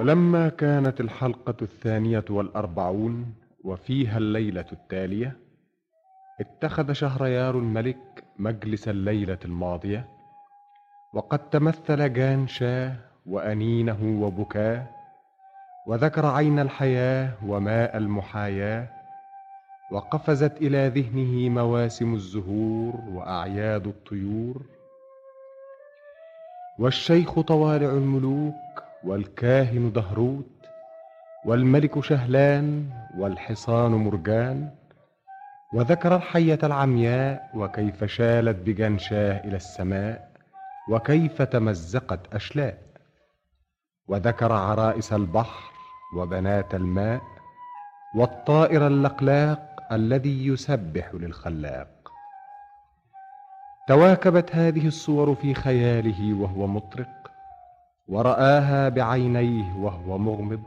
ولما كانت الحلقة الثانية والأربعون وفيها الليلة التالية اتخذ شهريار الملك مجلس الليلة الماضية وقد تمثل جان شاه وأنينه وبكاه وذكر عين الحياة وماء المحاياة وقفزت إلى ذهنه مواسم الزهور وأعياد الطيور. والشيخ طوالع الملوك والكاهن دهروت والملك شهلان والحصان مرجان وذكر الحية العمياء وكيف شالت بجنشاه إلى السماء وكيف تمزقت أشلاء. وذكر عرائس البحر وبنات الماء والطائر اللقلاق الذي يسبح للخلاق. تواكبت هذه الصور في خياله وهو مطرق ورآها بعينيه وهو مغمض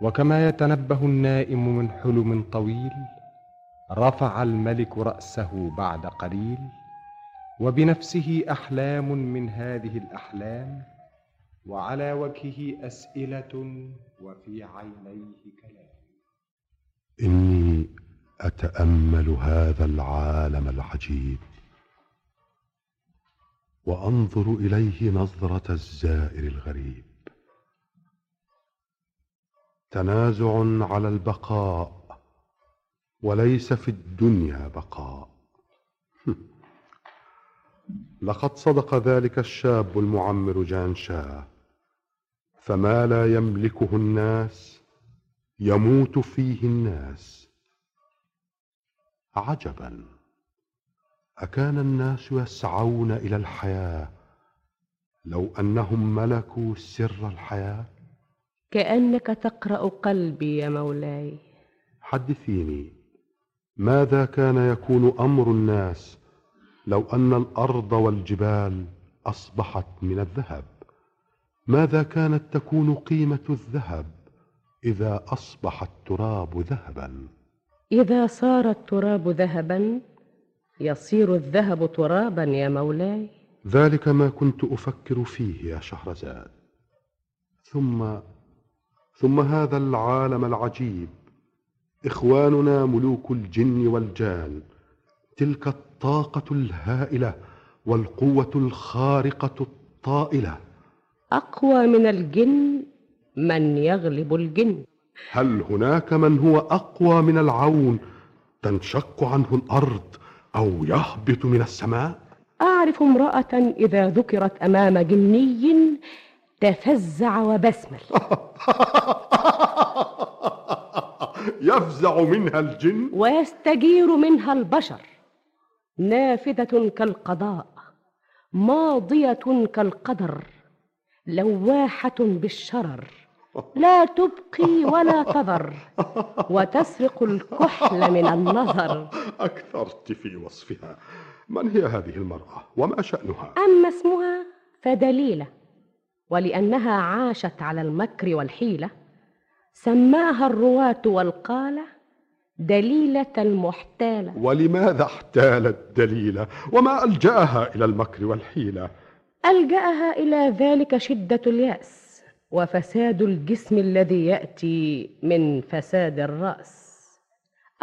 وكما يتنبه النائم من حلم طويل رفع الملك رأسه بعد قليل وبنفسه أحلام من هذه الأحلام وعلى وجهه أسئلة وفي عينيه كلام. إني أتأمل هذا العالم العجيب. وأنظر إليه نظرة الزائر الغريب. تنازع على البقاء وليس في الدنيا بقاء. لقد صدق ذلك الشاب المعمر جان شاه فما لا يملكه الناس يموت فيه الناس. عجبا. أكان الناس يسعون إلى الحياة لو أنهم ملكوا سر الحياة؟ كأنك تقرأ قلبي يا مولاي. حدثيني ماذا كان يكون أمر الناس لو أن الأرض والجبال أصبحت من الذهب؟ ماذا كانت تكون قيمة الذهب إذا أصبح التراب ذهبا؟ إذا صار التراب ذهبا يصير الذهب ترابا يا مولاي. ذلك ما كنت أفكر فيه يا شهرزاد. ثم ثم هذا العالم العجيب. إخواننا ملوك الجن والجان. تلك الطاقة الهائلة والقوة الخارقة الطائلة. أقوى من الجن من يغلب الجن. هل هناك من هو أقوى من العون تنشق عنه الأرض؟ أو يهبط من السماء؟ أعرف امرأة إذا ذكرت أمام جني تفزع وبسمل. يفزع منها الجن؟ ويستجير منها البشر. نافذة كالقضاء ماضية كالقدر لواحة بالشرر. لا تبقي ولا تذر وتسرق الكحل من النظر. اكثرت في وصفها. من هي هذه المرأة وما شأنها؟ أما اسمها فدليلة ولأنها عاشت على المكر والحيلة سماها الرواة والقالة دليلة المحتالة. ولماذا احتالت دليلة؟ وما ألجأها إلى المكر والحيلة؟ ألجأها إلى ذلك شدة اليأس. وفساد الجسم الذي يأتي من فساد الرأس.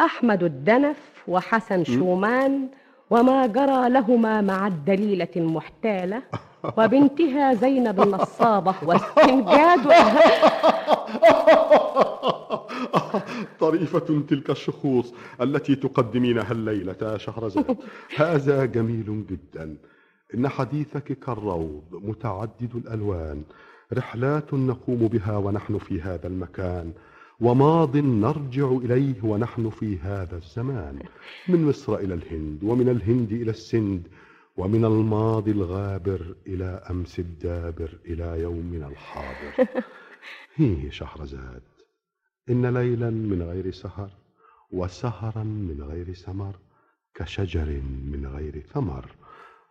أحمد الدنف وحسن شومان وما جرى لهما مع الدليلة المحتالة. وبنتها زينب النصابة واستنجاد طريفة تلك الشخوص التي تقدمينها الليلة يا شهرزاد هذا جميل جدا. إن حديثك كالروض متعدد الألوان. رحلات نقوم بها ونحن في هذا المكان وماض نرجع إليه ونحن في هذا الزمان من مصر إلى الهند ومن الهند إلى السند ومن الماضي الغابر إلى أمس الدابر إلى يومنا الحاضر. هيه شهرزاد إن ليلا من غير سهر وسهرا من غير سمر كشجر من غير ثمر.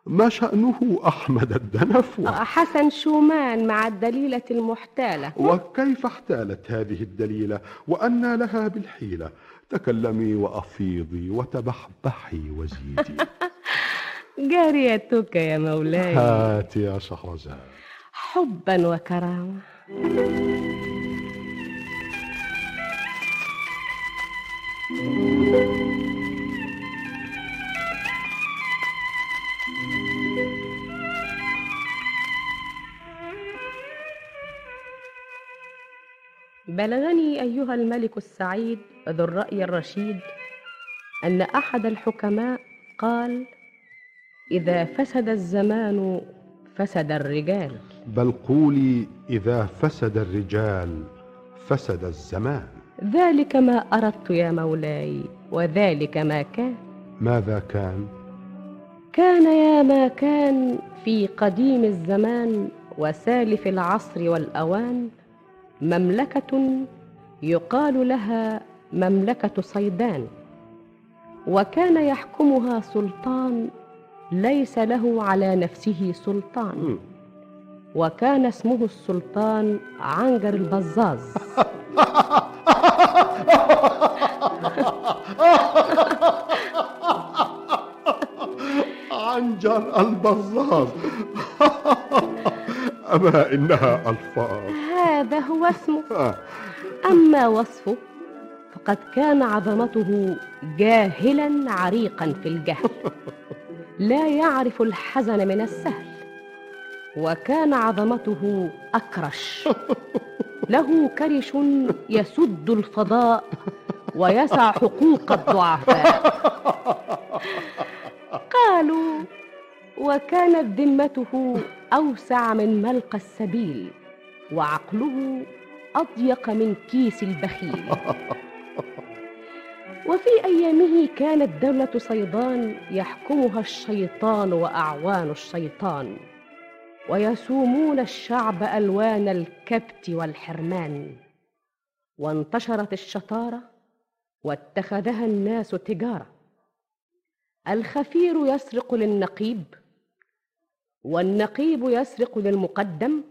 ما شأنه أحمد الدنف؟ آه، حسن شومان مع الدليلة المحتالة. وكيف احتالت هذه الدليلة وأنى لها بالحيلة؟ تكلمي وأفيضي وتبحبحي وزيدي. جاريتك يا مولاي. هات يا شهرزاد. حبا وكرامة. thank you بلغني أيها الملك السعيد ذو الرأي الرشيد أن أحد الحكماء قال إذا فسد الزمان فسد الرجال. بل قولي إذا فسد الرجال فسد الزمان. ذلك ما أردت يا مولاي وذلك ما كان. ماذا كان؟ كان يا ما كان في قديم الزمان وسالف العصر والأوان. مملكة يقال لها مملكة صيدان وكان يحكمها سلطان ليس له على نفسه سلطان. وكان اسمه السلطان عنجر البزاز عنجر البزاز أما إنها ألفاظ. هذا هو اسمه. آه، أما وصفه فقد كان عظمته جاهلا عريقا في الجهل. لا يعرف الحزن من السهل وكان عظمته أكرش. له كرش يسد الفضاء ويسع حقوق الضعفاء. قالوا وكانت ذمته أوسع من ملقى السبيل وعقله أضيق من كيس البخيل. وفي أيامه كانت دولة صيدان يحكمها الشيطان وأعوان الشيطان ويسومون الشعب ألوان الكبت والحرمان. وانتشرت الشطارة واتخذها الناس تجارة. الخفير يسرق للنقيب والنقيب يسرق للمقدم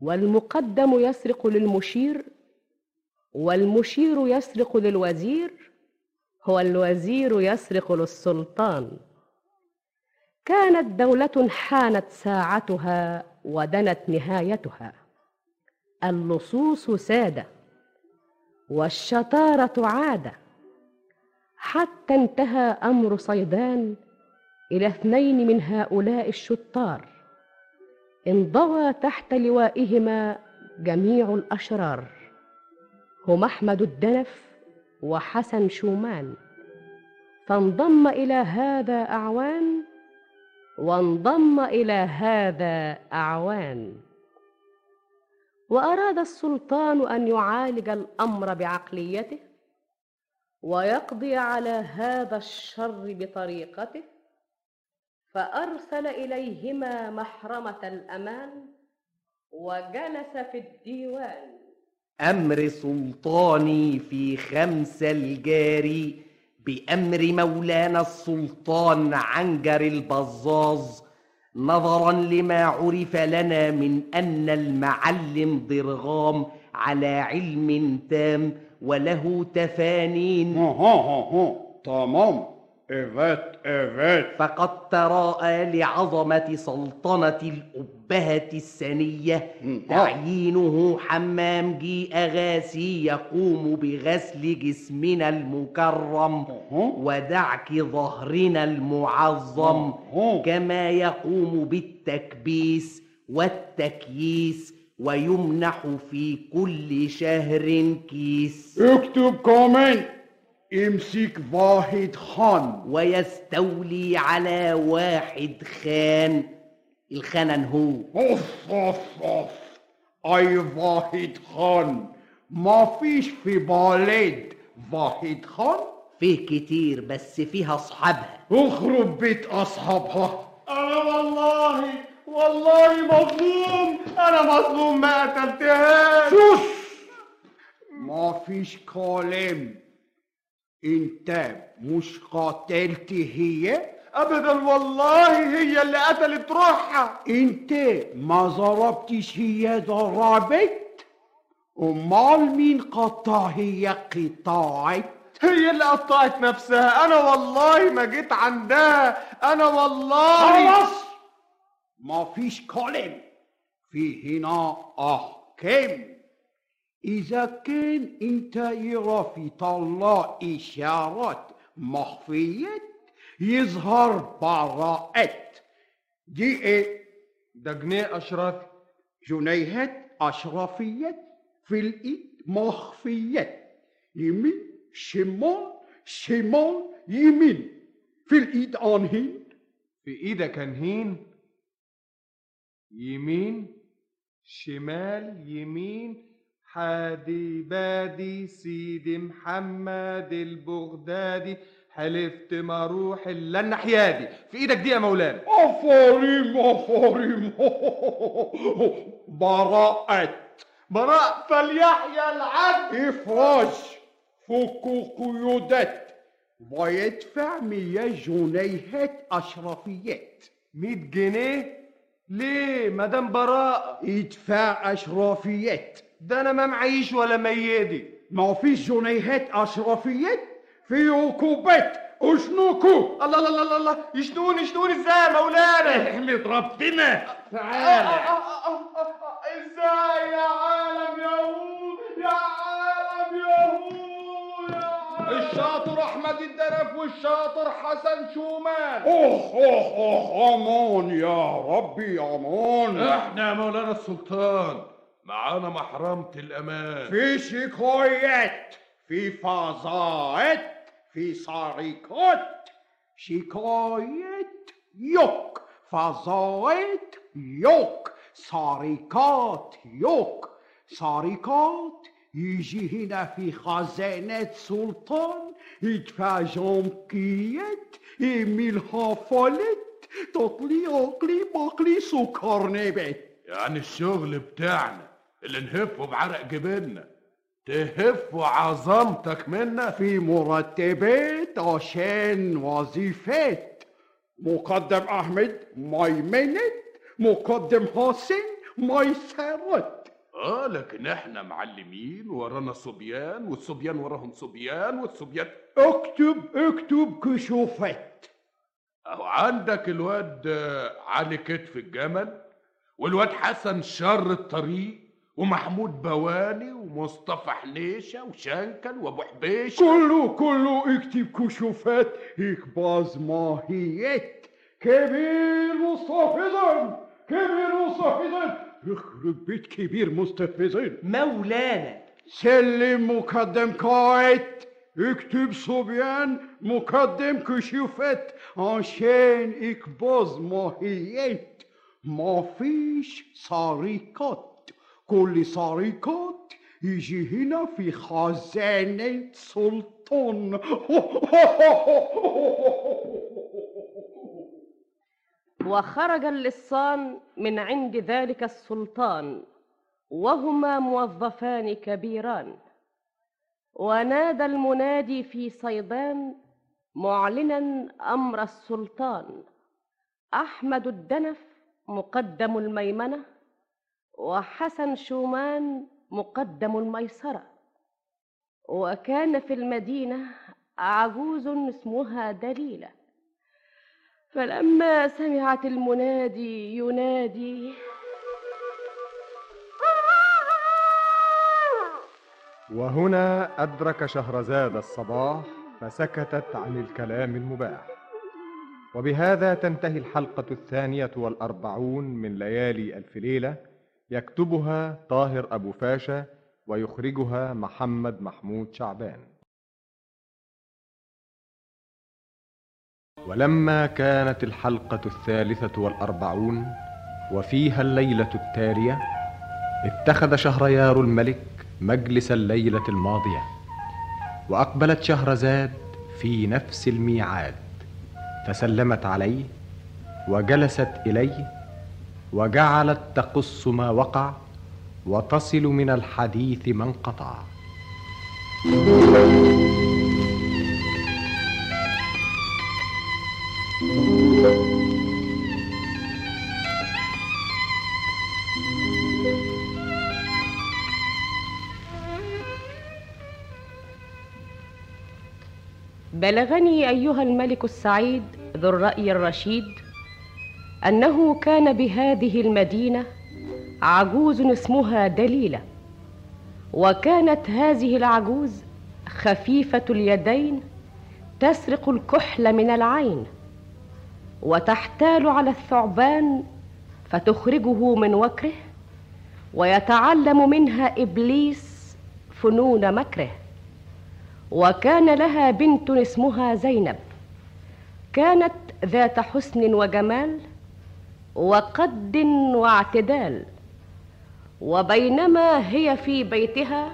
والمقدم يسرق للمشير والمشير يسرق للوزير والوزير يسرق للسلطان. كانت دولة حانت ساعتها ودنت نهايتها. اللصوص سادة والشطارة عادة حتى انتهى أمر صيدان إلى اثنين من هؤلاء الشطار. انضوى تحت لوائهما جميع الأشرار. هم أحمد الدنف وحسن شومان. فانضم إلى هذا أعوان وانضم إلى هذا أعوان. وأراد السلطان أن يعالج الأمر بعقليته ويقضي على هذا الشر بطريقته. فأرسل إليهما محرمة الأمان وجلس في الديوان. أمر سلطاني في خمسة الجاري بأمر مولانا السلطان عنجر البزاز. نظرا لما عرف لنا من أن المعلم ضرغام على علم تام وله تفانين. ها ها ها تمام. Evet evet. فقد تراءى لعظمة سلطنة الأبهة السنية. مم. تعيينه حمام جي أغاسي يقوم بغسل جسمنا المكرم أها. ودعك ظهرنا المعظم. كما يقوم بالتكبيس والتكييس ويمنح في كل شهر كيس. اكتب كمان امسك واحد خان. ويستولي على واحد خان. الخنن هو. أوف أوف أوف. أي واحد خان؟ ما فيش في بلد واحد خان؟ فيه كتير بس فيها أصحابها. اخرب بيت أصحابها. أنا والله والله مظلوم. أنا مظلوم ما قتلتهاش. ما فيش كلام. انت مش قاتلت هي؟ ابدا والله هي اللي قتلت روحها. انت ما ضربتش هي ضربت؟ أمال مين قطع هي قطعت؟ هي اللي قطعت نفسها. أنا والله ما جيت عندها. أنا والله خلاص! ما فيش كلام. في هنا أحكام. اذا كان إنت يرى في طلع إشارات مخفية يظهر براءة دي إيه ده جنيه اشرفي جنيهات اشرفية في الإيد مخفيات يمين شمال شمال يمين. في الإيد أنهين. في إيدك انهين يمين شمال يمين حادي بادي سيدي محمد البغدادي حلفت ما أروح إلا الناحيه دي في إيدك دي يا مولانا. أفاريم أفاريم براءة. براء فليحيى العدل إفراج فكوا قيودات ويدفع مية جنيهات أشرفيات. 100 جنيه؟ ليه؟ مدام براء يدفع أشرفيات. ده أنا ما معيش ولا ميدي ما فيش جنيهات أشرفيات في عقوبات؟ أشنكوا الله الله الله الله. يشنون يشنون إزاي يا مولانا؟ احمد ربنا. تعالى إزاي يا عالم يهود؟ يا عالم يهود يا عالم. الشاطر أحمد الدرف والشاطر حسن شومان. أوه أوه أوه أمان يا ربي أمان إحنا يا مولانا السلطان. معانا محرمة الأمان. في شكايات في فظائع في سرقات شكايات يوك فظائع يوك سرقات يوك. سرقات يجي هنا في خزانة سلطان يدفع جمكيات يميل حفلت تطلي عقلي بقلي سكر نبات يعني الشغل بتاعنا. اللي نهفه بعرق جبيننا. تهفوا عظمتك منا. في مرتبات عشان وظيفات. مقدم أحمد ميمنت مقدم حسين ميسرت آه لكن إحنا معلمين ورانا صبيان والصبيان وراهم صبيان والصبيان اكتب اكتب كشوفات. أهو عندك الواد علي كتف الجمل والواد حسن شر الطريق. ومحمود بواني ومصطفى حنيشة وشنكل وأبو حبيشة. كله كله اكتب كشوفات اكباز ماهيات كبير مستحفظا كبير مستحفظا يخرب بيت كبير مستحفظين مولانا. سلم مقدم قائد. اكتب صبيان مقدم كشوفات. عشان اكباز ماهيات ما فيش سرقات كل سرقات يجي هنا في خزانة سلطان. وخرج اللصان من عند ذلك السلطان وهما موظفان كبيران. ونادى المنادي في صيدان معلنا أمر السلطان. أحمد الدنف مقدم الميمنة وحسن شومان مقدم الميسرة. وكان في المدينة عجوز اسمها دليلة. فلما سمعت المنادي ينادي وهنا أدرك شهرزاد الصباح فسكتت عن الكلام المباح. وبهذا تنتهي الحلقة الثانية والأربعون من ليالي ألف ليلة. يكتبها طاهر أبو فاشا ويخرجها محمد محمود شعبان. ولما كانت الحلقة الثالثة والأربعون وفيها الليلة التالية اتخذ شهريار الملك مجلس الليلة الماضية وأقبلت شهرزاد في نفس الميعاد فسلمت عليه وجلست إليه وجعلت تقص ما وقع وتصل من الحديث ما انقطع. بلغني أيها الملك السعيد ذو الرأي الرشيد أنه كان بهذه المدينة عجوز اسمها دليلة وكانت هذه العجوز خفيفة اليدين تسرق الكحل من العين وتحتال على الثعبان فتخرجه من وكره ويتعلم منها إبليس فنون مكره. وكان لها بنت اسمها زينب كانت ذات حسن وجمال وقد واعتدال وبينما هي في بيتها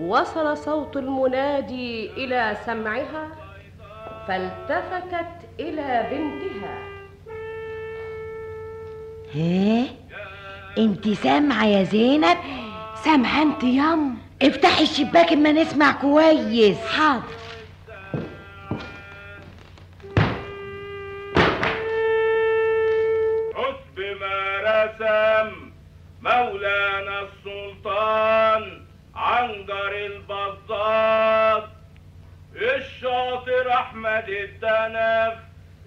وصل صوت المنادي إلى سمعها فالتفتت إلى بنتها. ها انت سامعة يا زينب؟ سامعه أنت يام افتحي الشباك اما نسمع كويس. حاضر. رسم مولانا السلطان عنجر البزاط الشاطر احمد الدنف.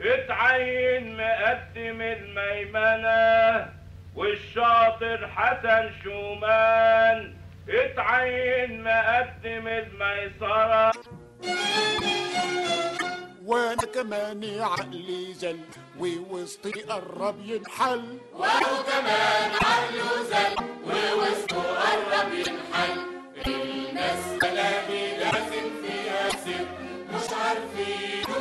اتعين مقدم الميمنة. والشاطر حسن شومان. اتعين مقدم الميسرة. وأنا كمان عقلي زل ووسطي قرب ينحل. وهو كمان عقله زل ووسطه قرب ينحل. المسألة دي لازم فيها سر مش عارفينه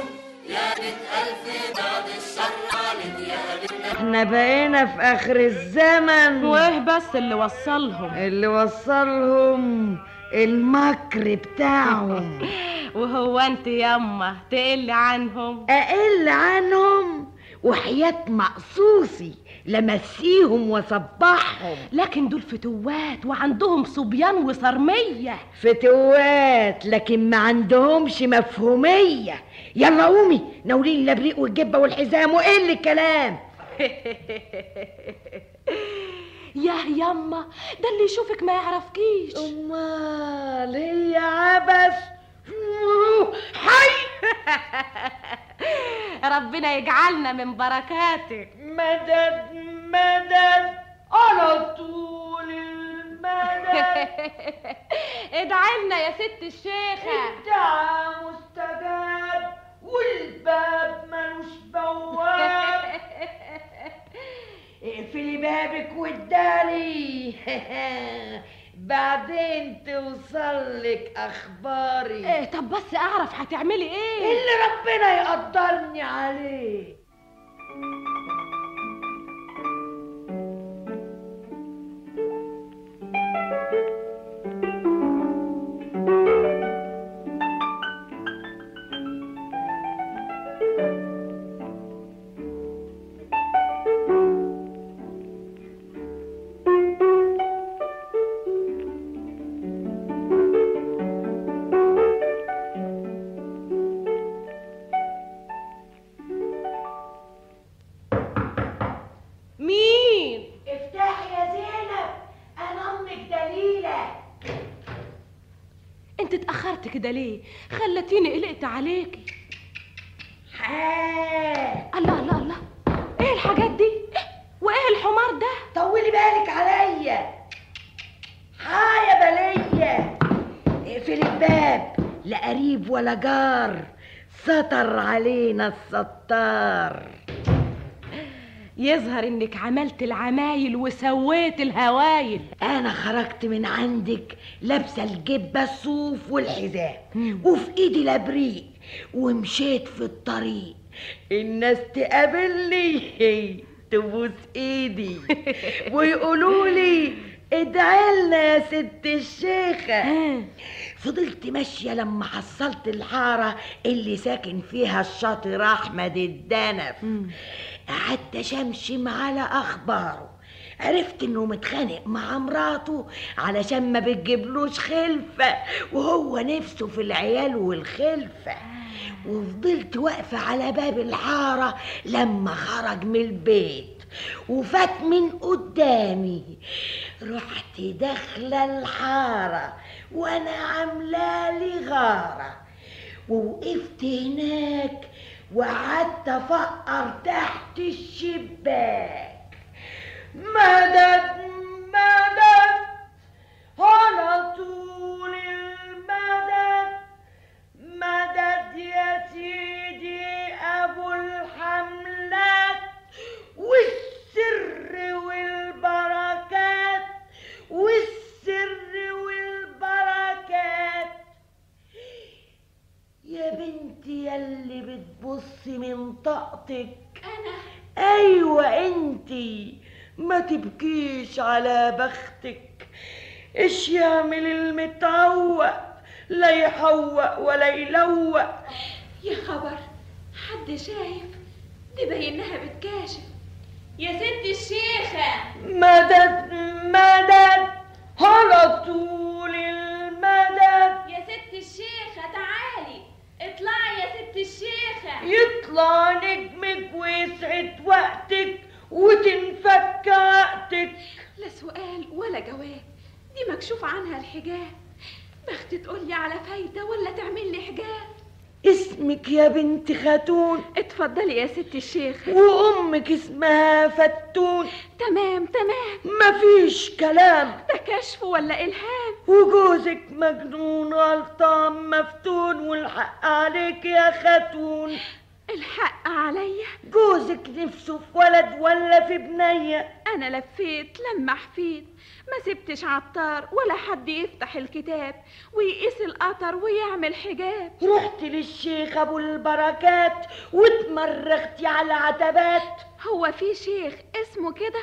يا بنت ألف بعد الشر عليك يا قلبنا إحنا بقينا في آخر الزمن. وايه بس اللي وصلهم. اللي وصلهم المكر بتاعهم. وهو انت ياما تقل عنهم. أقل عنهم؟ وحياة مقصوصي لمسيهم وصبحهم. لكن دول فتوات وعندهم صبيان وصرمية. فتوات لكن ما عندهمش مفهومية. يلا قومي ناولين الأبريق والجبة والحزام وايه الكلام. ياه ياما ده اللي يشوفك ما يعرفكيش. أمال هي عبث؟ حي! ربنا يجعلنا من بركاتك. مدد مدد. على طول المدد. ادعي لنا يا ست الشيخة. الدعاء مستجاب والباب ملوش بواب. اقفلي بابك واداري بعدين توصلك أخباري. إيه طب بس أعرف هتعملي إيه؟ اللي ربنا يقدرني عليه. مين عليكي. الله الله الله. إيه الحاجات دي؟ وإيه الحمار ده؟ طولي بالك عليا. ها يا بلية. اقفلي الباب. لا قريب ولا جار. سطر علينا الستار. يظهر إنك عملت العمايل وسويت الهوايل. أنا خرجت من عندك لابسه الجبة الصوف والحذاء وفي إيدي الأبريق ومشيت في الطريق. الناس تقابلني تبوس إيدي ويقولوا لي ادعي لنا يا ست الشيخة. فضلت ماشية لما حصلت الحارة اللي ساكن فيها الشاطر أحمد الدنف قعدت شمشم على أخباره. عرفت إنه متخانق مع مراته علشان ما بتجيبلوش خلفة وهو نفسه في العيال والخلفة. وفضلت واقفة على باب الحارة لما خرج من البيت وفات من قدامي. رحت داخلة الحارة وأنا عاملالي غارة. ووقفت هناك وقعدت افقر تحت الشباك. مدد مدد. على طول المدد. مدد يا سيدي أبو الحملات والسر والبركات والسر والبركات. يا بنتي يلي بتبصي من طاقتك. أنا؟ أيوه أنتي. ما تبكيش على بختك. إيش يعمل المتعوق؟ لا يحوق ولا يلوق. يا خبر حد شايف؟ دي بينها بتكاشف. يا ست الشيخة. مدد مدد على طول المدد. يا ست الشيخة تعالي. اطلعي يا ست الشيخة. يطلع نجمك ويسعد وقتك وتنفك عقدك. لا سؤال ولا جواب. دي مكشوف عنها الحجاب. بخت تقولي على فايدة ولا تعمل لي حجاب؟ اسمك يا بنت خاتون. اتفضلي يا ست الشيخة وأمك اسمها فتون. تمام تمام. مفيش كلام. ده كشف ولا إلهام؟ وجوزك مجنون غلطان مفتون والحق عليك يا خاتون. الحق عليا؟ جوزك نفسه في ولد ولا في بنية؟ أنا لفيت لما حفيت ما سبتش عطار ولا حد يفتح الكتاب ويقيس القطر ويعمل حجاب. رحت للشيخ أبو البركات واتمرغتي على عتبات هو في شيخ اسمه كده؟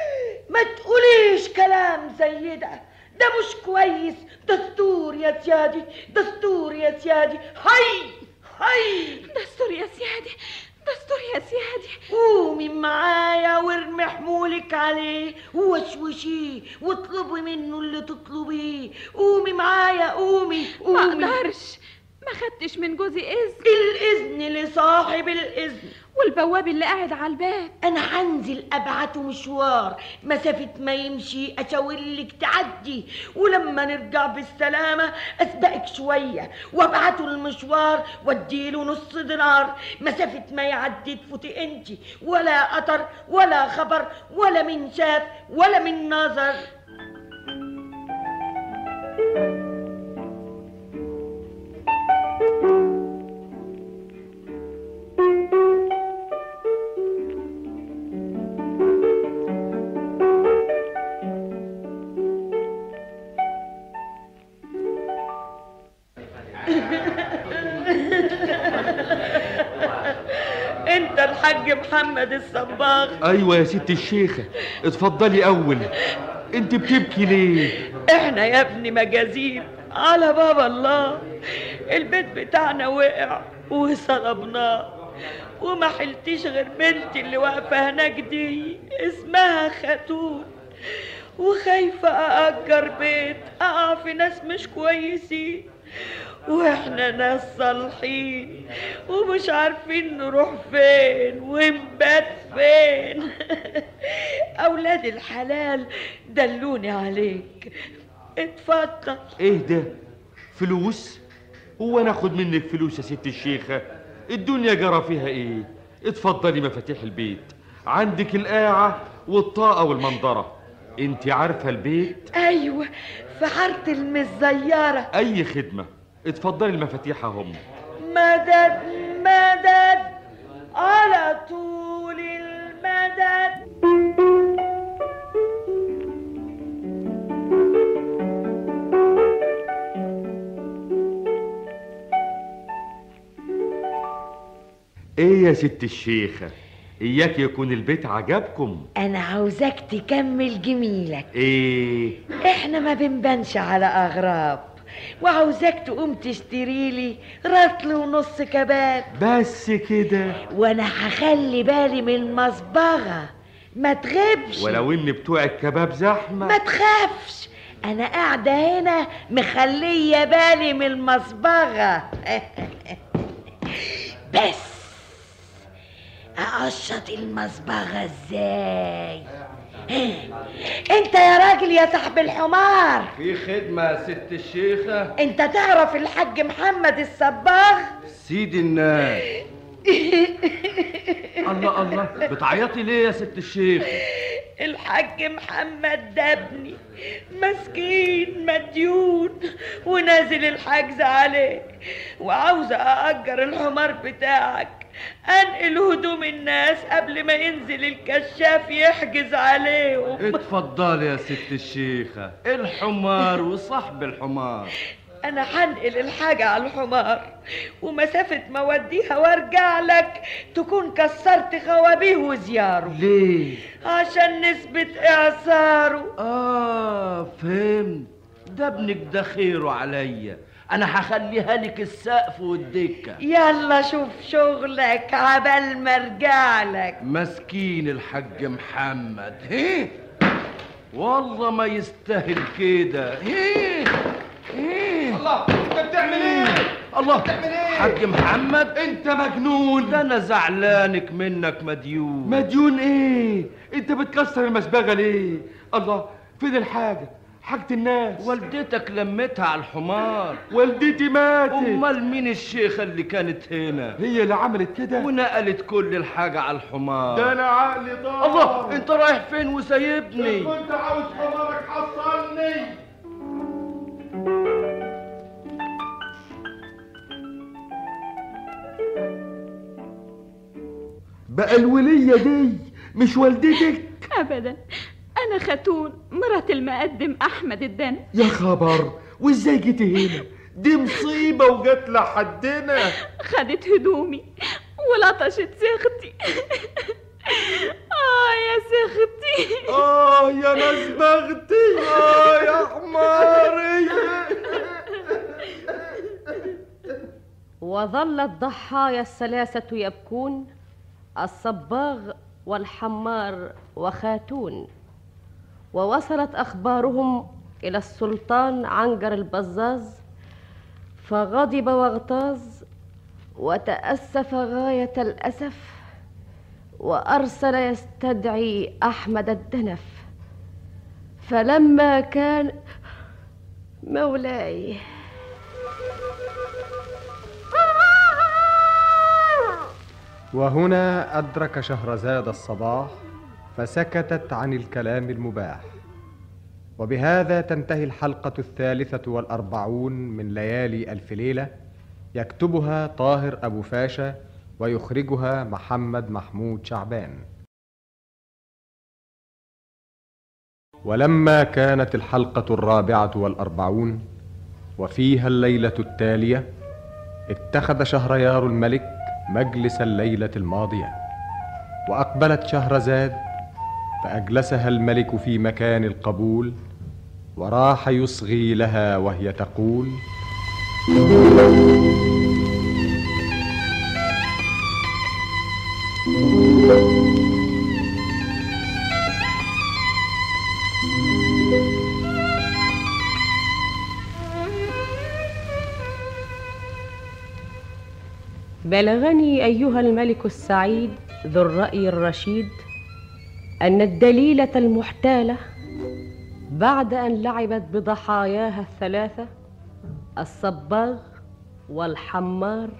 ما تقوليش كلام زي ده. ده مش كويس. دستور يا سيادي. دستور يا سيادي. هاي! هاي! دستور يا سيادي. دستور يا سيادي. قومي معايا وارمي حمولك عليه ووشوشيه واطلبي منه اللي تطلبيه. قومي معايا قومي ما قومي أقدرش. ما خدتش من جوزي إذن. الاذن لصاحب الإذن. والبواب اللي قاعد على الباب. أنا هنزل أبعته مشوار. مسافه ما يمشي. أشاور لك تعدي. ولما نرجع بالسلامة أسبقك شوية. وأبعته المشوار وأديله نص دينار. مسافه ما يعدي. تفوتي أنت. ولا قطر ولا خبر ولا من شاف ولا من نظر. انت محمد الصباغ أيوه يا ست الشيخة. اتفضلي أول. أنت بتبكي ليه؟ إحنا يا ابني مجازين على باب الله. البيت بتاعنا وقع وصلبناه وما حلتيش غير بنتي اللي واقفة هناك دي. اسمها خاتون. وخايفة أأجر بيت. أقع في ناس مش كويسين. وإحنا ناس صالحين ومش عارفين نروح فين ونبات فين. أولاد الحلال دلوني عليك. اتفضل. إيه ده؟ فلوس؟ هو أنا اخد منك فلوس يا ست الشيخة. الدنيا جرى فيها إيه؟ اتفضلي مفاتيح البيت. عندك القاعة والطاقة والمنظرة. أنت عارفة البيت؟ أيوه في حارة المزيره أي خدمة؟ اتفضلي المفاتيح هم مدد مدد على طول المدد. إيه يا ست الشيخه إياك يكون البيت عجبكم. أنا عاوزاك تكمل جميلك. إيه؟ إحنا ما بنبانش على أغراب. وعاوزاك تقوم تشتري لي رطل ونص كباب. بس كده. وأنا هخلي بالي من المصبغة. ما تغيبش. ولو إن بتوع الكباب زحمة. ما تخافش. أنا قاعدة هنا مخلية بالي من المصبغة. بس أقشط المصبغة إزاي؟ انت يا راجل يا صاحب الحمار. في خدمة يا ست الشيخة. انت تعرف الحاج محمد الصباغ؟ سيد الناس. الله الله. بتعيطي ليه يا ست الشيخ؟ الحاج محمد ده ابني. مسكين مديون. ونازل الحجز عليه. وعاوزة أأجر الحمار بتاعك. أنقل هدوم الناس قبل ما ينزل الكشاف يحجز عليهم. اتفضلي يا ست الشيخة. الحمار وصاحب الحمار. أنا هنقل الحاجة على الحمار ومسافة ما أوديها وأرجع لك تكون كسرت خوابيه وزياره. ليه؟ عشان نثبت إعصاره. آه فهمت. ده ابنك ده خيره عليا. أنا هخليها لك السقف والدكة. يلا شوف شغلك عبال ما ارجع لك مسكين الحاج محمد. هيه والله ما يستاهل كده. هيه هيه الله أنت بتعمل إيه؟ الله بتعمل إيه؟ حاج محمد. أنت مجنون. ده أنا زعلانك منك مديون. مديون إيه؟ أنت بتكسر المسبغة ليه؟ الله فين الحاجة؟ حاجة الناس. والدتك لمتها على الحمار. والدتي ماتت. أمال مين الشيخه اللي كانت هنا؟ هي اللي عملت كده. ونقلت كل الحاجة على الحمار. ده أنا عقلي ضاع. الله أنت رايح فين وسايبني؟ كنت عاوز حمارك حصلني. بقى الولية دي مش والدتك؟ ابدا. أنا خاتون مرات المقدم أحمد الدن يا خبر وإزاي جيتي هنا؟ دي مصيبة وجت لحدنا. خدت هدومي ولطشت سختي آه يا سختي آه يا ناس بختي آه يا حماري. وظل الضحايا الثلاثة يبكون الصباغ والحمار وخاتون. ووصلت أخبارهم إلى السلطان عنجر البزاز فغضب واغتاظ وتأسف غاية الأسف وأرسل يستدعي أحمد الدنف. فلما كان مولاي. وهنا أدرك شهرزاد الصباح فسكتت عن الكلام المباح. وبهذا تنتهي الحلقة الثالثة والأربعون من ليالي ألف ليلة يكتبها طاهر أبو فاشا ويخرجها محمد محمود شعبان. ولما كانت الحلقة الرابعة والأربعون وفيها الليلة التالية اتخذ شهريار الملك مجلس الليلة الماضية وأقبلت شهرزاد فأجلسها الملك في مكان القبول وراح يصغي لها وهي تقول بلغني أيها الملك السعيد ذو الرأي الرشيد أن الدليلة المحتالة بعد أن لعبت بضحاياها الثلاثة الصباغ والحمار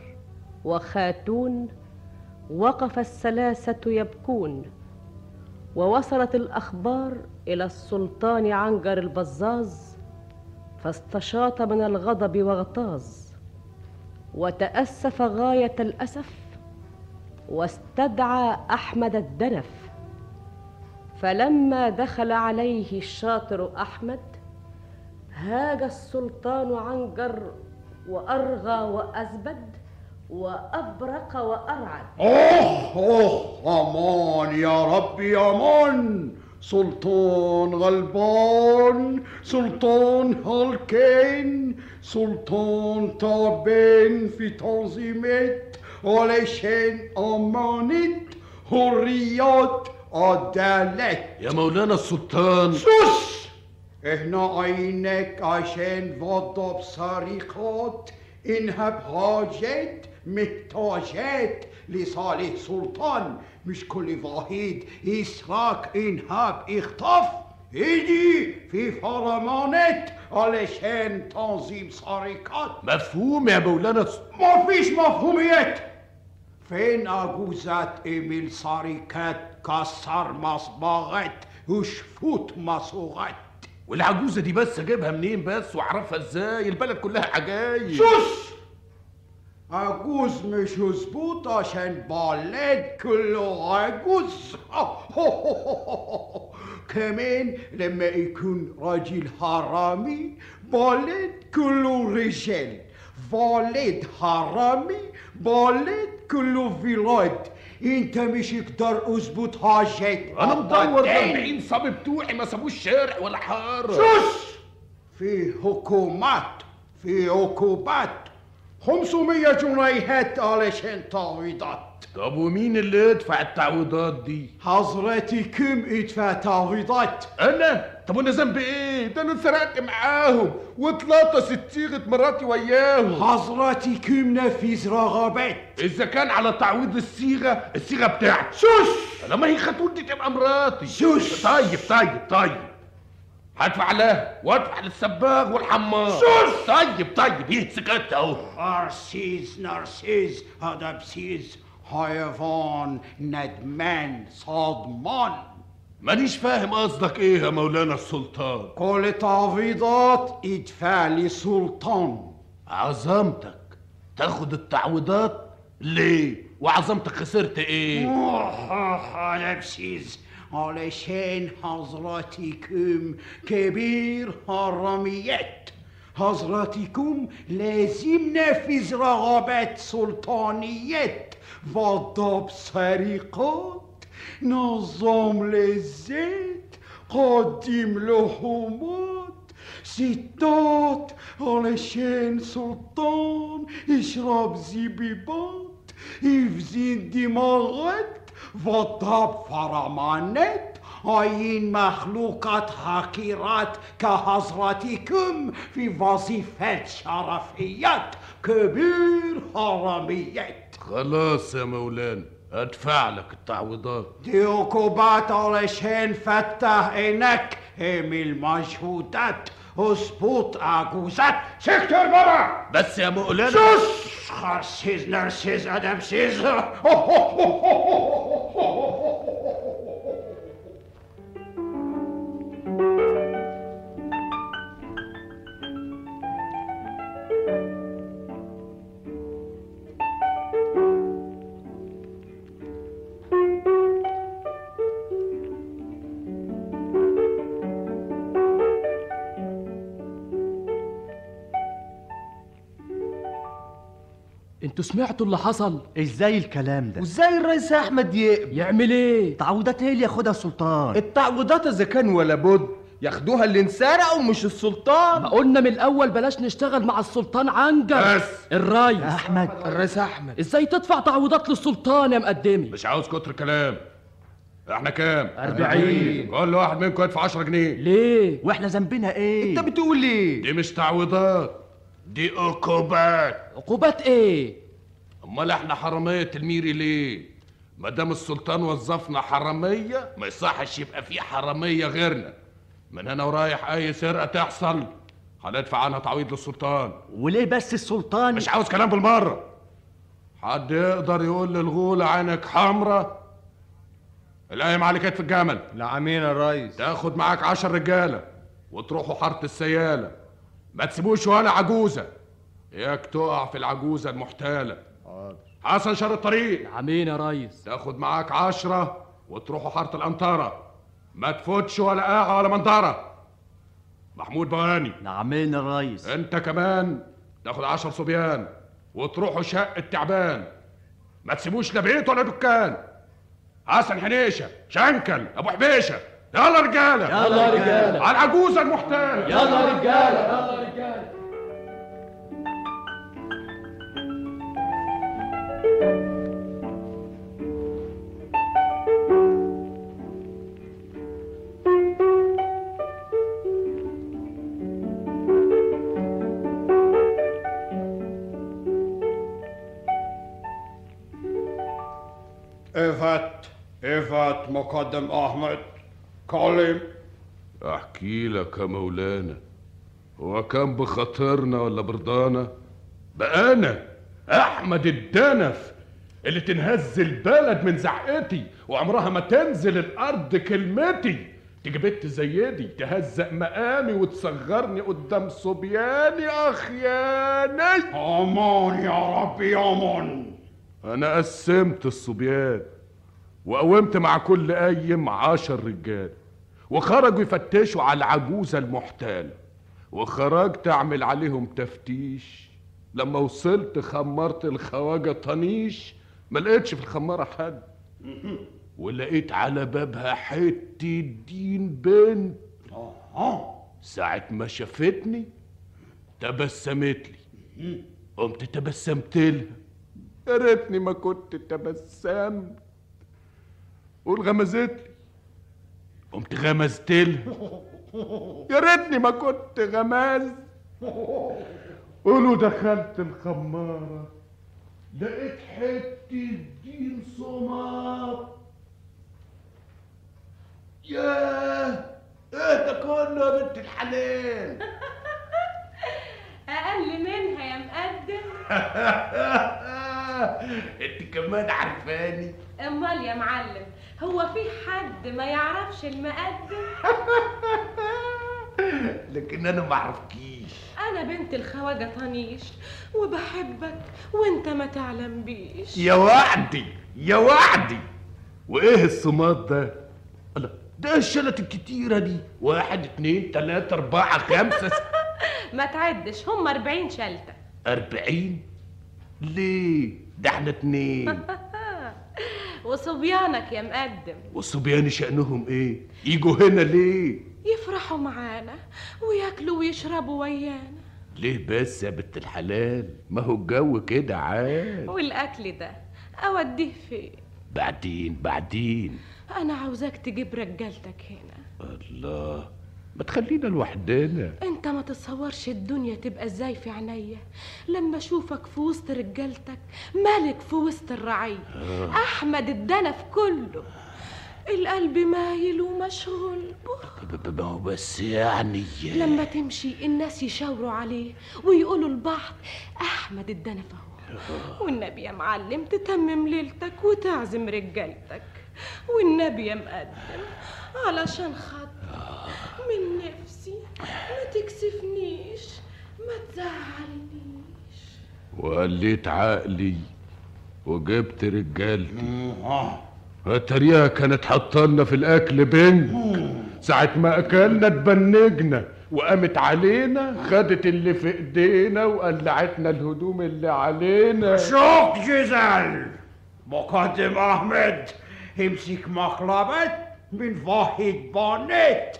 وخاتون وقف الثلاثة يبكون ووصلت الأخبار إلى السلطان عنجر البزاز فاستشاط من الغضب واغتاظ وتأسف غاية الأسف واستدعى أحمد الدنف فلما دخل عليه الشاطر أحمد هاج السلطان عنجر وأرغى وأزبد وأبرق وأرعد. أوه أوه أمان يا ربي أمان. سلطان غلبان سلطان هلكين سلطان تعبان في تنظيمات علشان امانة حريات عدالة يا مولانا السلطان سوس احنا عينك عشان وضب صريخات انها بحاجات محتاجات لصالح سلطان مش كل واحد يسرق انهاب اخطف يجي في فرمانات علشان تنظيم سرقات مفهوم يا مولانا الس- ما فيش مفهوميات فين أجوزة إيميل سرقات كسر مصباغات وشفوت مصوغات. والعجوزة دي بس أجيبها منين بس؟ وأعرفها إزاي؟ البلد كلها عجايب سوس عجوز مش مظبوط عشان بلد كله عجوز. كمان لما يكون راجل حرامي بالد كله رجال. بالد حرامي بالد كله فيلاد. إنت مش يقدر اثبت حاجات أنا مدور. 40 صبي بتوعي ما سابوش شارع ولا حارة. شوش! في حكومات في عقوبات. 500 جنيهات علشان تعويضات طب ومين اللي يدفع التعويضات دي؟ حضرتي كم ادفع تعويضات؟ أنا؟ طب وأنا ذنبي إيه؟ ده أنا سرقت معاهم واتلطست صيغه مراتي وياهم. حضرتي كم نفذ رغبات إذا كان على تعويض الصيغة الصيغة بتاعتي. شوش! لما هي خطوتي تبقى مراتي. شوش! طيب طيب طيب. هدفع لها وادفع للسباغ والحمار. شوش! طيب طيب إيه سكت أهو. أرسيز نرسيز هذا بسيز حيوان ندمان صادمان. مانيش فاهم قصدك إيه يا مولانا السلطان. كل تعويضات ادفع لسلطان عظمتك. تاخد التعويضات؟ ليه؟ وعظمتك خسرت إيه؟ أنا بسيز علشان حضراتكم كبير حراميات حضراتكم لازم نفذ رغبات سلطانيات وضب سرقات. نظام لذات قدم لحومات ستات علشان سلطان اشرب زبيبات افزين دماغات وضب فرمانات عين مخلوقات حقيرات كحضرتكم في وظيفات شرفيات كبير حراميات خلاص يا مولانا أدفع لك التعويضات. دي عقوبات علشان فتح عينك اعمل مجهودات اظبط عجوزات سكتر برا بس يا مولانا شوش خرسيز نرسيز ادمسيز أنتوا سمعتوا اللي حصل؟ إزاي الكلام ده؟ وازاي الرئيس أحمد يقبل يعمل إيه؟ تعويضات هي اللي ياخدها السلطان. التعويضات إذا كان ولا بد ياخدوها اللي انسرقوا مش السلطان. ما قلنا من الأول بلاش نشتغل مع السلطان عنجر. بس. الريس أحمد. الرئيس أحمد. إزاي تدفع تعويضات للسلطان يا مقدمي؟ مش عاوز كتر كلام. إحنا كام؟ أربعين. كل واحد منكم يدفع 10 جنيه. ليه؟ وإحنا ذنبنا إيه؟ أنت بتقول إيه؟ دي مش تعويضات دي عقوبات. عقوبات إيه؟ امال إحنا حرامية الميري ليه؟ ما دام السلطان وظفنا حرامية ما يصحش يبقى في حرامية غيرنا. من هنا ورايح أي سرقة تحصل هندفع عنها تعويض للسلطان. وليه بس السلطان؟ مش عاوز كلام بالمرة. حد يقدر يقول للغولة عينك حمرة؟ القايم على كتف الجمل. نعمين يا ريس تاخد معاك عشر رجالة وتروحوا حارة السيالة. ما تسيبوش ولا عجوزة. اياك تقع في العجوزة المحتالة حسن شر الطريق. نعمين يا ريس. تاخد معاك عشرة وتروحوا حارة الأنطرة ما تفوتش ولا قاعة ولا منظرة محمود بواني. نعمين يا ريس. أنت كمان تاخد عشر صبيان وتروحوا شق التعبان. ما تسيبوش لا بيت ولا دكان. حسن حنيشة شنكل أبو حبيشة. يلا رجالة. يلا رجالة. على العجوزه المحتاله يلا رجالة. يلا رجالة. افت مقدم أحمد كلم. أحكي لك يا مولانا هو كان بخاطرنا ولا برضانا؟ بقى أنا أحمد الدنف اللي تنهز البلد من زعقتي وعمرها ما تنزل الأرض كلمتي. تيجي بنت زي دي تهزق مقامي وتصغرني قدام صبياني اخياني أمان يا ربي أمان. أنا قسمت الصبيان. وقومت مع كل قايم عشر رجال وخرجوا يفتشوا على العجوزة المحتالة وخرجت أعمل عليهم تفتيش. لما وصلت خمرت الخواجة طنيش ما لقيتش في الخمارة حد. ولقيت على بابها حتة دين بنت. ساعة ما شافتني تبسمت لي. قمت تبسمت لها. يا ريتني ما كنت تبسمت. والغمزت لي قمت غمزت لها يا ريتني ما كنت غماز. قولوا دخلت الخمارة لقيت حتة دين صمام ياه إيه ده كله يا بنت الحلال. أقل منها يا مقدم. انت كمان عارفاني. أمال يا معلم. هو في حد ما يعرفش المقدم؟ لكن أنا ما أعرفكيش. أنا بنت الخواجة طنيش وبحبك وأنت ما تعلم بيش يا وعدي يا وعدي. وإيه الصمات ده؟ الله ده الشلت الكتيرة دي. واحد اتنين تلاتة أربعة خمسة س- ما تعدش هم 40 شلتة. أربعين؟ ليه؟ ده إحنا اتنين. وصبيانك يا مقدم. والصبيان شأنهم إيه؟ يجوا هنا ليه؟ يفرحوا معانا وياكلوا ويشربوا ويانا. ليه بس يا بنت الحلال؟ ما هو الجو كده عال والأكل ده أوديه فين؟ بعدين بعدين. أنا عاوزاك تجيب رجالتك هنا. الله. ما تخلينا لوحدنا. انت ما تتصورش الدنيا تبقى إزاي في عينيا. لما اشوفك في وسط رجالتك ملك في وسط الرعية. آه. أحمد الدنف كله. القلب مايل ومشغول. ما هو بس يعني. لما تمشي الناس يشاوروا عليه ويقولوا لبعض أحمد الدنف اهو والنبي يا معلم تتمم ليلتك وتعزم رجالتك. والنبي يا مقدم علشان خاطر من نفسي ما تكسفنيش ما تزعلنيش. وقليت عقلي وجبت رجالتي. اتريها كانت حطالنا في الأكل بنت ساعة ما أكلنا اتبنجنا وقامت علينا خدت اللي في إيدينا وقلعتنا الهدوم اللي علينا. شوف جزال مقدم أحمد امسك مقلبة من واحد بانت.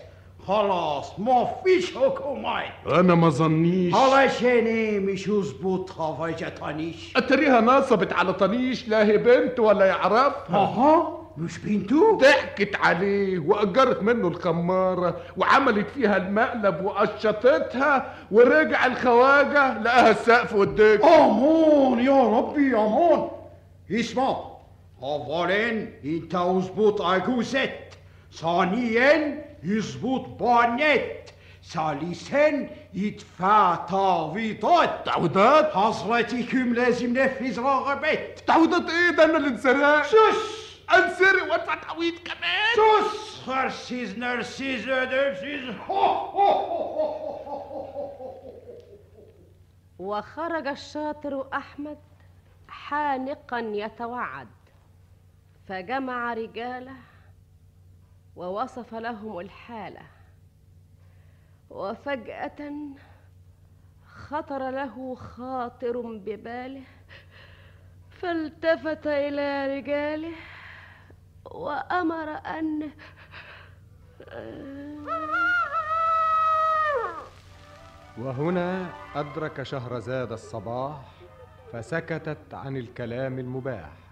خلاص ما فيش حكومات أنا ما ظنيش. علشان مش يظبط خواجة طنيش أتريها نصبت على طنيش لا هي بنت ولا يعرفها آها مش بنته ضحكت عليه وأجرت منه الخمارة وعملت فيها المقلب وقشطتها ورجع الخواجة لقاها السقف والدك أمان يا ربي أمان اسمع اولا إنت اظبط عجوزت ثانيا يظبط بانت ثالثا يدفع تعويضات تعويضات حضرتكم لازم نفذ رغبات تعويضات إيه ده أنا اللي انسرقت سوس انسرق وادفع تعويض كمان سوس خرسيز نرسيز درسيز وخرج الشاطر أحمد حانقا يتوعد فجمع رجاله ووصف لهم الحالة. وفجأة خطر له خاطر بباله فالتفت إلى رجاله وأمر أن وهنا أدرك شهرزاد الصباح فسكتت عن الكلام المباح.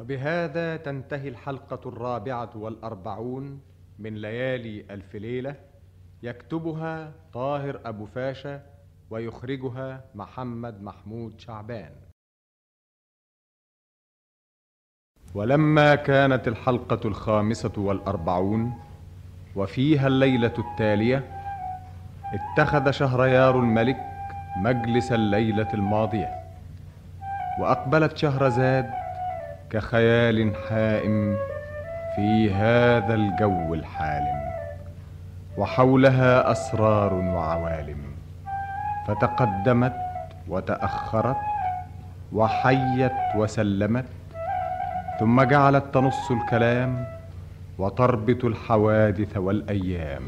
وبهذا تنتهي الحلقة الرابعة والأربعون من ليالي ألف ليلة يكتبها طاهر أبو فاشا ويخرجها محمد محمود شعبان. ولما كانت الحلقة الخامسة والأربعون وفيها الليلة التالية اتخذ شهريار الملك مجلس الليلة الماضية وأقبلت شهرزاد كخيال حائم في هذا الجو الحالم وحولها أسرار وعوالم فتقدمت وتأخرت وحيت وسلمت ثم جعلت تنص الكلام وتربط الحوادث والأيام.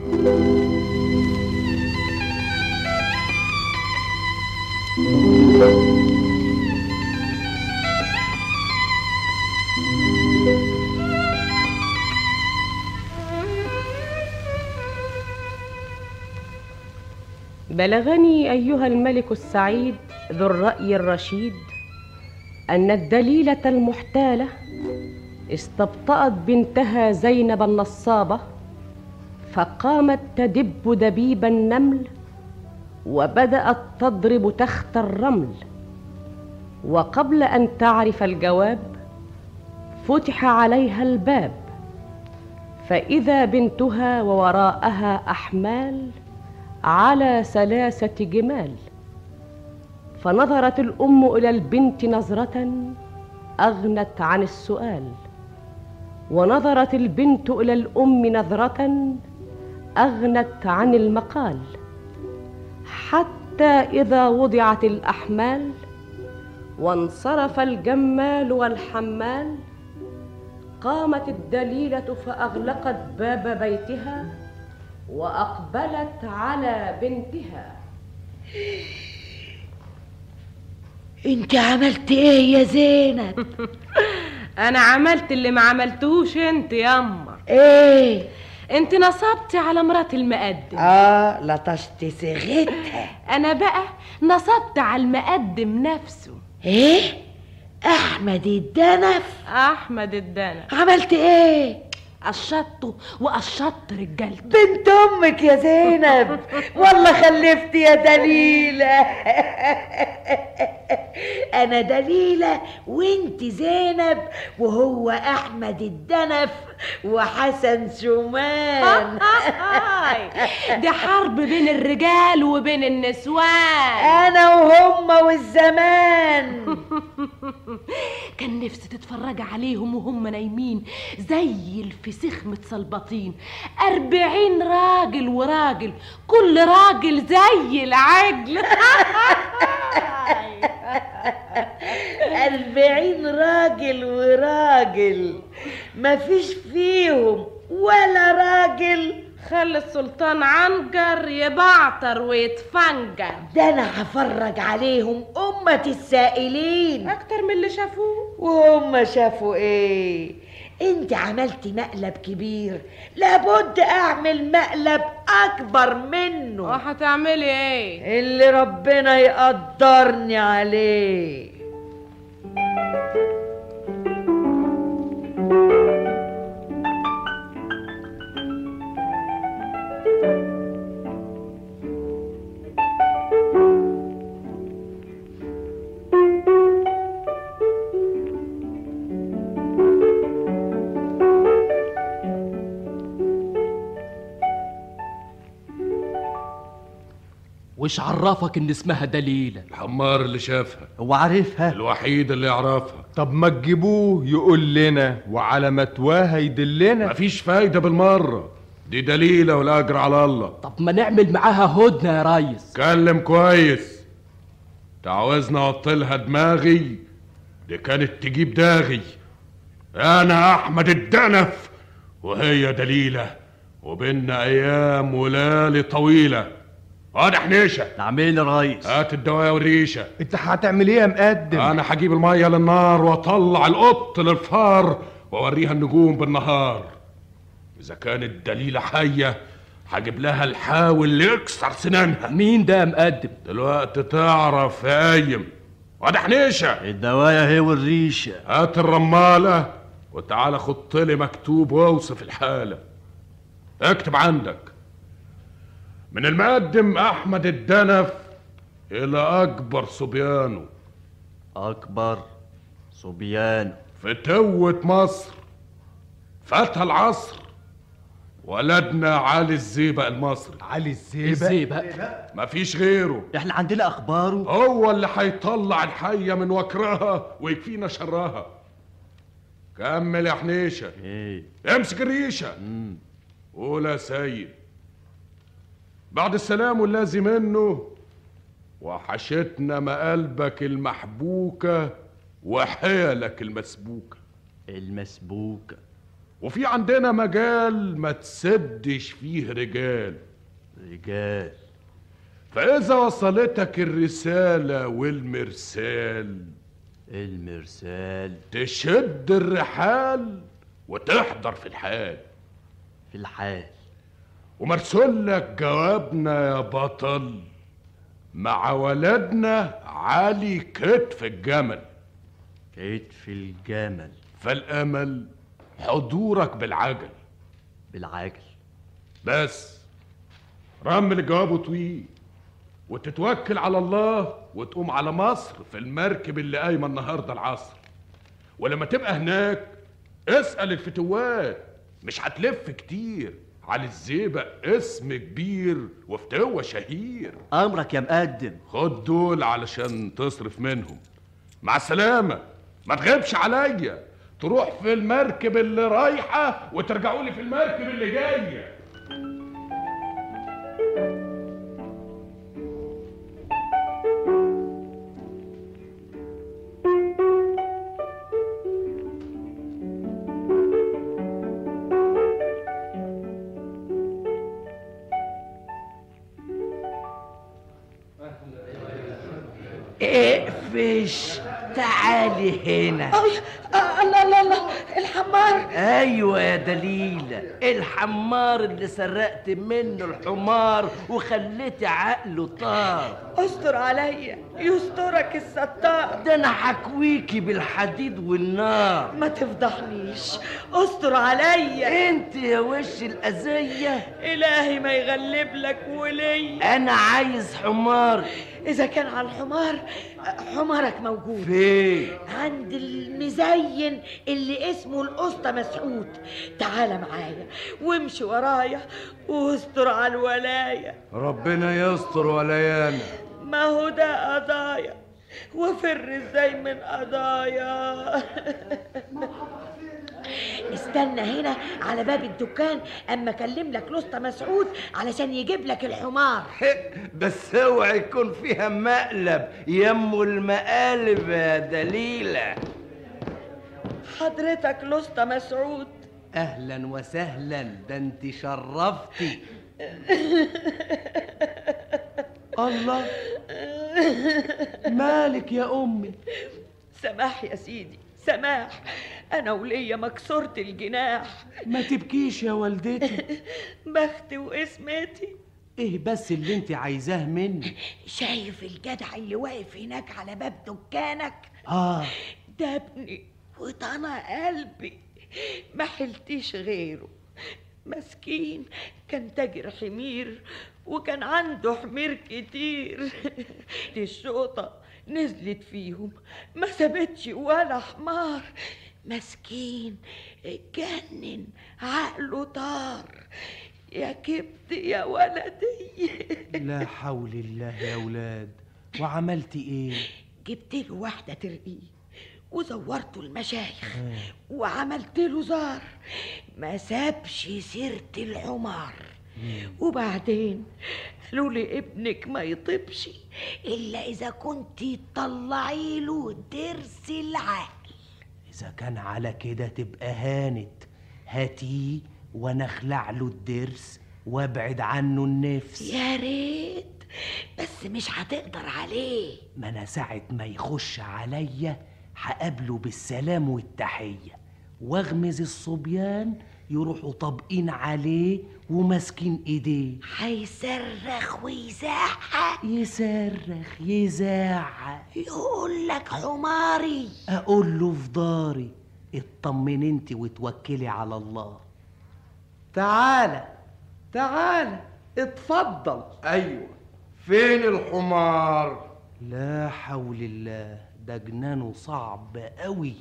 thank you بلغني أيها الملك السعيد ذو الرأي الرشيد أن الدليلة المحتالة استبطأت بنتها زينب النصابة فقامت تدب دبيب النمل وبدأت تضرب تخت الرمل وقبل أن تعرف الجواب فتح عليها الباب فإذا بنتها ووراءها أحمال على سلاسه جمال فنظرت الأم إلى البنت نظرة أغنت عن السؤال ونظرت البنت إلى الأم نظرة أغنت عن المقال. حتى إذا وضعت الأحمال وانصرف الجمال والحمال قامت الدليلة فأغلقت باب بيتها. وأقبلت على بنتها. إنت عملت إيه يا زينب؟ أنا عملت اللي ما عملتوش أنت ياما إيه؟ أنت نصبتي على مرات المقدم. آه لطشت صيغتها. أنا بقى نصبت على المقدم نفسه. إيه؟ أحمد الدنف. أحمد الدنف. عملت إيه؟ قشطته وقشطت رجالته. بنت أمك يا زينب. والله خلفت يا دليلة. أنا دليلة وأنت زينب وهو أحمد الدنف. وحسن شومان دي حرب بين الرجال وبين النسوان. أنا وهم والزمان. كان نفسي تتفرج عليهم وهم نايمين زي الفسيخ متسلبطين أربعين راجل وراجل كل راجل زي العجل. أربعين راجل وراجل. مفيش فيهم ولا راجل خلي السلطان عنجر يبعتر ويتفنجر. ده أنا هفرج عليهم أمة السائلين. أكتر من اللي شافوه. وهم شافوا إيه؟ أنت عملتي مقلب كبير لابد أعمل مقلب أكبر منه. وهتعملي إيه؟ اللي ربنا يقدرني عليه. وش عرفك إن اسمها دليلة الحمار اللي شافها. هو عارفها؟ الوحيد اللي يعرفها. طب ما تجيبوه يقول لنا وعلى متواها يدلنا. مفيش فايدة بالمرة. دي دليلة والأجر على الله. طب ما نعمل معاها هدنة يا ريس. اتكلم كويس. تعوزنا اعطلها دماغي. دي كانت تجيب داغي. أنا أحمد الدنف. وهي دليلة. وبيننا أيام وليالي طويلة. واضح نيشة. نعمل يا ريس هات الدواء والريشة انت هتعمل إيه يا مقدم؟ أنا هجيب المية للنار وأطلع القط للفار وأوريها النجوم بالنهار. إذا كانت دليلة حية هجيب لها الحاول اللي يكسر سنانها. مين ده يا مقدم؟ دلوقتي تعرف يا قايم واضح نيشة؟ الدوايا هي والريشة. هات الرمالة وتعالى خط لي مكتوب وأوصف الحالة. اكتب عندك. من المقدم أحمد الدنف إلى أكبر صبيانه أكبر صبيان فتوة مصر فتى العصر ولدنا علي الزيبق المصري. علي الزيبق؟ الزيبق. مفيش غيره. إحنا عندنا أخباره. هو اللي هيطلع الحية من وكرها ويكفينا شرها. كمل يا حنيشة. إيه. امسك الريشة. قول يا سيد. بعد السلام والذي منه وحشتنا مقلبك المحبوكة وحيلك المسبوكة. المسبوكة. وفي عندنا مجال ما تسدش فيه رجال. رجال. فإذا وصلتك الرسالة والمرسال المرسال. تشد الرحال وتحضر في الحال. في الحال. ومرسول لك جوابنا يا بطل مع ولدنا علي كتف الجمل. كتف الجمل. فالامل حضورك بالعجل. بالعجل. بس رمل الجواب طويل وتتوكل على الله وتقوم على مصر في المركب اللي قايمة النهارده العصر. ولما تبقى هناك اسال الفتوات مش هتلف كتير. علي الزيبق اسم كبير وفتوة شهير. أمرك يا مقدم. خد دول علشان تصرف منهم. مع السلامة. ما تغيبش عليا. تروح في المركب اللي رايحة وترجعوا لي في المركب اللي جاية. اقفش تعالي هنا. الله الله الله. الحمار. أيوه يا دليلة الحمار اللي سرقت منه الحمار وخليت عقله طار. استر عليا يسترك الستار. ده أنا حكويكي بالحديد والنار. ما تفضحنيش. استر عليا أنت يا وش الأذية؟ إلهي ما يغلب لك ولي. أنا عايز حمار. إذا كان على الحمار حمارك موجود. فين؟ عند المزين. اللي اسمه القسطى مسعود. تعال معايا وامشي ورايا واستر على الولاية. ربنا يستر وليانا. ما هو ده قضايا؟ وفر إزاي من قضايا؟ استنى هنا على باب الدكان اما اكلم لك لسطى مسعود علشان يجيب لك الحمار. بس اوعى يكون فيها مقلب. يمو المقالب يا دليلة. حضرتك لسطى مسعود. أهلا وسهلا ده أنت شرفتي. الله. مالك يا أمي؟ سماح يا سيدي سماح. أنا وليا مكسورة الجناح. ما تبكيش يا والدتي. بختي واسمتي. إيه بس اللي أنت عايزاه مني؟ شايف الجدع اللي واقف هناك على باب دكانك؟ آه. ده ابني. وطنا قلبي ما حلتيش غيره. مسكين كان تاجر حمير وكان عنده حمير كتير. دي الشوطة نزلت فيهم ما سابتش ولا حمار. مسكين اتجنن عقله طار. يا كبد يا ولدي. لا حول الله يا ولاد وعملتي إيه؟ جبت له واحدة ترقيه وزورته المشايخ وعملت له زار. ما سابش سيرة الحمار وبعدين قالوا لي ابنك ما يطيبش إلا إذا كنت تطلعي له ضرس العقل. إذا كان على كده تبقى هانت. هاتيه وأنا اخلع له الضرس وابعد عنه النفس. يا ريت بس مش هتقدر عليه. ما أنا ساعة ما يخش عليا هقابله بالسلام والتحية. واغمز الصبيان يروحوا طابقين عليه وماسكين ايديه. هيصرخ ويزعق. يصرخ يزعق. يقول لك حماري. أقول له في داري اطمن انت وتوكلي على الله. تعالى تعالى اتفضل. أيوه. فين الحمار؟ لا حول الله. ده جنانه صعب قوي.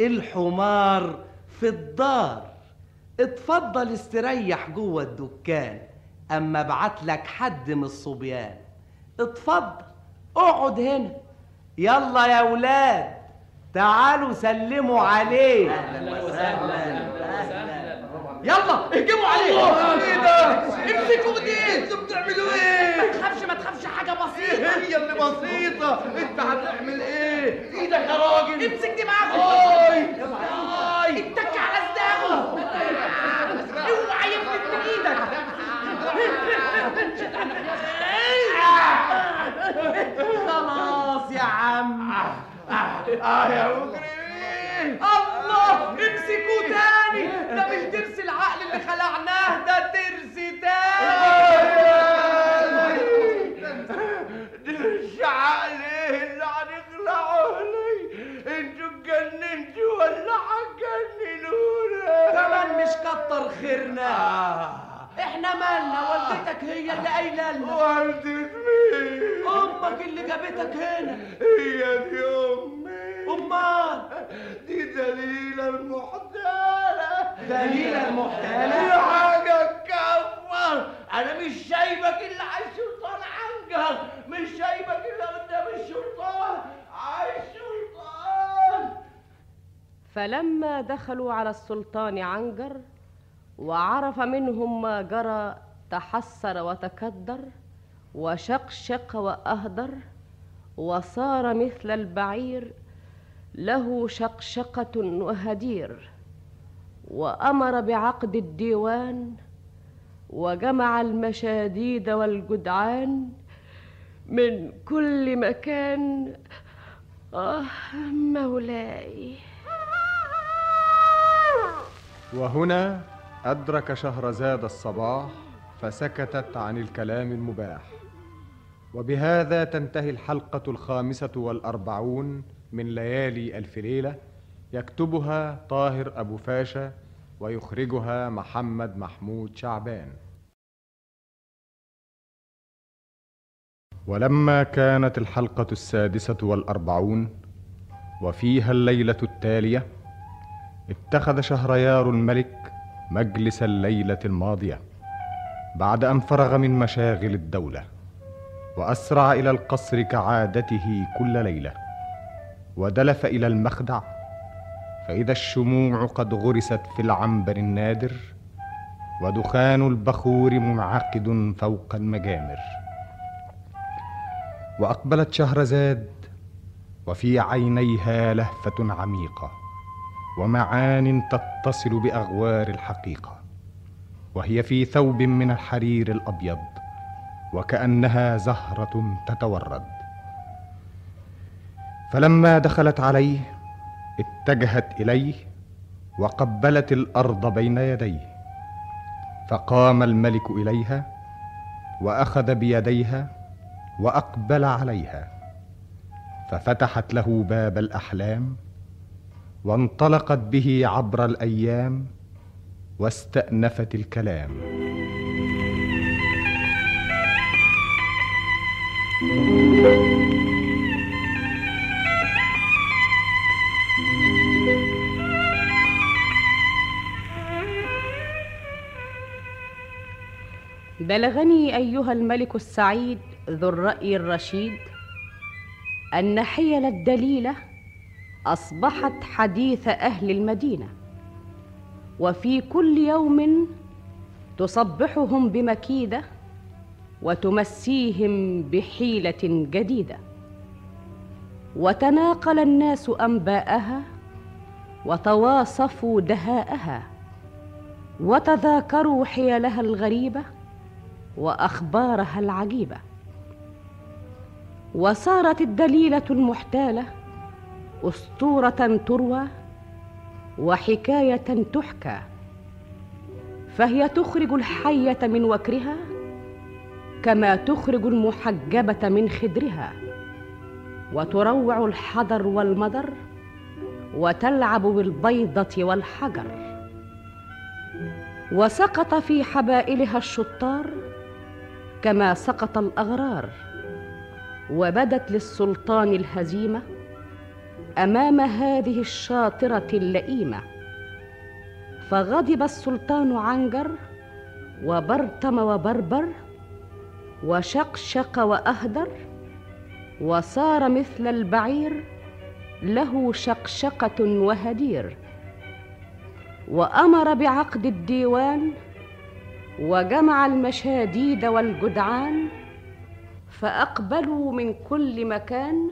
الحمار في الدار. اتفضل استريح جوه الدكان أما ابعت لك حد من الصبيان. اتفضل اقعد هنا. يلا يا ولاد تعالوا سلموا عليه. أهلا وسهلا. يلا اهجموا عليه. إيه ده؟ امسكوا ايديه أنتوا بتعملوا إيه؟ ما تخافش ما تخافش. بسيطة هي اللي بسيطة. انت هتعمل إيه؟ إيدك يا راجل. امسك دماغه هاي هاي اتك على صداغه اوعى يفلت من إيدك. خلاص يا عم. آه يا مجرمين الله امسكوه تاني. ده مش ضرس العقل اللي خلعناه ده ضرس تاني. مش عليه اللي هنخلعه لي. أنتوا اتجننتوا ولا هتجننونا كمان مش كتر خيرنا. آه. إحنا مالنا؟ والدتك هي اللي قايلة لنا. والدة مين؟ أمك اللي جابتك هنا. هي دي أمي. امال دي دليلة المحتالة. دليلة المحتالة؟ دي حاجة تكفر أنا مش شايفك إلا على السلطان عنجر. مش شايفك إلا قدام السلطان. على السلطان. فلما دخلوا على السلطان عنجر وعرف منهم ما جرى تحسر وتكدر وشقشق وأهدر وصار مثل البعير له شقشقة وهدير وأمر بعقد الديوان وجمع المشاديد والجدعان من كل مكان. آه مولاي. وهنا أدرك شهرزاد الصباح فسكتت عن الكلام المباح. وبهذا تنتهي الحلقة الخامسة والأربعون من ليالي ألف ليلة يكتبها طاهر أبو فاشا ويخرجها محمد محمود شعبان. ولما كانت الحلقة السادسة والأربعون وفيها الليلة التالية اتخذ شهريار الملك مجلس الليلة الماضية بعد أن فرغ من مشاغل الدولة وأسرع إلى القصر كعادته كل ليلة. ودلف إلى المخدع فإذا الشموع قد غرست في العنبر النادر ودخان البخور منعقد فوق المجامر. وأقبلت شهرزاد وفي عينيها لهفة عميقة ومعان تتصل بأغوار الحقيقة وهي في ثوب من الحرير الأبيض وكأنها زهرة تتورد. فلما دخلت عليه اتجهت إليه وقبلت الأرض بين يديه. فقام الملك إليها وأخذ بيديها وأقبل عليها. ففتحت له باب الأحلام وانطلقت به عبر الأيام واستأنفت الكلام. بلغني أيها الملك السعيد ذو الرأي الرشيد أن حيل الدليله أصبحت حديث أهل المدينة وفي كل يوم تصبحهم بمكيدة وتمسيهم بحيلة جديدة. وتناقل الناس أنباءها وتواصفوا دهاءها وتذاكروا حيلها الغريبة وأخبارها العجيبة. وصارت الدليلة المحتالة أسطورة تروى وحكاية تحكى فهي تخرج الحية من وكرها كما تخرج المحجبة من خدرها وتروع الحضر والمدر وتلعب بالبيضة والحجر. وسقط في حبائلها الشطار كما سقط الأغرار وبدت للسلطان الهزيمة أمام هذه الشاطرة اللئيمة. فغضب السلطان عنجر وبرتم وبربر وشقشق وأهدر وصار مثل البعير له شقشقة وهدير. وأمر بعقد الديوان وجمع المشاديد والجدعان فأقبلوا من كل مكان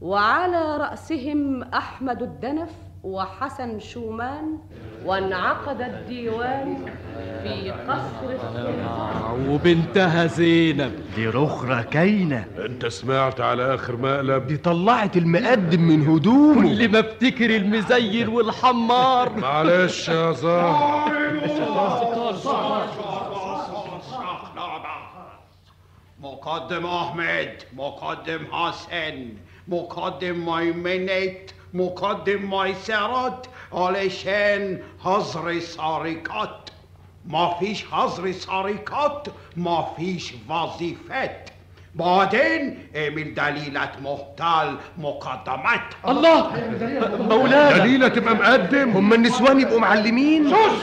وعلى رأسهم أحمد الدنف وحسن شومان وانعقد الديوان في قصر السلطان وبنتها زينب. دي رخرة كاينة انت سمعت على آخر مقلب؟ دي طلعت المقدم من هدومه. كل ما افتكر المزين والحمار. معلش يا زهر. مقدم أحمد مقدم حسن مقدم ميمنت مقدم ميسرت علشان حظر سارقات. ما فيش حظر سرقات ما فيش وظيفات بعدين اعمل دليلة محتال مقدمات الله! مولانا! دليلة تبقى مقدم هم النسوان يبقوا معلمين sus!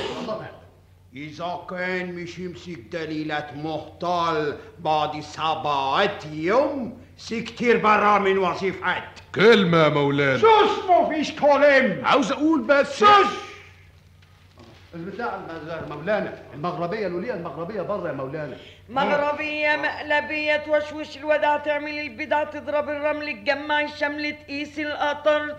إذا كان مش يمسك دليلة محتال بعد سبعة يوم سي كتير برا من وظيفات. كلمة يا مولانا. سوس ما فيش كلام. عاوز أقول بس. سوس. البتاع المز- مولانا المغربية الوليه المغربية بره يا مولانا. مغربية مقلبية توشوش الودع تعمل البدع تضرب الرمل تجمع الشمل تقيس القطر.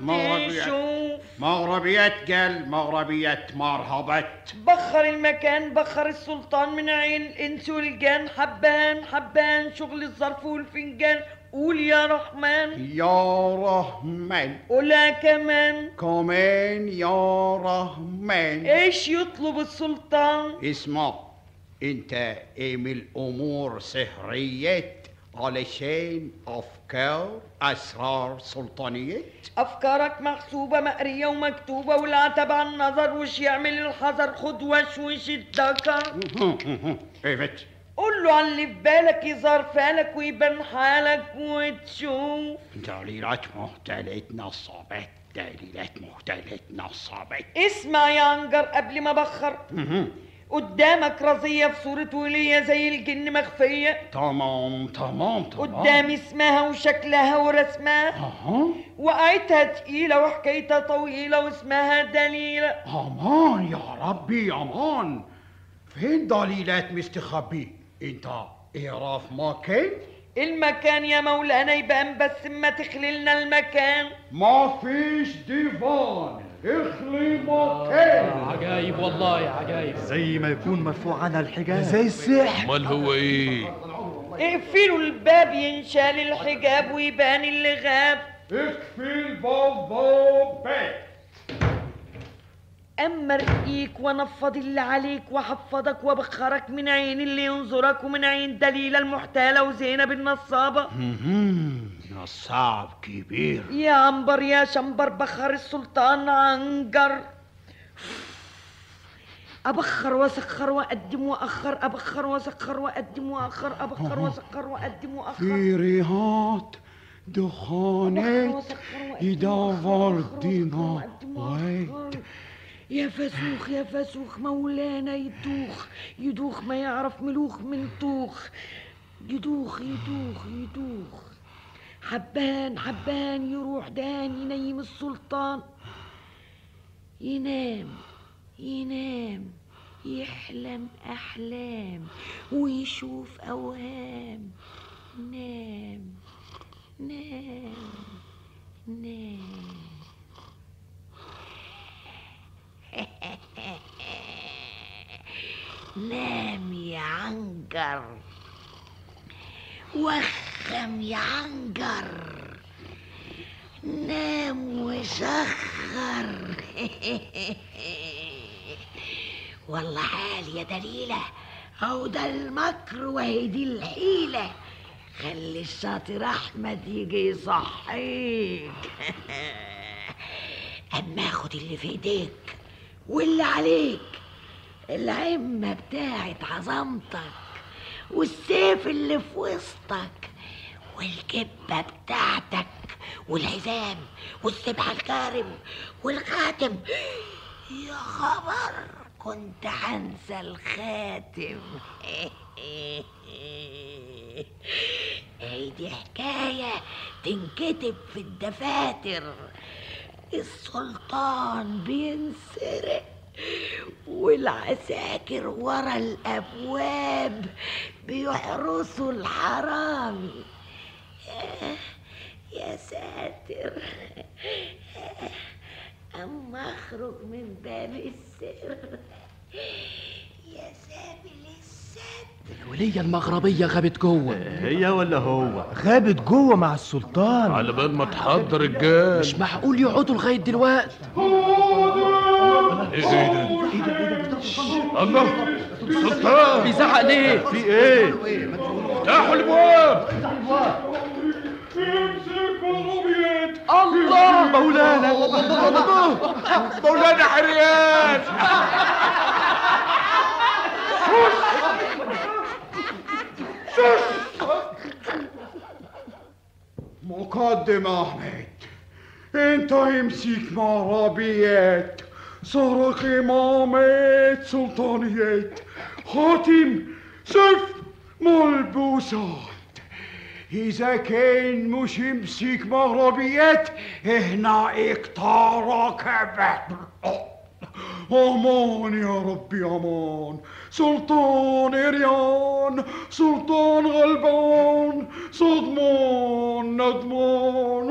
تشوف مغربيات قال مغربيات مرحبات بخر المكان بخر السلطان من عين الإنس والجان. حبان حبان شغل الظرف والفنجان. قول يا رحمن. يا رحمن. قولها كمان. كمان يا رحمن. إيش يطلب السلطان؟ اسمع أنت اعمل امور سحريات علشان أفكار أسرار سلطانيات أفكارك محسوبة مقرية ومكتوبة والعتب عن النظر وش يعمل الحذر؟ خد وشوش الذكر ايفت قول له على اللي في بالك يظهر فالك ويبان حالك وتشوف. دليلات محتلة نصابات دليلات محتلة نصابات. اسمع يا عنجر قبل ما بخر. قدامك رزية في صورة ولية زي الجن مخفية. تمام تمام تمام. قدامي اسمها وشكلها ورسمها. أها. وقعتها تقيلة وحكايتها طويلة واسمها دليلة. أمان يا ربي أمان. فين دليلات مستخبي انت اعرف مكان المكان يا مولانا يبان بس ما تخللنا المكان. ما فيش ديفان اخلي مكان. عجايب والله عجايب. زي ما يكون مرفوع عنها الحجاب. زي السحر. أمال هو إيه؟ اقفلوا الباب ينشال الحجاب ويبان اللي غاب اكفي البوابات اما ارقيك وانفض اللي عليك واحفظك وابخرك من عين اللي ينظرك ومن عين دليلة المحتالة وزينب النصابة. نصاب كبير. يا عنبر يا شنبر بخر السلطان عنجر أبخر وأسخر وأقدم وأخر أبخر وأسخر وأقدم وأخر أبخر وأسخر وأقدم وأخر. في ريحات دخانات يدور دينا ويت يا فسوخ يا فسوخ مولانا يدوخ يدوخ ما يعرف ملوخ من توخ يدوخ يدوخ يدوخ. حبان حبان يروح دان ينيم السلطان. ينام ينام يحلم أحلام ويشوف أوهام. نام نام نام. نام يا عنجر وخم يا عنجر نام وسخر. والله حال يا دليلة. أو ده المكر وهي دي الحيلة. خلي الشاطر أحمد يجي يصحيك. أما خد اللي في إيديك. واللي عليك. العمة بتاعت عظمتك والسيف اللي في وسطك والكبة بتاعتك والحزام والسبحة الكارم والخاتم. يا خبر كنت هنسى الخاتم. اي دي حكاية تنكتب في الدفاتر. السلطان بينسرق والعساكر ورا الأبواب بيحرسوا الحرامي يا- ساتر. أما أخرج من باب السر. يا سابل الستر الولية المغربية غابت جوه. هي ولا هو؟ غابت جوه مع السلطان. على بال ما تحضر الجال. مش معقول يقعدوا لغاية دلوقتي. إيه ده الله سلطان. بيزعق ليه؟ في إيه؟ افتحوا الابواب الله! مولانا مولانا حريان مقدم احمد انت امسك معربيات سرق امامات سلطانيات خاتم سيف ملبوسات. اذا كان مش امسك مغربيات هنا اقتارك أمان يا ربي أمان سلطان اريان سلطان غلبان صدمان ندمان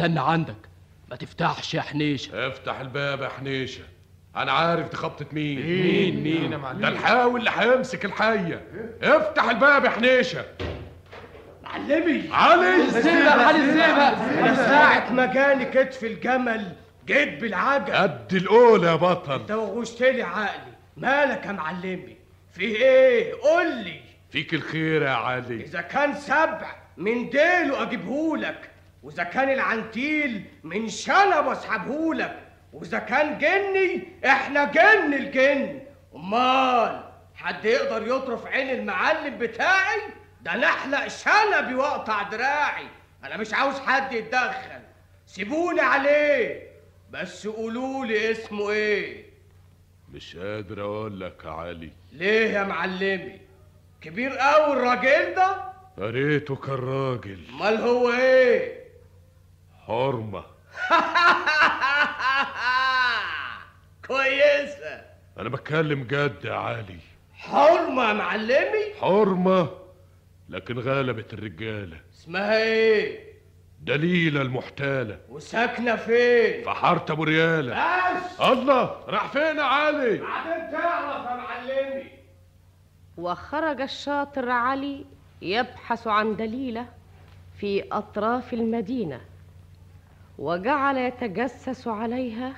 استنى عندك. ما تفتحش يا حنيشة. افتح الباب يا حنيشة. أنا عارف دي خبطة مين. مين؟ مين يا معلم؟ ده الحاوي اللي هيمسك الحية. افتح الباب يا حنيشة. معلمي. علي. إزاي بقى علي إزاي بقى أنا ساعة ما جاني كتف الجمل جيت بالعجل. قد الأولى يا بطل. انت وغشت لي عقلي. مالك يا معلمي؟ في إيه؟ قول لي. فيك الخير يا علي. إذا كان سبع من ديله أجيبهولك. وإذا كان العنتيل من شنب اسحبهولك وإذا كان جني إحنا جن الجن. أمال حد يقدر يطرف عين المعلم بتاعي؟ ده أنا احلق شنبي واقطع دراعي أنا مش عاوز حد يتدخل. سيبوني عليه. بس قولوا لي اسمه إيه. مش قادر أقول لك يا علي. ليه يا معلمي؟ كبير قوي الراجل ده؟ يا ريته كان راجل. أمال هو إيه؟ حرمة كويسه أنا بتكلم جد يا علي حرمه يا معلمي؟ حرمة لكن غلبت الرجالة. اسمها إيه؟ دليلة المحتالة. وساكنة فين؟ في حارة أبو ريالة. بس. الله راح فين يا علي بعدين تعرف يا معلمي. وخرج الشاطر علي يبحث عن دليلة في أطراف المدينة. وجعل يتجسس عليها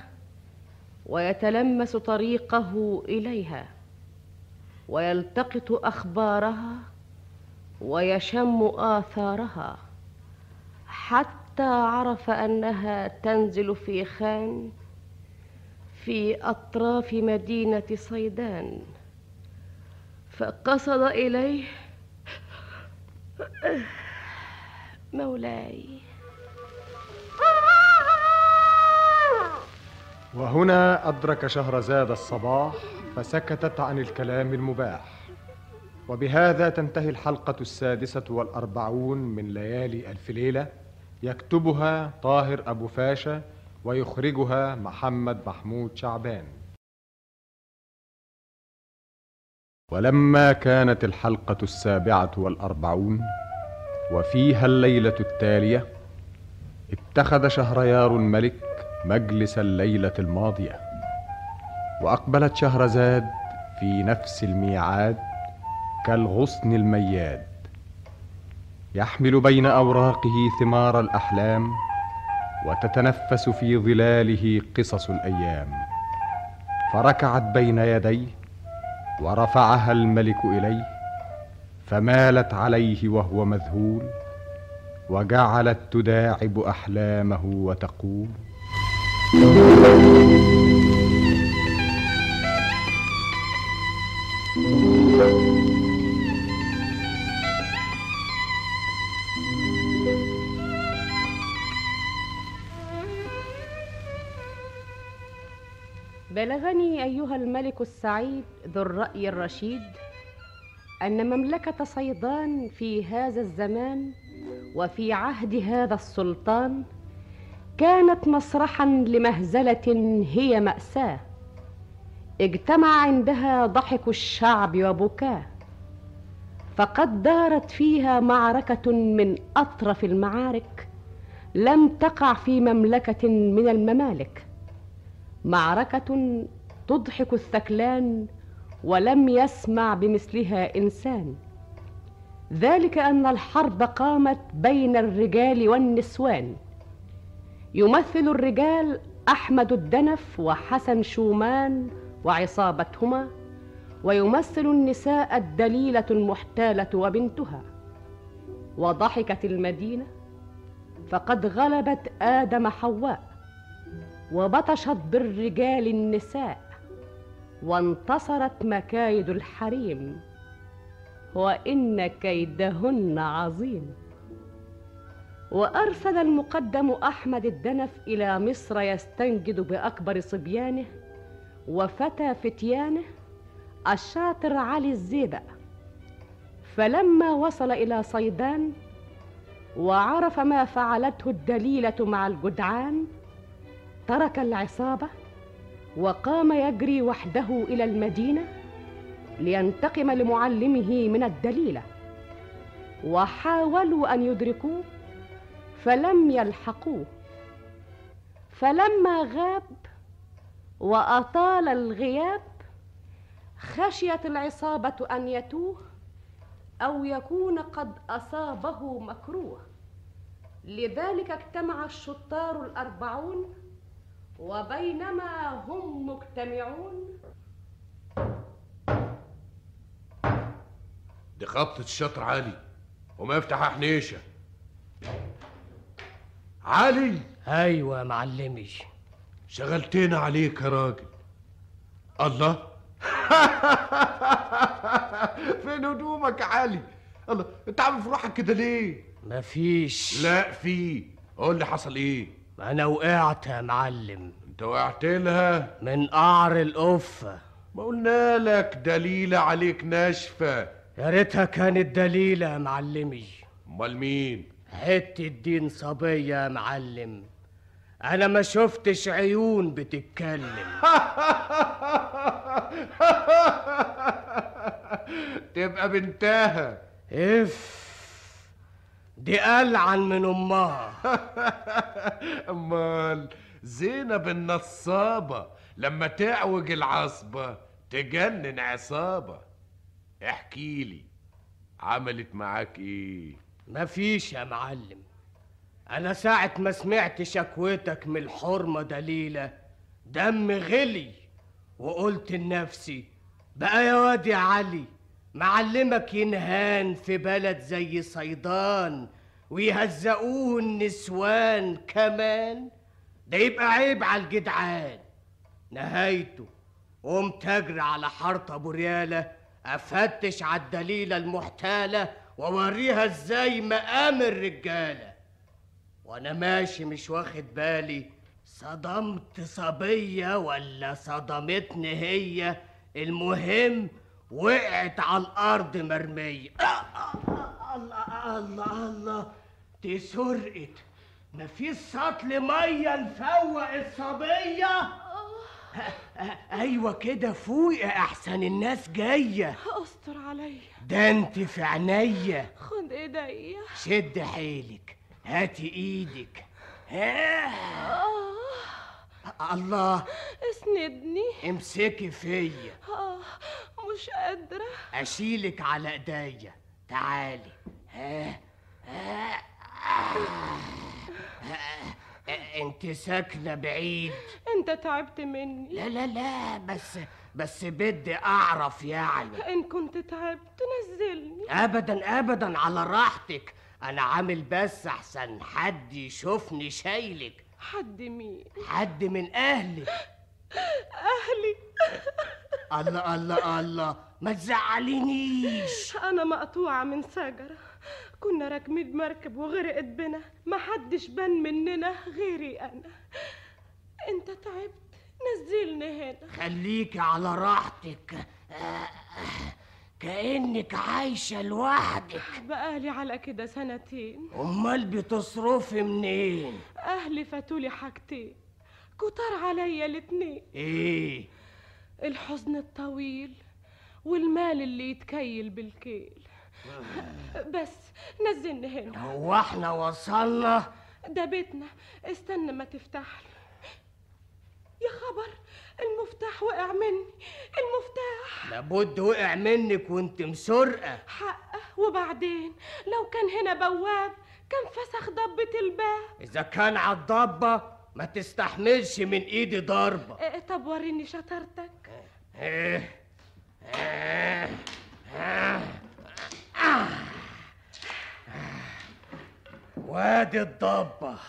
ويتلمس طريقه إليها ويلتقط أخبارها ويشم آثارها حتى عرف أنها تنزل في خان في أطراف مدينة صيدان فقصد إليه مولاي. وهنا أدرك شهرزاد الصباح فسكتت عن الكلام المباح. وبهذا تنتهي الحلقة السادسة والأربعون من ليالي ألف ليلة يكتبها طاهر أبو فاشا ويخرجها محمد محمود شعبان. ولما كانت الحلقة السابعة والأربعون وفيها الليلة التالية اتخذ شهريار الملك مجلس الليلة الماضية. وأقبلت شهرزاد في نفس الميعاد كالغصن المياد. يحمل بين أوراقه ثمار الأحلام وتتنفس في ظلاله قصص الأيام. فركعت بين يديه ورفعها الملك إليه فمالت عليه وهو مذهول وجعلت تداعب أحلامه وتقول بلغني أيها الملك السعيد ذو الرأي الرشيد أن مملكة صيدان في هذا الزمان وفي عهد هذا السلطان كانت مسرحا لمهزلة هي مأساة. اجتمع عندها ضحك الشعب وبكاه فقد دارت فيها معركة من أطرف المعارك لم تقع في مملكة من الممالك. معركة تضحك الثكلان ولم يسمع بمثلها إنسان. ذلك أن الحرب قامت بين الرجال والنسوان. يمثل الرجال أحمد الدنف وحسن شومان وعصابتهما ويمثل النساء الدليلة المحتالة وبنتها. وضحكت المدينة فقد غلبت آدم حواء وبطشت بالرجال النساء وانتصرت مكايد الحريم وإن كيدهن عظيم. وأرسل المقدم أحمد الدنف إلى مصر يستنجد بأكبر صبيانه وفتى فتيانه الشاطر علي الزيبق. فلما وصل إلى صيدان وعرف ما فعلته الدليلة مع الجدعان ترك العصابة وقام يجري وحده إلى المدينة لينتقم لمعلمه من الدليلة. وحاولوا أن يدركوه فلم يلحقوه. فلما غاب وأطال الغياب خشيت العصابة أن يتوه أو يكون قد أصابه مكروه. لذلك اجتمع الشطار الأربعون وبينما هم مجتمعون. دي خبطة الشطر علي وما يفتح حنيشة. علي. أيوه يا معلمي شغلتنا عليك يا راجل. الله. فين هدومك يا علي؟ الله انت عامل في روحك كده ليه؟ مفيش. لا في. قول لي حصل إيه؟ أنا وقعت يا معلم. انت وقعت لها؟ من قعر القفه ما قلنا لك دليلة عليك ناشفة. يا ريتها كانت دليلة يا معلمي. أمال مين؟ حتة دين صبيه يا معلم. أنا ما شفتش عيون بتتكلم. تبقى بنتها. إف دي ألعن من أمها. أمال زينب النصابة لما تعوج العصبة تجنن عصابة. احكي لي عملت معاك إيه؟ مفيش يا معلم. أنا ساعة ما سمعت شكوتك من الحرمة دليلة دم غلي وقلت لنفسي بقى يا واد يا علي معلمك ينهان في بلد زي صيدان ويهزقوه النسوان كمان؟ ده يبقى عيب على الجدعان. نهايته. قمت أجري على حارة أبو ريالة أفتش على الدليلة المحتالة وأوريها إزاي مقام الرجالة. وأنا ماشي مش واخد بالي صدمت صبية ولا صدمتني هي؟ المهم وقعت على الأرض مرمية. الله الله الله. دي سرقت. مفيش سطل مية نفوق الصبية. أيوه كده فوق أحسن الناس جاية. أستر عليا. ده أنت في عينيا. خد إيديا. شد حيلك. هاتي إيدك. ها. الله. اسندني. امسكي فيا. آه. مش قادرة. أشيلك على إيديا. تعالي. ها. ها. أنت ساكنة بعيد. أنت تعبت مني. لا لا لا بس بس بدي أعرف يعني إن كنت تعبت نزلني. ابدا ابدا على راحتك. أنا عامل بس أحسن. حد يشوفني شايلك. حد مين؟ حد من أهلك. أهلي الله الله الله. ما تزعلينيش أنا مقطوعة من شجرة كنا راكبين مركب وغرقت بنا. ما حدش بان مننا غيري أنا. أنت تعبت نزلني هنا. خليكي على راحتك. كأنك عايشة لوحدك. بقالي على كده سنتين. أمال بتصرفي منين؟ أهلي فاتولي حاجتين. كتر عليا الاتنين. إيه؟ الحزن الطويل والمال اللي يتكيل بالكيل. بس نزلني هنا. هو إحنا وصلنا؟ ده بيتنا. استنى ما تفتح لي. يا خبر المفتاح وقع مني. المفتاح. لابد وقع منك وانت مسرقة. حقه. وبعدين؟ لو كان هنا بواب كان فسخ ضبة الباب. إذا كان عالضبه ما تستحملش من إيدي ضربة. إيه طب وريني شطارتك. إيه. آه. آه. وادي الضبه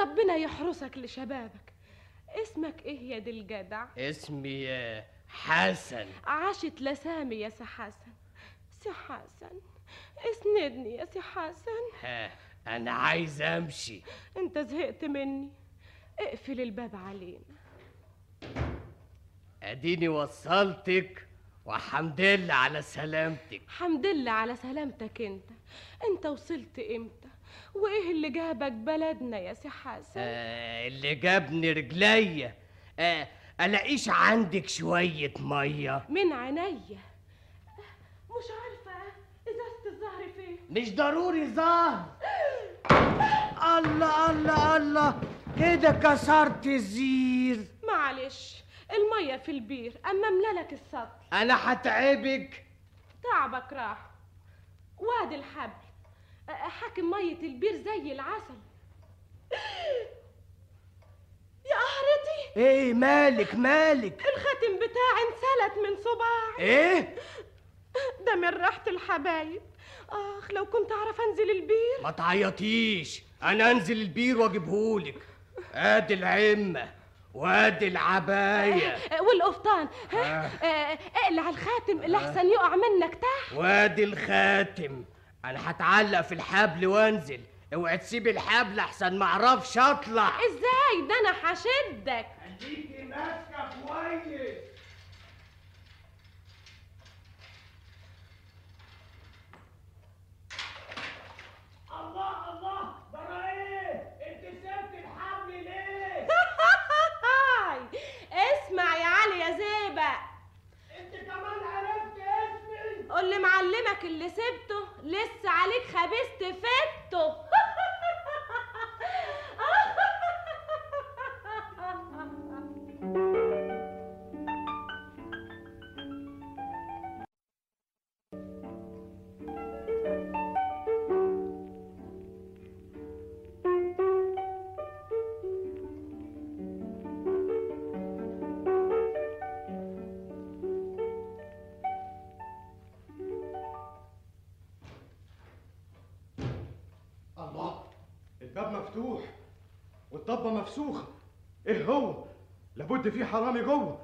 ربنا يحرسك لشبابك. اسمك إيه يا دي الجدع؟ اسمي حسن. عاشت الأسامي يا سي حسن. سي حسن اسندني يا سي حسن. ها أنا عايز أمشي. أنت زهقت مني. اقفل الباب علينا. أديني وصلتك. وحمد لله على سلامتك. حمد لله على سلامتك انت. انت وصلت إمتى؟ وايه اللي جابك بلدنا يا سي حسن؟ آه اللي جابني رجليا آه ألاقيش عندك شوية مية. من عينيا. مش عارفة إزازة الزهر فين. مش ضروري زهر. الله الله الله. كده كسرت الزير؟ معلش. المية في البير أما املالك السطل أنا هتعبك تعبك راح. وادي الحبل. حاكم مية البير زي العسل. يا قهرتي إيه مالك مالك؟ الخاتم بتاعي انسلت من صباعي. إيه؟ ده من راحة الحبايب. آخ لو كنت أعرف أنزل البير. ما تعيطيش. أنا أنزل البير وأجيبهولك. آدي العمة. وادي العباية. أه، والقفطان. ها؟ أه، اقلع الخاتم لحسن يقع منك تحت وادي الخاتم. أنا هتعلق في الحبل وانزل. اوعي تسيبي الحبل أحسن ما أعرفش أطلع. إزاي؟ ده أنا هشدك. خليكي ماسكة كويس الله الله برا إيه انت سبت الحبل ليه اسمع يا علي يا زيبة انت كمان عرفت اسمي قول لي معلمك اللي سبته لسه عليك خبيث فته مفسوخة إيه هو؟ لابد في حرامي جوه.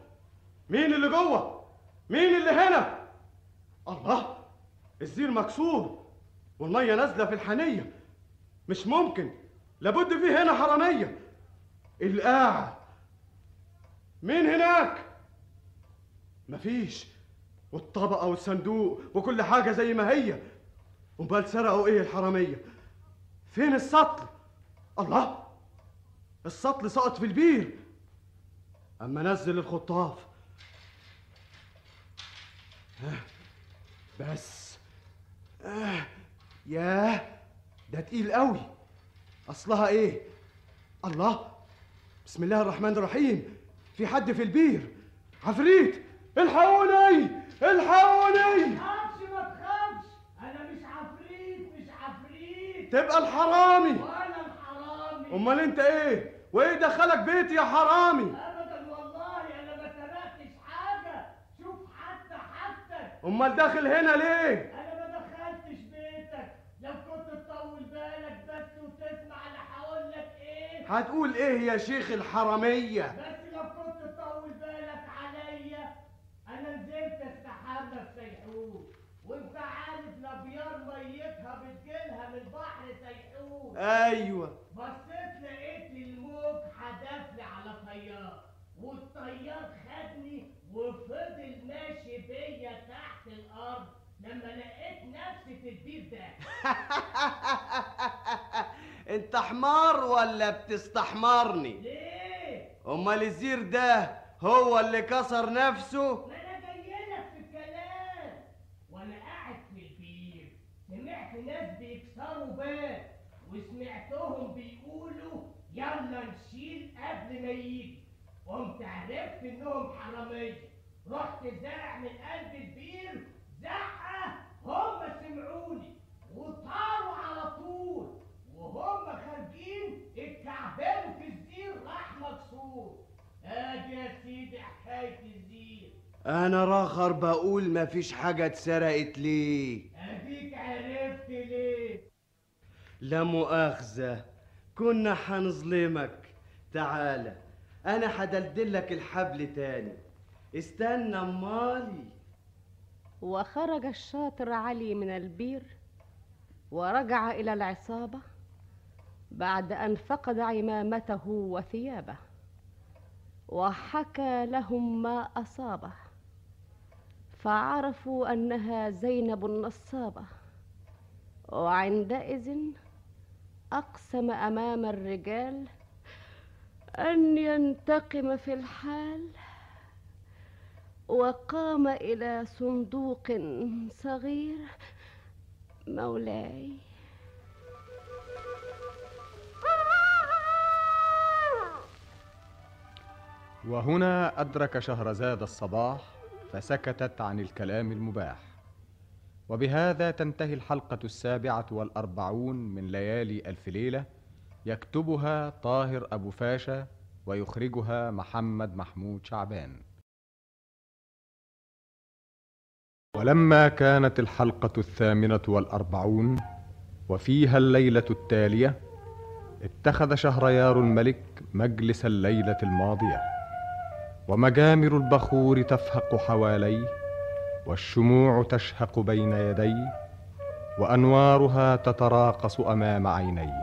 مين اللي جوه؟ مين اللي هنا؟ الله! الزير مكسور والمية نازلة في الحنية. مش ممكن. لابد في هنا حرامية. القاعة مين هناك؟ مفيش. والطبقة والصندوق وكل حاجة زي ما هي. امال سرقوا إيه الحرامية؟ فين السطل؟ الله! السطل سقط في البير. أما نزل الخطاف. آه، بس. آه ياه ده تقيل قوي. أصلها إيه؟ الله بسم الله الرحمن الرحيم. في حد في البير؟ عفريت الحقوني الحقوني. تخافش ما تخافش. أنا مش عفريت مش عفريت. تبقى الحرامي. أمال أنت إيه؟ وإيه دخلك بيتي يا حرامي؟ ابدا والله أنا ما سرقتش حاجة. شوف حتى حتى أمال داخل هنا ليه؟ أنا ما دخلتش بيتك. لو كنت تطول بالك بس وتسمع أنا هقول لك إيه؟ هتقول إيه يا شيخ الحرامية؟ بس لو كنت تطول بالك عليا أنا نزلت استحمى في سيحون وأنت عارف الأبيار ميتها بتجيلها من بحر سيحون أيوه بصيت لقيت الموج حدفلي على طيار والطيار خدني وفضل ماشي بيا تحت الأرض لما لقيت نفسي في البير ده انت حمار ولا بتستحمرني ليه؟ امال الزير ده هو اللي كسر نفسه ما أنا جايلك في الكلام وأنا قاعد في البير سمعت ناس بيكسروا باب وسمعتهم بيقولوا يلا نشيل قبل ما يجي قمت عرفت انهم حرامية رحت زارع من قلب البير هم سمعوني. وطاروا على طول. وهم خارجين اتكعبلوا في الزير راح مكسور. ادي يا سيدي حكاية الزير. أنا راخر بقول مفيش حاجة اتسرقت ليه؟ أديك عرفت ليه. لا مؤاخذة كنا حنظلمك. تعالى أنا حدلدلك الحبل تاني. استنى امالي وخرج الشاطر علي من البير ورجع إلى العصابة بعد أن فقد عمامته وثيابه وحكى لهم ما أصابه فعرفوا أنها زينب النصابة. وعندئذ أقسم أمام الرجال أن ينتقم في الحال. وقام إلى صندوق صغير. مولاي. وهنا أدرك شهرزاد الصباح فسكتت عن الكلام المباح. وبهذا تنتهي الحلقة السابعة والأربعون من ليالي ألف ليلة يكتبها طاهر أبو فاشا ويخرجها محمد محمود شعبان. ولما كانت الحلقة الثامنة والأربعون وفيها الليلة التالية اتخذ شهريار الملك مجلس الليلة الماضية ومجامر البخور تفهق حواليه والشموع تشهق بين يديه وأنوارها تتراقص أمام عينيه.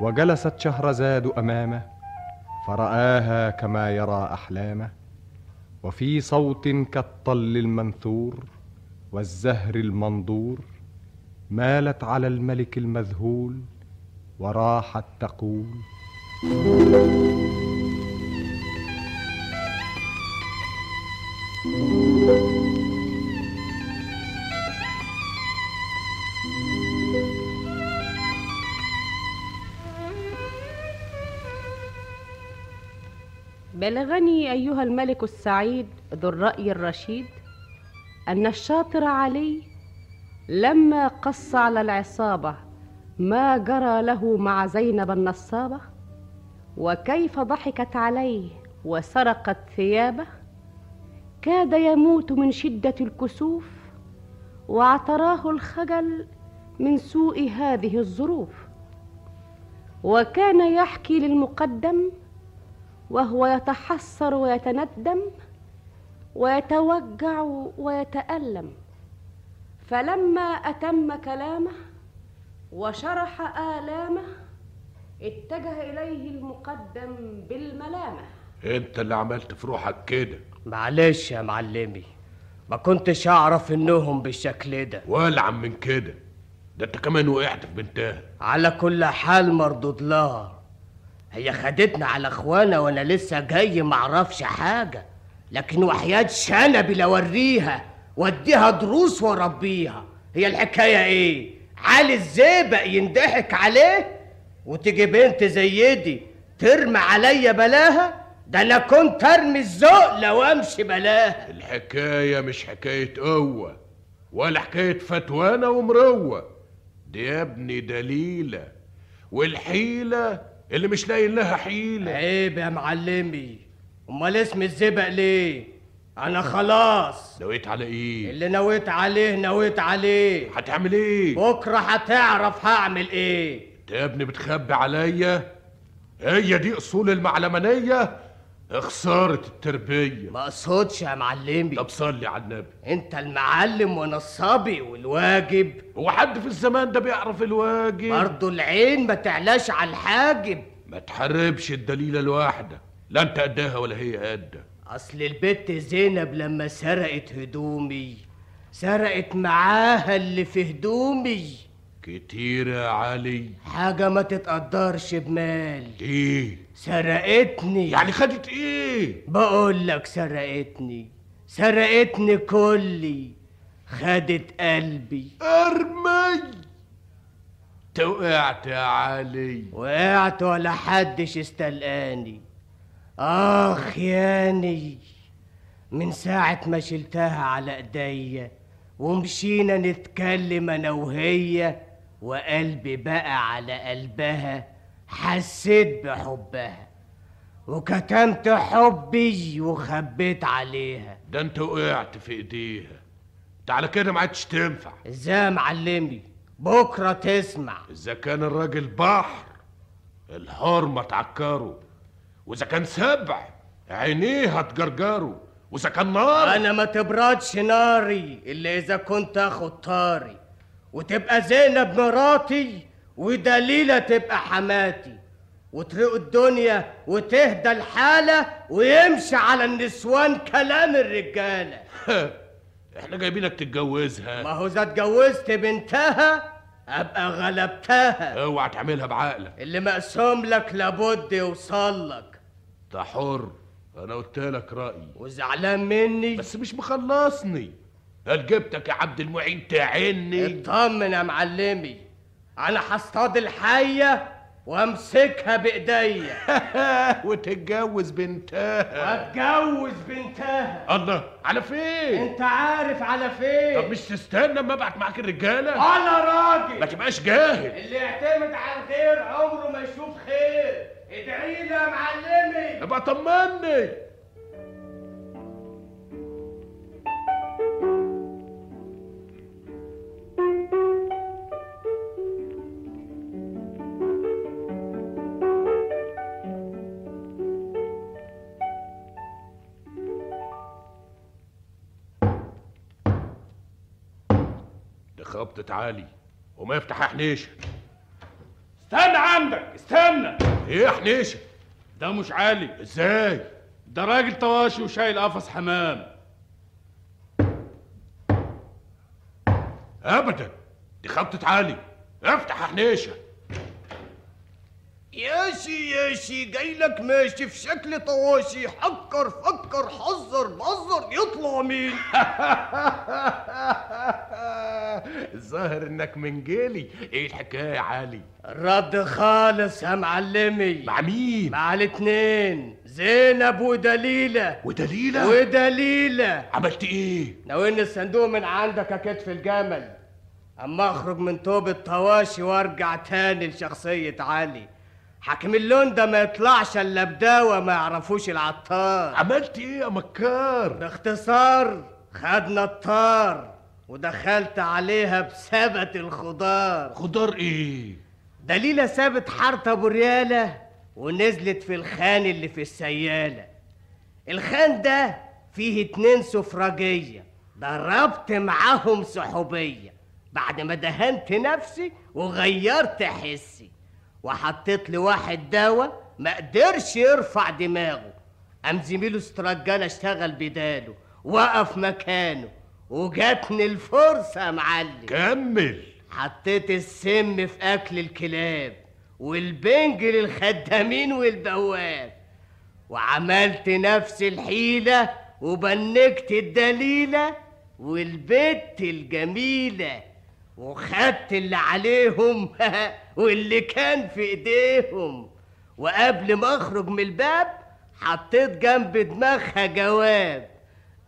وجلست شهرزاد أمامه فرآها كما يرى أحلامه وفي صوت كالطل المنثور والزهر المنظور مالت على الملك المذهول وراحت تقول. بلغني أيها الملك السعيد ذو الرأي الرشيد أن الشاطر علي لما قص على العصابة ما جرى له مع زينب النصابة؟ وكيف ضحكت عليه وسرقت ثيابه؟ كاد يموت من شدة الكسوف واعتراه الخجل من سوء هذه الظروف. وكان يحكي للمقدم وهو يتحسر ويتندم ويتوجع ويتألم. فلما أتم كلامه وشرح آلامه اتجه إليه المقدم بالملامة. أنت اللي عملت في روحك كده. معلش يا معلمي ما كنتش أعرف إنهم بالشكل ده. والعم من كده. ده أنت كمان وقعت في بنتها. على كل حال مردود لها. هي خدتنا على اخوانا وأنا لسه جاي معرفش حاجة. لكن وحياة شنبي لوريها واديها دروس واربيها هي الحكاية إيه؟ علي الزيبق يندحك عليه وتيجي بنت زي دي ترمي عليا بلاها؟ ده أنا كنت ارمي الذوق لو امشي بلاها. الحكاية مش حكاية قوة ولا حكاية فتوانة ومروة. دي يا ابني دليلة والحيلة اللي مش لاقي لها حيلة. عيب يا معلمي. أمال اسم الزبق ليه؟ أنا خلاص. نويت على إيه؟ اللي نويت عليه نويت عليه. هتعمل إيه؟ بكرة هتعرف هعمل إيه. انت يا ابني بتخبي عليا. هي دي أصول المعلمانية. خسارة التربية. ما اقصدش يا معلمي. طب صلي على النبي. انت المعلم وأنا الصبي والواجب. هو حد في الزمان ده بيعرف الواجب؟ برضه العين ما تعلاش على الحاجب. ما تحربش الدليلة الواحدة. لا انت قدها ولا هي قدها. أصل البت زينب لما سرقت هدومي سرقت معاها اللي في هدومي. كتير يا علي. حاجة ما تتقدرش بمال. إيه سرقتني. يعني خدت إيه؟ بقول لك سرقتني. سرقتني كلي. خدت قلبي. أرمي. توقعت يا علي. وقعت ولا حدش استلقاني. آخ ياني. من ساعة ما شلتها على إيديا ومشينا نتكلم أنا وهي. وقلبي بقى على قلبها حسيت بحبها. وكتمت حبي وخبيت عليها. ده انت وقعت في ايديها. انت على كده ما عادش تنفع. إزاي يا معلمي؟ بكرة تسمع. إذا كان الراجل بحر الحرمة تعكره وإذا كان سبع عينيه هتجرجره وإذا كان نار أنا ما تبردش ناري إلا إذا كنت أخد طاري. وتبقى زينب مراتي ودليلة تبقى حماتي. وترق الدنيا وتهدى الحالة ويمشي على النسوان كلام الرجالة. إحنا جايبينك تتجوزها. ما هو إذا اتجوزت بنتها أبقى غلبتها. أوعى تعملها بعقلك. اللي مقسوم لك لابد يوصل لك. انت حر. أنا قلت لك رأيي. وزعلان مني. بس مش مخلصني. هل جبتك يا عبد المعين تعني؟ اطمن يا معلمي أنا هصطاد الحية وأمسكها بإيديا. وتتجوز بنتها. واتجوز بنتها. الله على فين؟ أنت عارف على فين. طب مش تستنى أما أبعت معاك الرجالة؟ أنا راجل. ما تبقاش جاهل. اللي يعتمد على الخير عمره ما يشوف خير. ادعي لي يا معلمي. أبقى طمني. خبطة عالي وما يفتح يا حنيشه استنى عندك استنى. إيه يا حنيشه ده مش عالي. إزاي؟ ده راجل طواشي وشايل قفص حمام. ابدا دي خبطة عالي. افتح يا حنيشه ياشي ياشي جاي لك ماشي في شكل طواشي. حكر فكر حذر بزر يطلع مين؟ الظاهر انك من جيلي. إيه الحكاية يا علي؟ الرد خالص يا معلمي. مع مين؟ مع الاتنين. زينب ودليلة. ودليلة؟ ودليلة. عملت إيه؟ ناولني الصندوق من عندك يا كتف الجمل. أما أخرج من توب الطواشي وأرجع تاني لشخصية علي. حاكم اللون ده ما يطلعش إلا بداوة ما يعرفوش العطار. عملت إيه يا مكار؟ باختصار خدنا الطار. ودخلت عليها بسبت الخضار. خضار إيه؟ دليلة سابت حارة أبو ريالة ونزلت في الخان اللي في السيالة. الخان ده فيه اتنين سفرجية. ضربت معاهم سحوبية. بعد ما دهنت نفسي وغيرت حسي. وحطيت لواحد دواء ما قدرش يرفع دماغه. قام زميله استرجانة اشتغل بداله وقف مكانه. وجاتني الفرصة يا معلم. كمل. حطيت السم في أكل الكلاب والبنج للخدامين والبواب. وعملت نفس الحيلة وبنكت الدليلة والبت الجميلة وخدت اللي عليهم واللي كان في إيديهم. وقبل ما أخرج من الباب حطيت جنب دماغها جواب.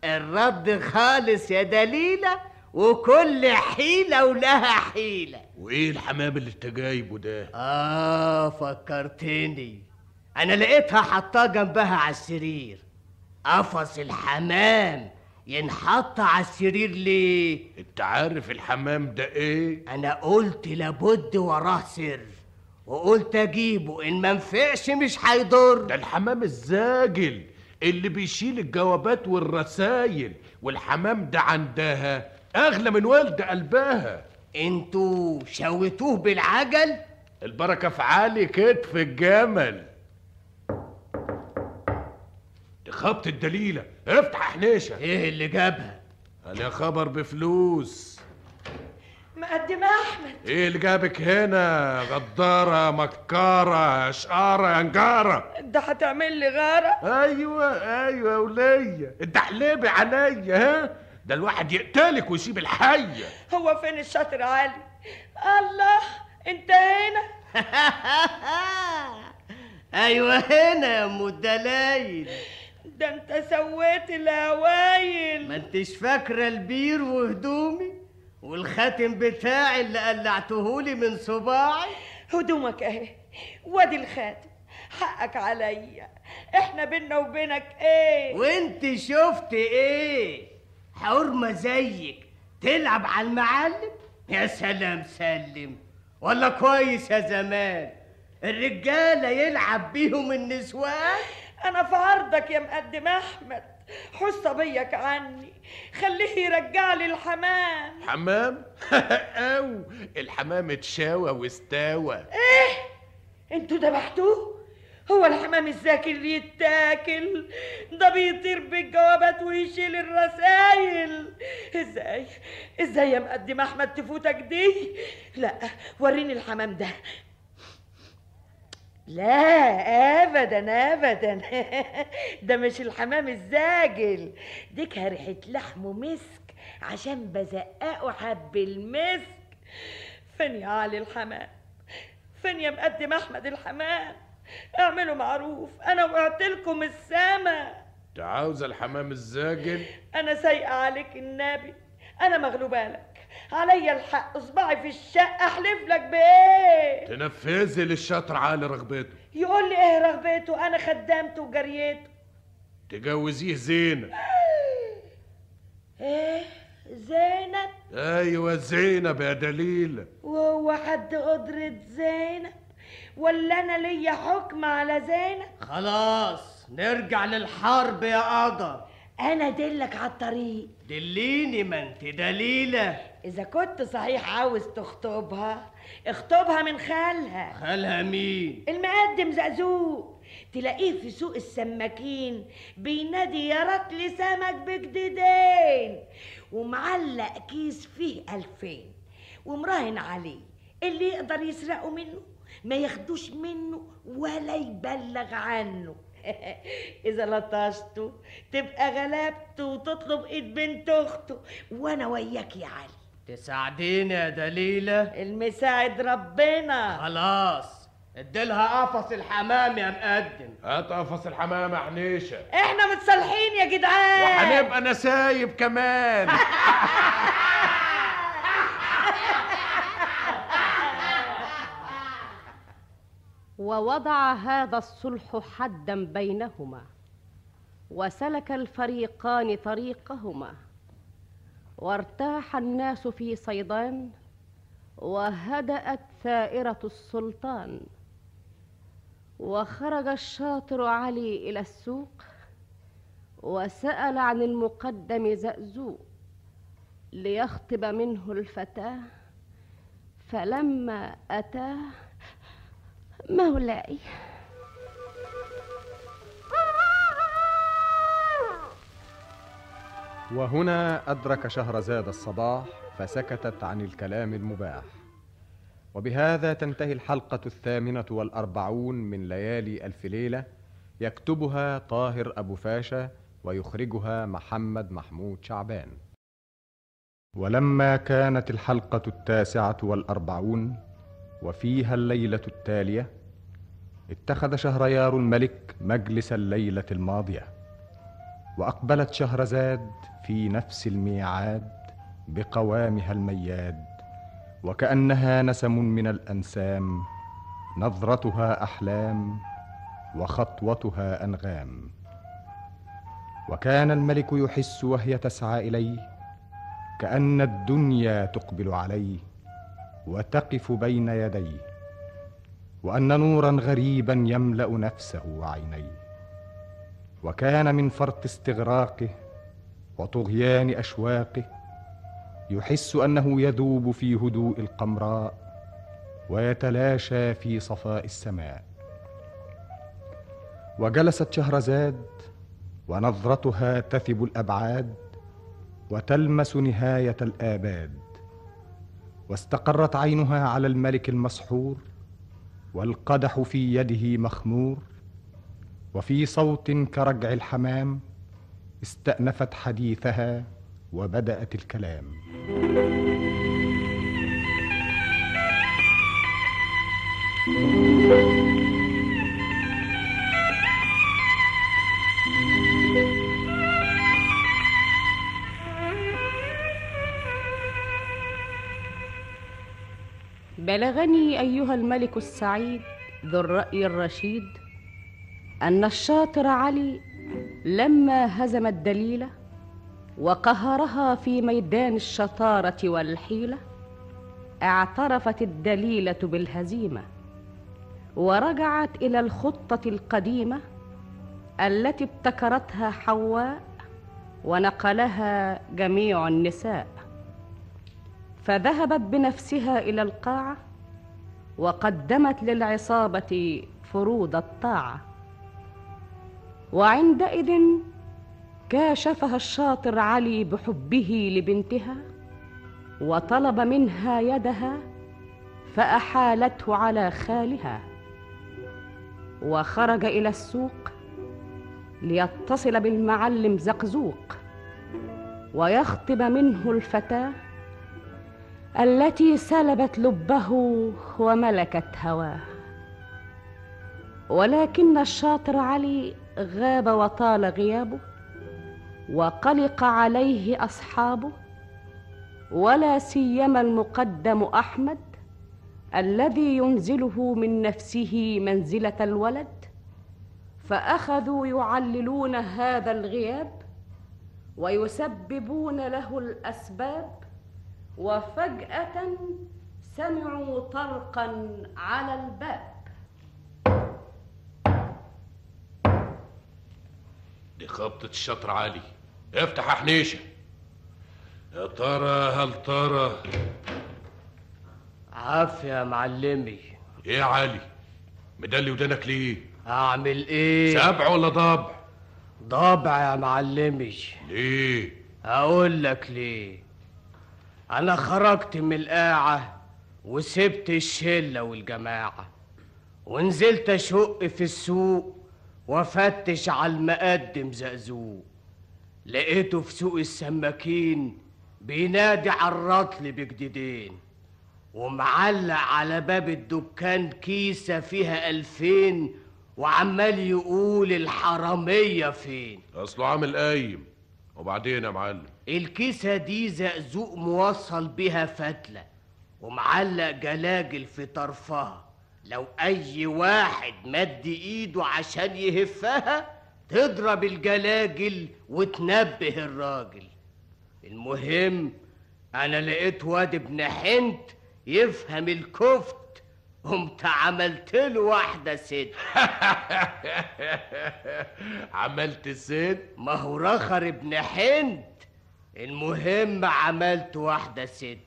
الرد خالص يا دليلة وكل حيلة ولها حيلة. وإيه الحمام اللي انت جايبه ده؟ آه فكرتني. أنا لقيتها حطاه جنبها على السرير. قفص الحمام ينحط على السرير ليه؟ انت عارف الحمام ده إيه؟ أنا قلت لابد وراه سر وقلت أجيبه إن منفعش مش هيضر. ده الحمام الزاجل. اللي بيشيل الجوابات والرسايل والحمام ده عندها أغلى من والد قلبها. أنتوا شويتوه بالعجل؟ البركة في عالي كتف الجمل. دي خبط الدليلة. افتح حنيشة. إيه اللي جابها؟ أنا خبر بفلوس. مقدمة أحمد. إيه اللي جابك هنا؟ غدارة مكارة شقاره نجاره انت هتعمل لي غارة. أيوه أيوه يا وليه انت حليبي عليا ها؟ ده الواحد يقتلك ويسيب الحيه هو فين الشاطر علي الله أنت هنا؟ أيوه هنا يا أم الدلايل ده أنت سويت الهوايل ما أنتش فاكرة البير وهدومي؟ والخاتم بتاعي اللي قلعتهولي من صباعي؟ هدومك اهي وادي الخاتم حقك عليا. إحنا بينا وبينك إيه؟ وانت شفت إيه؟ حرمة زيك تلعب على المعلم؟ يا سلام سلم. ولا كويس يا زمان. الرجالة يلعب بيهم النسوان؟ أنا في عرضك يا مقدم أحمد. حس صبيك عني. خليه يرجع لي الحمام. حمام؟ أو الحمام اتشاوى واستوى إيه؟ أنتوا ذبحتوه؟ هو الحمام اللي يتاكل. ده بيطير بالجوابات ويشيل الرسايل. إزاي؟ إزاي يا مقدم أحمد تفوتك دي؟ لا وريني الحمام ده. لا ابدا ابدا. ده مش الحمام الزاجل. دي ريحة لحم ومسك عشان بزققه حب المسك. فين يا علي الحمام؟ فين يا مقدم أحمد الحمام؟ اعملوا معروف أنا وقعت لكم السما. انت عاوز الحمام الزاجل؟ أنا سايقة عليك النبي أنا مغلوبة لك. عليا الحق اصبعي في الشقة احلف لك بإيه؟ تنفذي للشاطر عالي رغبته. يقول لي إيه رغبته؟ أنا خدامته وجريته. تجوزيه زينة. إيه؟ زينب أيوه زينب يا دليلة وهو حد قدرة زينب ولا أنا ليا حكم على زينب خلاص نرجع للحرب يا قدر. أنا أدلك على الطريق. دليني ما أنت دليلة. إذا كنت صحيح عاوز تخطبها اخطبها من خالها. خالها مين؟ المقدم زقزوق. تلاقيه في سوق السماكين بينادي يا رطل سمك بجديدين. ومعلق كيس فيه ألفين. ومراهن عليه. اللي يقدر يسرقه منه ما ياخدوش منه ولا يبلغ عنه. إذا لطشته تبقى غلبته وتطلب إيد بنت أخته. وأنا وياك يا علي. تساعديني يا دليلة. المساعد ربنا. خلاص اديلها قفص الحمام يا مقدم. هات قفص الحمام يا حنيشة. إحنا متصالحين يا جدعان. وهنبقى نسايب كمان. ووضع هذا الصلح حدا بينهما وسلك الفريقان طريقهما. وارتاح الناس في صيدان وهدأت ثائرة السلطان. وخرج الشاطر علي إلى السوق وسأل عن المقدم زأزوق ليخطب منه الفتاة فلما أتاه مولاي. وهنا أدرك شهرزاد الصباح فسكتت عن الكلام المباح. وبهذا تنتهي الحلقة الثامنة والأربعون من ليالي ألف ليلة يكتبها طاهر أبو فاشا ويخرجها محمد محمود شعبان. ولما كانت الحلقة التاسعة والأربعون وفيها الليلة التالية اتخذ شهريار الملك مجلس الليلة الماضية وأقبلت شهرزاد في نفس الميعاد بقوامها المياد وكأنها نسم من الأنسام نظرتها أحلام وخطوتها أنغام. وكان الملك يحس وهي تسعى إليه كأن الدنيا تقبل عليه وتقف بين يديه وأن نورا غريبا يملأ نفسه وعينيه وكان من فرط استغراقه وطغيان أشواقه يحس أنه يذوب في هدوء القمراء ويتلاشى في صفاء السماء. وجلست شهرزاد ونظرتها تثب الأبعاد وتلمس نهاية الآباد. واستقرت عينها على الملك المسحور والقدح في يده مخمور وفي صوت كرجع الحمام استأنفت حديثها وبدأت الكلام. بلغني أيها الملك السعيد ذو الرأي الرشيد أن الشاطر علي لما هزم الدليله وقهرها في ميدان الشطارة والحيلة اعترفت الدليلة بالهزيمة ورجعت إلى الخطة القديمة التي ابتكرتها حواء ونقلها جميع النساء. فذهبت بنفسها إلى القاعة وقدمت للعصابة فروض الطاعة. وعندئذ كاشفها الشاطر علي بحبه لبنتها وطلب منها يدها فأحالته على خالها. وخرج إلى السوق ليتصل بالمعلم زقزوق ويخطب منه الفتاة التي سلبت لبه وملكت هواه. ولكن الشاطر علي غاب وطال غيابه وقلق عليه أصحابه ولا سيما المقدم أحمد الذي ينزله من نفسه منزلة الولد فأخذوا يعللون هذا الغياب ويسببون له الأسباب وفجأة سمعوا طرقا على الباب. دي خبطة الشطر عالي افتح يا حنيشة. يا ترى هل ترى؟ عافية يا معلمي. إيه يا علي؟ مدلي ودانك ليه؟ أعمل إيه؟ سبع ولا ضبع ضبع يا معلمي. ليه؟ أقول لك ليه. أنا خرجت من القاعة وسبت الشلة والجماعة ونزلت أشق في السوق وافتش على المقدم زقزوق. لقيته في سوق السماكين بينادي على الرطل بجديدين. ومعلق على باب الدكان كيسة فيها ألفين وعمال يقول الحرامية فين. أصله عامل قايم. وبعدين يا معلم؟ الكيسة دي زقزوق موصل بيها فتلة. ومعلق جلاجل في طرفها. لو أي واحد مد إيده عشان يهفها تضرب الجلاجل وتنبه الراجل. المهم أنا لقيت واد ابن حنت يفهم الكفت قمت عملت له واحدة ست عملت ست ما هو رخر ابن حنت. المهم عملت واحدة ست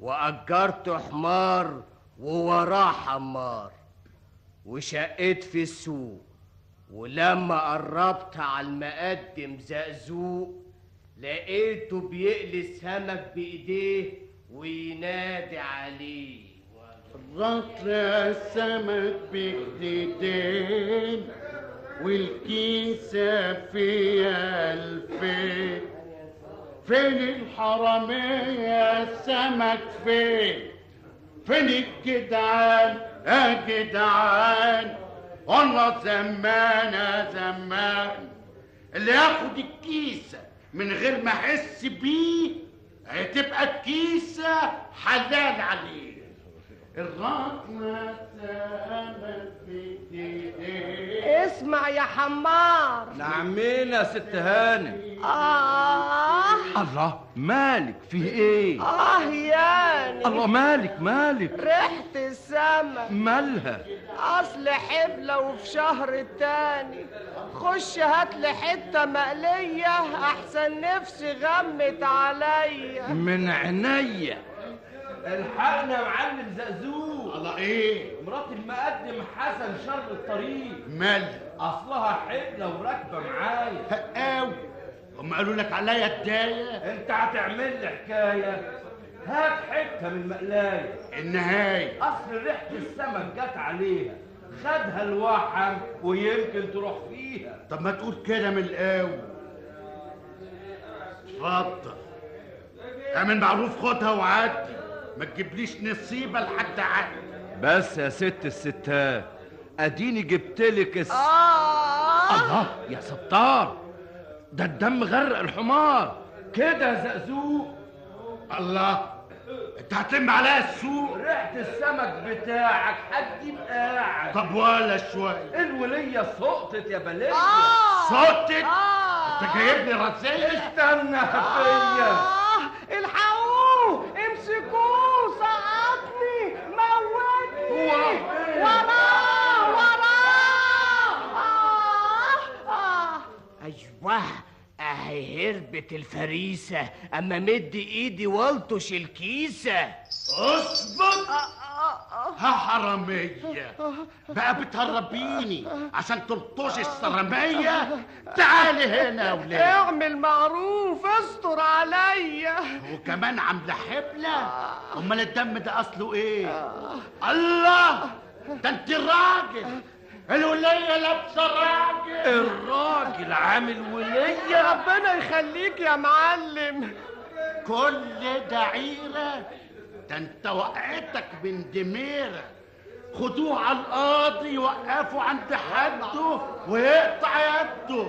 وأجرت حمار ووراه حمار وشقيت في السوق ولما قربت على المقدم زقزوق لقيته بيقلي سمك بإيديه وينادي عليه. رطل السمك بجديدين والكيسة فيها ألفين. فين الحرامية السمك فين؟ فين الجدعان يا جدعان والله زمان زمان. اللي ياخد الكيسة من غير ما أحس بيه هتبقى الكيسة حلال عليه. بإيديه اسمع يا حمار. نعمين يا ست هاني آه. الله مالك؟ فيه إيه؟ آه يعني. الله مالك مالك؟ ريحة السمك مالها؟ أصل حبلة وفي شهر التاني خش هات لي حتة مقلية أحسن نفسي غمت عليا. من عينيا. الحقنا يا معلم زقزوق. الله إيه؟ مرات المقدم حسن شر الطريق. مال. أصلها حبلة وراكبة معايا. هقاوي. هم قالوا لك عليا الداية؟ أنت هتعمل لي حكاية. هات حتة من المقلاية النهاية. أصل ريحة السمك جت عليها. خدها الوحم ويمكن تروح فيها. طب ما تقول كده من القاوي اتفضل. اعمل معروف خدها وعدي. ما تجيبليش نصيبة لحد عدي بس يا ست الستات اديني جبتلك الس... آه. الله يا ستار ده الدم غرق الحمار. كده يا زقزوق. الله انت هتلم عليا السوق؟ ريحة السمك بتاعك حد يبقى قاعد طب ولا شوية. الولية سقطت يا بلية. سقطت؟ انت جايبني رزية استنى فيا. الحقوه امسكوه سقطني موتني هو وراه وراه آه آه أيوه أهي هربت الفريسة أما مد إيدي والطش الكيسة. اصبر ها حرامية. بقى بتهربيني عشان تلطشي السرمية. تعالي هنا يا ولاد. اعمل معروف استر عليا. وكمان عاملة حبلة. أمال الدم ده أصله إيه؟ الله! ده أنت راجل. الولية لابسة راجل. الراجل عامل ولية. ربنا يخليك يا معلم. كل ده عيرة ده انت وقعتك من دميرة خدوه على القاضي يوقفوا عند حده ويقطع يده.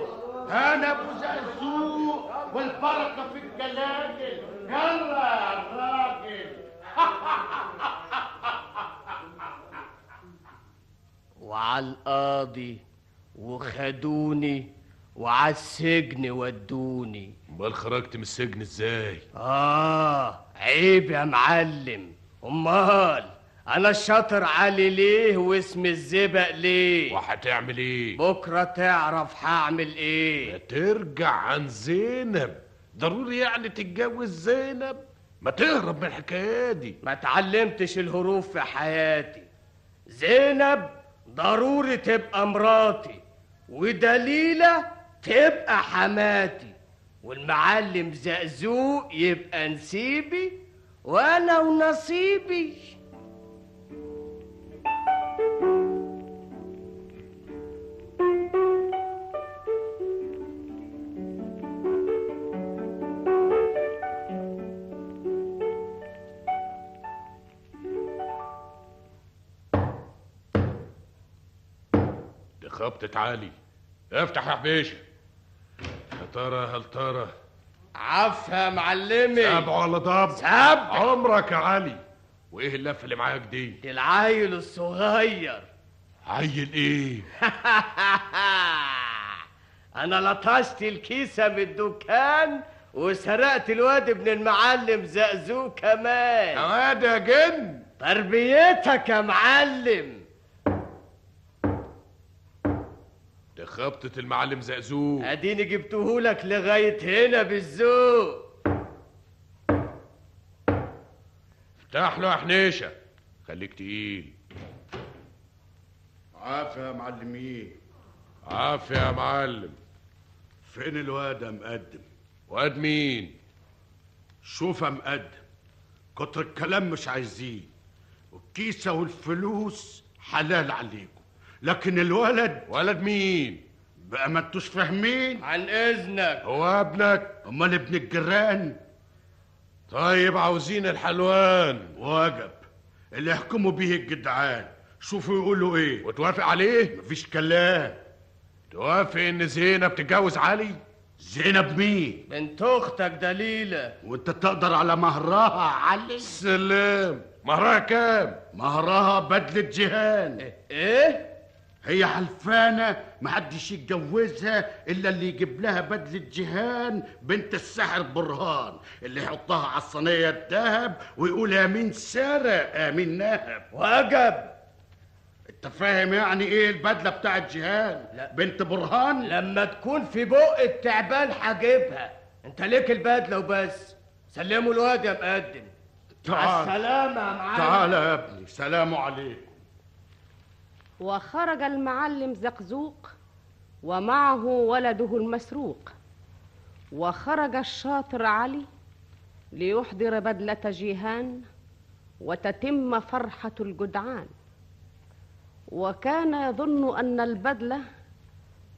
أنا أبو زقزوق والبركة في الجلاجل يلا يا راجل. وعلى القاضي وخدوني وعلى السجن ودوني. امال خرجت من السجن إزاي؟ آه. عيب يا معلم. أمال أنا الشاطر علي ليه واسم الزبق ليه؟ وهتعمل إيه؟ بكرة تعرف هعمل إيه؟ ترجع عن زينب. ضروري يعني تتجوز زينب؟ ما تهرب من الحكاية دي. ما اتعلمتش الهروب في حياتي. زينب ضروري تبقى مراتي ودليلة تبقى حماتي. والمعلم زقزوق يبقى نسيبي وأنا ونصيبي. خبطة علي افتح يا حبيشة. يا ترى هل ترى؟ عفا يا معلمي. سبع ولا ضب سبع عمرك يا علي. وإيه اللفه اللي معاك دي؟ العيل الصغير. عيل إيه؟ أنا لطشت الكيسة من الدكان وسرقت الواد ابن المعلم زقزوق كمان. واد يا جن. تربيتك يا معلم. خبطة المعلم زقزوق. أديني جبتهولك لغاية هنا بالذوق افتح له يا حنيشة. خليك تقيل. عافية يا معلمين. عافية يا معلم. فين الواد يا مقدم؟ واد مين؟ شوف يا مقدم كتر الكلام مش عايزين. والكيسة والفلوس حلال عليكم. لكن الولد ولد مين؟ بقى ما انتوش فاهمين عن إذنك. هو ابنك. أمال ابن الجيران؟ طيب عاوزين الحلوان. واجب. اللي يحكموا بيه الجدعان. شوفوا يقولوا إيه. وتوافق عليه؟ مفيش كلام. توافق إن زينب تتجوز علي؟ زينب مين؟ بنت أختك دليلة. وأنت تقدر على مهرها علي؟ سلام مهرها كام؟ مهرها بدلة جيهان إيه؟ هي حلفانة محدش يتجوزها إلا اللي يجيب لها بدلة جيهان بنت السحر برهان اللي يحطها على الصينية الذهب ويقول يا مين سرق يا مين نهب. وجب أنت فاهم يعني إيه البدلة بتاعت جيهان لا. بنت برهان؟ لما تكون في بق التعبان هجيبها أنت ليك البدلة وبس. سلموا الواد يا مقدم. تعال. السلامة يا معلم. تعال يا ابني سلام عليكم وخرج المعلم زقزوق ومعه ولده المسروق. وخرج الشاطر علي ليحضر بدلة جيهان وتتم فرحة الجدعان. وكان يظن أن البدلة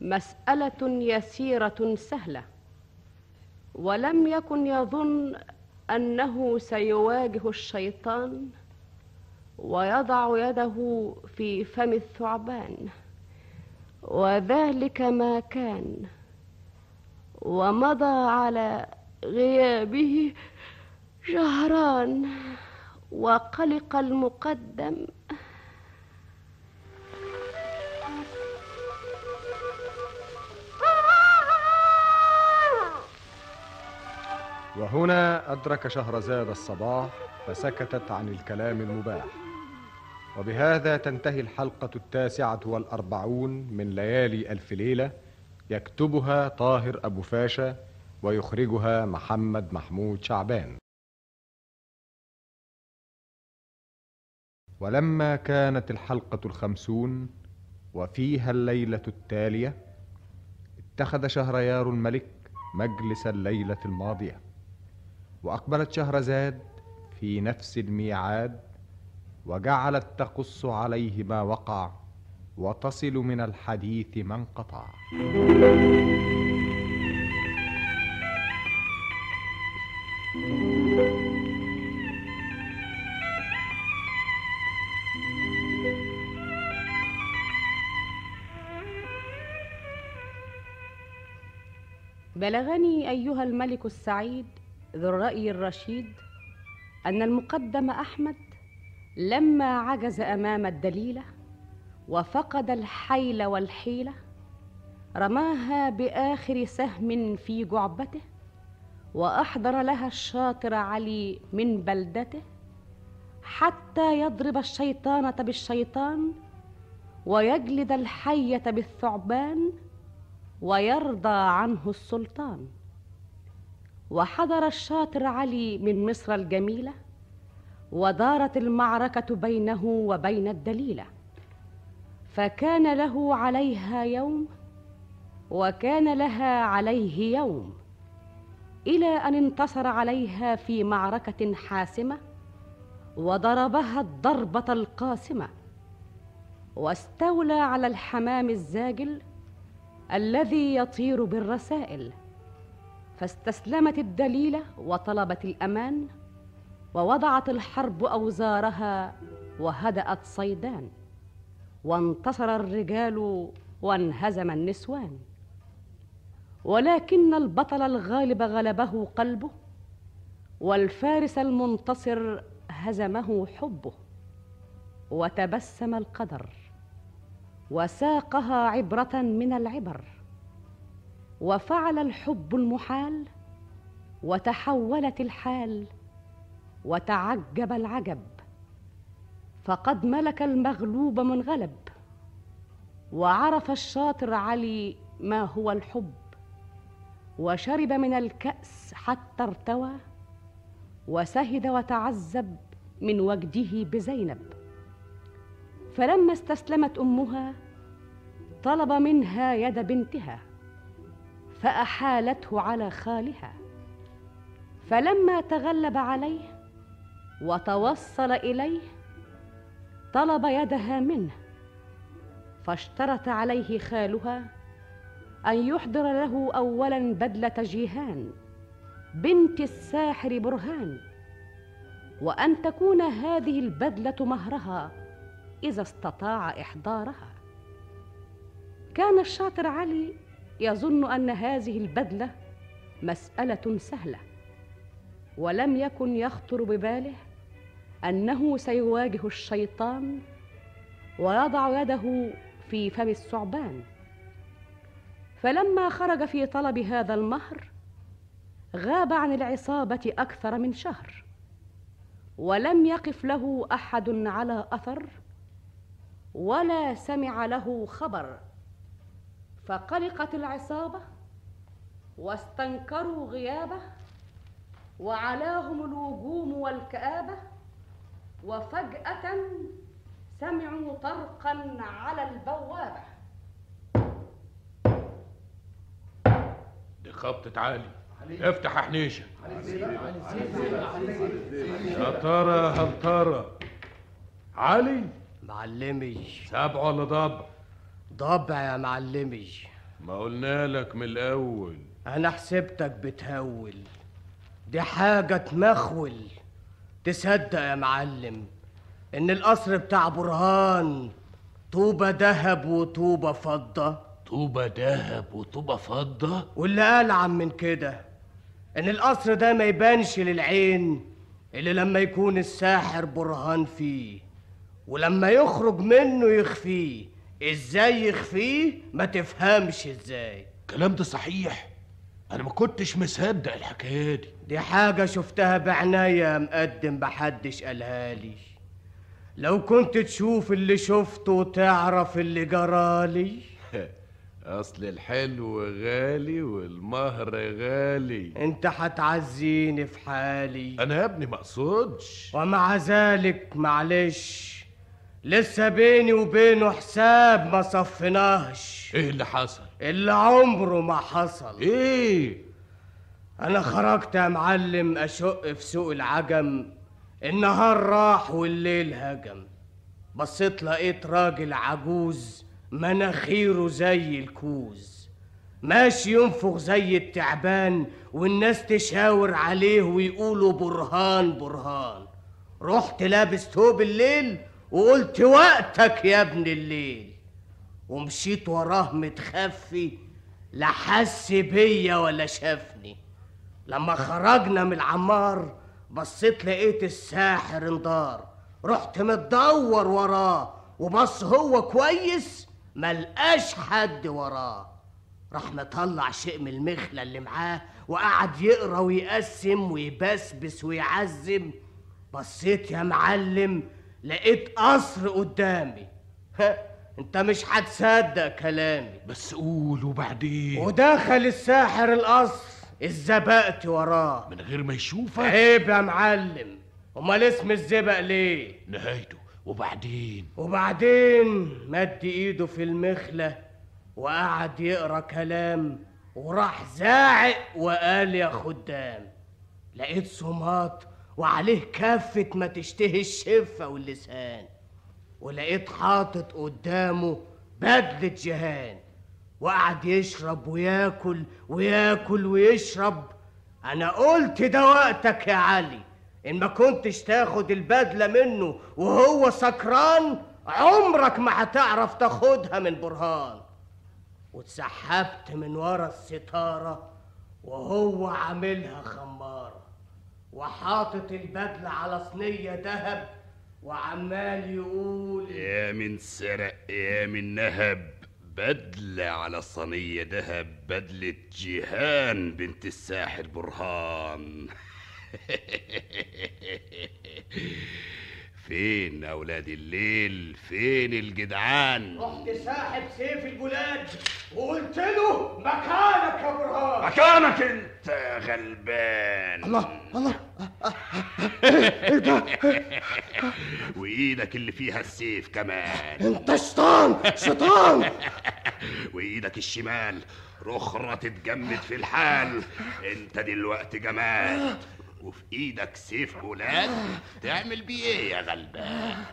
مسألة يسيرة سهلة ولم يكن يظن أنه سيواجه الشيطان ويضع يده في فم الثعبان وذلك ما كان ومضى على غيابه شهران وقلق المقدم. وهنا أدرك شهرزاد الصباح فسكتت عن الكلام المباح. وبهذا تنتهي الحلقة التاسعة والأربعون من ليالي ألف ليلة يكتبها طاهر أبو فاشا ويخرجها محمد محمود شعبان. ولما كانت الحلقة الخمسون وفيها الليلة التالية اتخذ شهريار الملك مجلس الليلة الماضية وأقبلت شهرزاد في نفس الميعاد وجعلت تقص عليه ما وقع وتصل من الحديث ما انقطع. بلغني أيها الملك السعيد ذو الرأي الرشيد أن المقدم أحمد لما عجز أمام الدليلة وفقد الحيل والحيلة رماها بآخر سهم في جعبته وأحضر لها الشاطر علي من بلدته حتى يضرب الشيطانة بالشيطان ويجلد الحية بالثعبان ويرضى عنه السلطان. وحضر الشاطر علي من مصر الجميلة ودارت المعركة بينه وبين الدليله فكان له عليها يوم وكان لها عليه يوم إلى أن انتصر عليها في معركة حاسمة وضربها الضربة القاسمة واستولى على الحمام الزاجل الذي يطير بالرسائل فاستسلمت الدليله وطلبت الأمان ووضعت الحرب أوزارها وهدأت صيدان وانتصر الرجال وانهزم النسوان. ولكن البطل الغالب غلبه قلبه والفارس المنتصر هزمه حبه. وتبسم القدر وساقها عبرة من العبر. وفعل الحب المحال وتحولت الحال وتعجب العجب. فقد ملك المغلوب منغلب وعرف الشاطر علي ما هو الحب وشرب من الكأس حتى ارتوى وسهد وتعذب من وجده بزينب. فلما استسلمت أمها طلب منها يد بنتها فأحالته على خالها. فلما تغلب عليه وتوصل إليه طلب يدها منه فاشترط عليه خالها أن يحضر له اولا بدلة جيهان بنت الساحر برهان وأن تكون هذه البدلة مهرها إذا استطاع إحضارها. كان الشاطر علي يظن أن هذه البدلة مسألة سهلة ولم يكن يخطر بباله أنه سيواجه الشيطان ويضع يده في فم الثعبان. فلما خرج في طلب هذا المهر غاب عن العصابة أكثر من شهر ولم يقف له أحد على أثر ولا سمع له خبر. فقلقت العصابة واستنكروا غيابه وعلاهم الوجوم والكآبة وفجأة سمعوا طرقا على البوابة. دي خبطة عالي. افتح يا حنيشة يا ترى هل ترى علي؟ معلمي. سبع ولا ضبع ضبع يا معلمي. ما قلنا لك من الأول. أنا حسبتك بتهول. دي حاجة تمخول. تصدق يا معلم إن القصر بتاع برهان طوبة دهب وطوبة فضة. طوبة دهب وطوبة فضة؟ واللي ألعن من كده إن القصر ده ما يبانش للعين اللي لما يكون الساحر برهان فيه ولما يخرج منه يخفيه. إزاي يخفيه؟ ما تفهمش إزاي. الكلام ده صحيح. أنا ما كنتش مصدق الحكاية دي. دي حاجة شفتها بعناية مقدم محدش قالها لي. لو كنت تشوف اللي شفته وتعرف اللي جرالي أصل الحلو غالي والمهر غالي. أنت هتعزيني في حالي. أنا يا ابني ما أقصدش. ومع ذلك معلش لسه بيني وبينه حساب ما صفناهش. إيه اللي حصل؟ اللي عمره ما حصل. إيه. أنا خرجت يا معلم أشق في سوق العجم. النهار راح والليل هجم. بصيت لقيت راجل عجوز مناخيره زي الكوز. ماشي ينفخ زي التعبان والناس تشاور عليه ويقولوا برهان برهان. رحت لابس توب الليل وقلت وقتك يا ابن الليل. ومشيت وراه متخفي لا حس بيا ولا شافني. لما خرجنا من العمار بصيت لقيت الساحر انضار. رحت متدور وراه وبص هو كويس ملقاش حد وراه. راح مطلع شيء من المخلة اللي معاه وقعد يقرا ويقسم ويبسبس ويعزم. بصيت يا معلم لقيت قصر قدامي. انت مش هتصدق كلامي. بس قول وبعدين. ودخل الساحر القصر. الزبقت وراه. من غير ما يشوفك؟ عيب يا معلم. امال اسم الزبق ليه؟ نهايته. وبعدين؟ وبعدين مد ايده في المخلة وقعد يقرأ كلام وراح زاعق وقال يا خدام لقيت صمات وعليه كافة ما تشتهي الشفة واللسان. ولقيت حاطط قدامه بدلة جهان. وقعد يشرب وياكل وياكل ويشرب. أنا قلت ده وقتك يا علي إن ما كنتش تاخد البدلة منه وهو سكران عمرك ما هتعرف تاخدها من برهان. واتسحبت من ورا الستارة وهو عاملها خمارة. وحاطط البدلة على صينية دهب وعمال يقول يا من سرق يا من نهب. بدلة على صينية دهب بدلة جيهان بنت الساحر برهان. فين أولاد الليل؟ فين الجدعان؟ رحت ساحب سيف البلاد وقلت له مكانك يا برهان. مكانك أنت يا غلبان. الله الله. إيه ده؟ وإيدك اللي فيها السيف كمان. انت شيطان شيطان. وإيدك الشمال رخرة تتجمد في الحال. أنت دلوقتي جماد. وفي إيدك سيف بولاد تعمل بيه إيه يا غلبان؟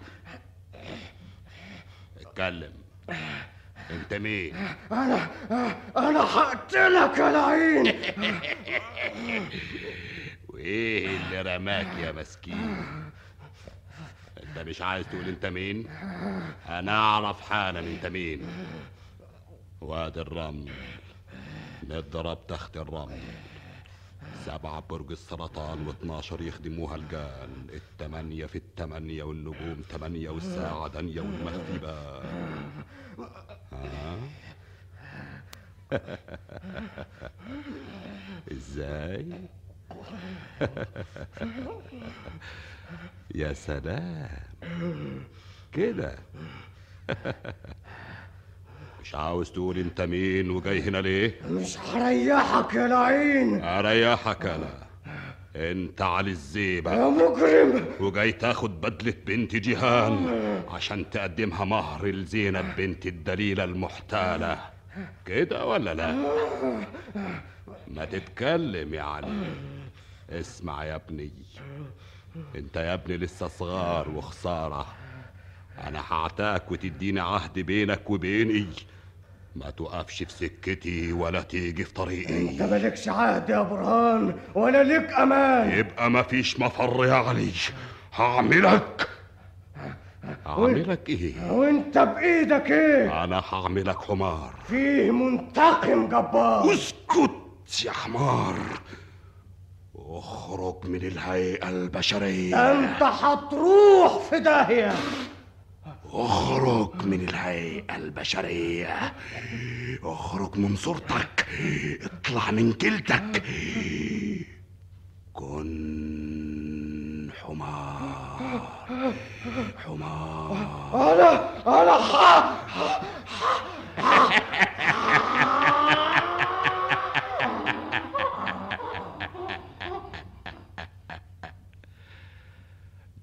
اتكلم. انت مين؟ أنا أنا هقتلك يا لعين! وايه اللي رماك يا مسكين؟ انت مش عايز تقول انت مين؟ أنا اعرف حالا انت مين. وادي الرمل. نضرب تحت الرمل. سبعة برج السرطان واثناشر يخدموها الجان. التمانية في التمانية والنجوم تمانية والساعة دانية والمخفي ها؟ إزاي؟ يا سلام. كده. مش عاوز تقول انت مين وجاي هنا ليه؟ مش هريحك يا لعين. اريحك أنا. انت علي الزيبة. يا مجرم وجاي تاخد بدلة بنت جيهان عشان تقدمها مهر لزينب بنت الدليلة المحتالة. كده ولا لا؟ ما تتكلم يا علي اسمع يا ابني. انت يا ابني لسه صغار وخسارة. أنا هعتاك وتديني عهد بينك وبيني. ما توقفش في سكتي ولا تيجي في طريقي. أنت مالكش عهد يا برهان ولا ليك أمان. يبقى ما فيش مفر يا علي هعملك. هعملك إيه؟ وأنت بإيدك إيه؟ أنا هعملك حمار. فيه منتقم جبار. اسكت يا حمار. اخرج من الهيئة البشرية. أنت هتروح في داهية. أخرج من الهيئة البشرية. أخرج من صورتك. اطلع من جلدك كن حمار. حمار. أنا أنا ح...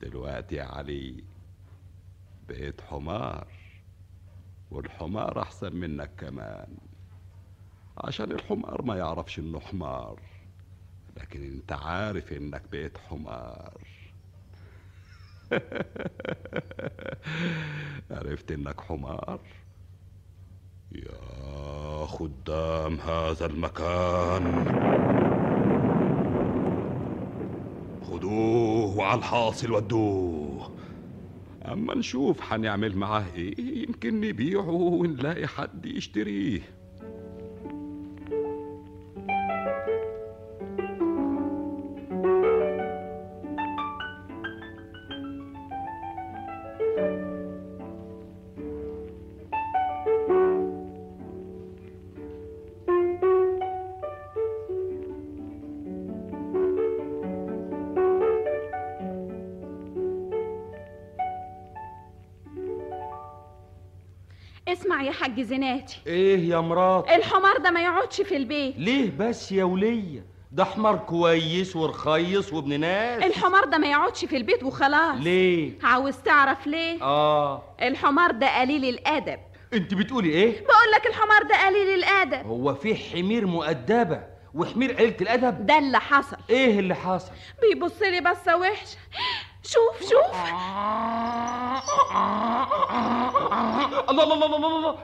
دلوقتي يا علي. بقيت حمار والحمار أحسن منك كمان عشان الحمار ما يعرفش إنه حمار لكن أنت عارف إنك بقيت حمار. عرفت إنك حمار؟ يا خدام هذا المكان. خدوه وعلى الحاصل ودوه. أما نشوف هنعمل معاه إيه يمكن نبيعه ونلاقي حد يشتريه. حاج زناتي. إيه يا مرات الحمار ده ما يقعدش في البيت. ليه بس يا ولية؟ ده حمار كويس ورخيص وابن ناس. الحمار ده ما يقعدش في البيت وخلاص. ليه؟ عاوز تعرف ليه؟ آه. الحمار ده قليل الأدب. أنت بتقولي إيه؟ بقول لك الحمار ده قليل الأدب. هو في حمير مؤدبة وحمير قلة الأدب؟ ده اللي حصل. إيه اللي حصل؟ بيبص لي بصة وحشة. شوف شوف. الله الله الله الله الله.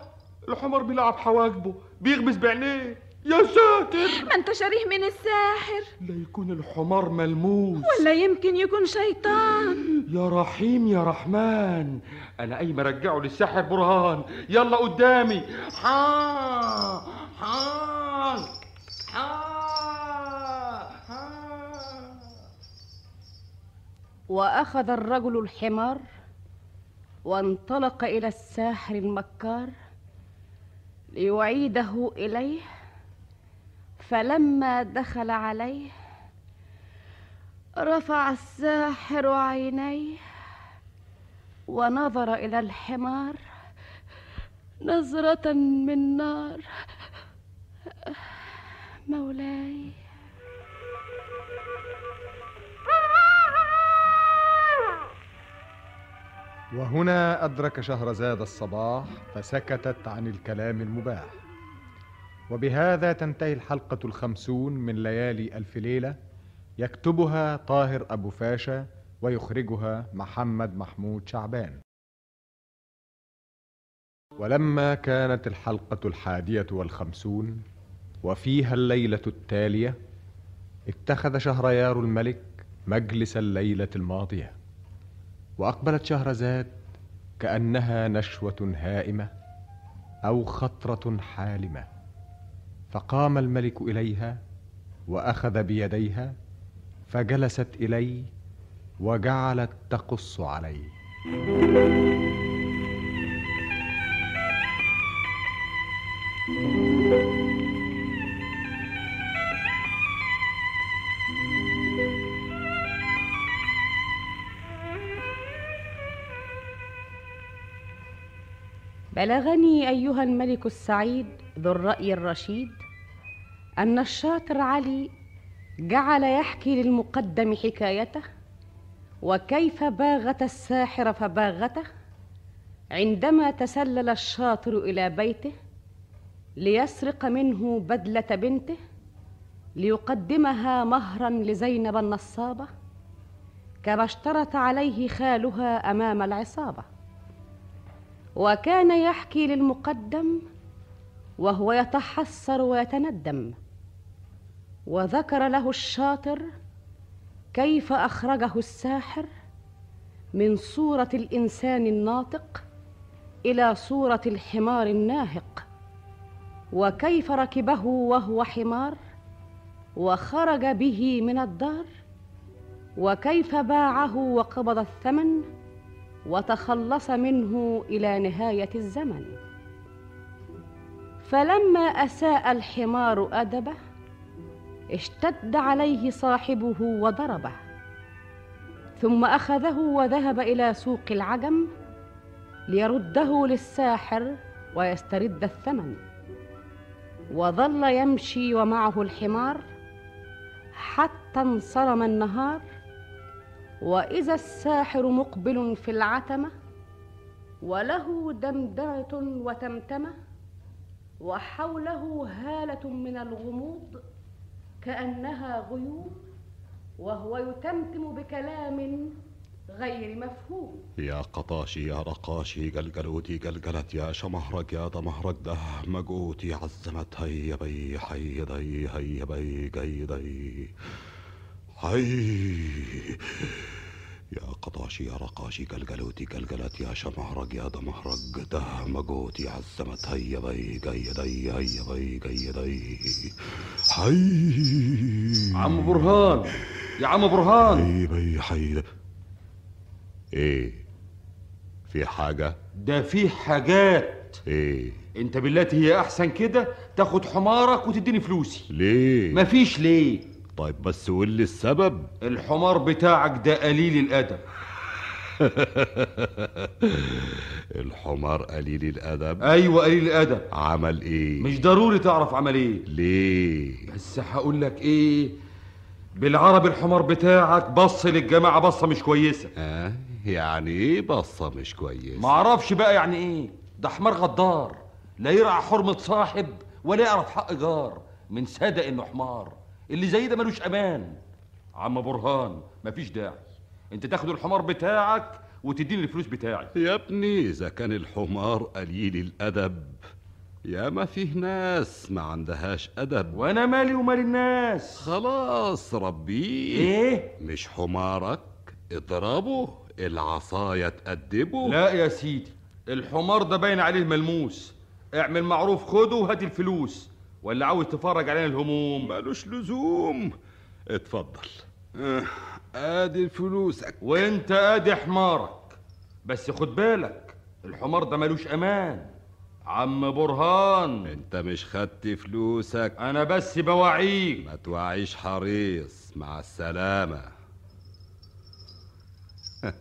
الحمار بيلعب حواجبه بيغمز بعينيه. يا ساتر. ما انت شاريه من الساحر. لا يكون الحمار ملموس. ولا يمكن يكون شيطان. يا رحيم يا رحمن. أنا قايم ارجعه للساحر برهان. يلا قدامي. حا حا وأخذ الرجل الحمار وانطلق إلى الساحر المكار ليعيده إليه فلما دخل عليه رفع الساحر عينيه ونظر إلى الحمار نظرة من نار. مولاي. وهنا أدرك شهرزاد الصباح فسكتت عن الكلام المباح. وبهذا تنتهي الحلقة الخمسون من ليالي ألف ليلة يكتبها طاهر أبو فاشا ويخرجها محمد محمود شعبان. ولما كانت الحلقة الحادية والخمسون وفيها الليلة التالية اتخذ شهريار الملك مجلس الليلة الماضية. وأقبلت شهرزاد كأنها نشوة هائمة أو خطرة حالمة. فقام الملك إليها وأخذ بيديها فجلست اليه وجعلت تقص عليه بلغني أيها الملك السعيد ذو الرأي الرشيد أن الشاطر علي جعل يحكي للمقدم حكايته وكيف باغت الساحر فباغته عندما تسلل الشاطر إلى بيته ليسرق منه بدلة بنته ليقدمها مهرا لزينب النصابة كما اشترط عليه خالها أمام العصابة. وكان يحكي للمقدم وهو يتحسر ويتندم. وذكر له الشاطر كيف أخرجه الساحر من صورة الإنسان الناطق إلى صورة الحمار الناهق. وكيف ركبه وهو حمار وخرج به من الدار. وكيف باعه وقبض الثمن. وتخلص منه إلى نهاية الزمن. فلما أساء الحمار أدبه اشتد عليه صاحبه وضربه. ثم أخذه وذهب إلى سوق العجم ليرده للساحر ويسترد الثمن. وظل يمشي ومعه الحمار حتى انصرم النهار وإذا الساحر مقبل في العتمة وله دمدمة وتمتمة وحوله هالة من الغموض كأنها غيوم وهو يتمتم بكلام غير مفهوم. يا قطاشي يا رقاشي قلقلوتي قلقلت يا شمهرق يا ضمهرق ده مقوتي عزمت هيا بي حي ضي هيا بي قي ضي حي يا قطاشي يا رقاشي قلقلوتي قلقلت يا شمهرق يا ضمهرق ده مقوتي عزمت هيا بي قي ضي هيا بي قي ضي. حي عم برهان يا عم برهان. حي بي حي إيه في حاجة؟ ده في حاجات. إيه. أنت بالتي هي أحسن كده تاخد حمارك وتديني فلوسي. ليه؟ مفيش ليه. طيب بس قول لي السبب؟ الحمار بتاعك ده قليل الأدب. الحمار قليل الأدب؟ أيوه قليل الأدب. عمل إيه؟ مش ضروري تعرف عمل إيه. ليه؟ بس هقول لك إيه. بالعربي الحمار بتاعك بص للجماعة بصة مش كويسة. آه يعني إيه بصة مش كويسة؟ معرفش بقى يعني إيه. ده حمار غدار. لا يرعى حرمة صاحب ولا يعرف حق جار. من صدق إنه حمار. اللي زي ده ملوش أمان. عم برهان مفيش داعي. أنت تاخد الحمار بتاعك وتديني الفلوس بتاعي. يا ابني إذا كان الحمار قليل الأدب. يا ما فيه ناس ما عندهاش أدب. وأنا مالي ومال الناس. خلاص ربيه إيه؟ مش حمارك. اضربه. العصاية تأدبه. لا يا سيدي الحمار ده باين عليه ملموس اعمل معروف خده وهات الفلوس. ولا عاوز تفرج علينا الهموم؟ ملوش لزوم. اتفضل. آه، آدي فلوسك. وانت آدي حمارك. بس خد بالك الحمار ده ملوش أمان. عم برهان. انت مش خدت فلوسك. أنا بس بوعيك. ما توعيش حريص. مع السلامة.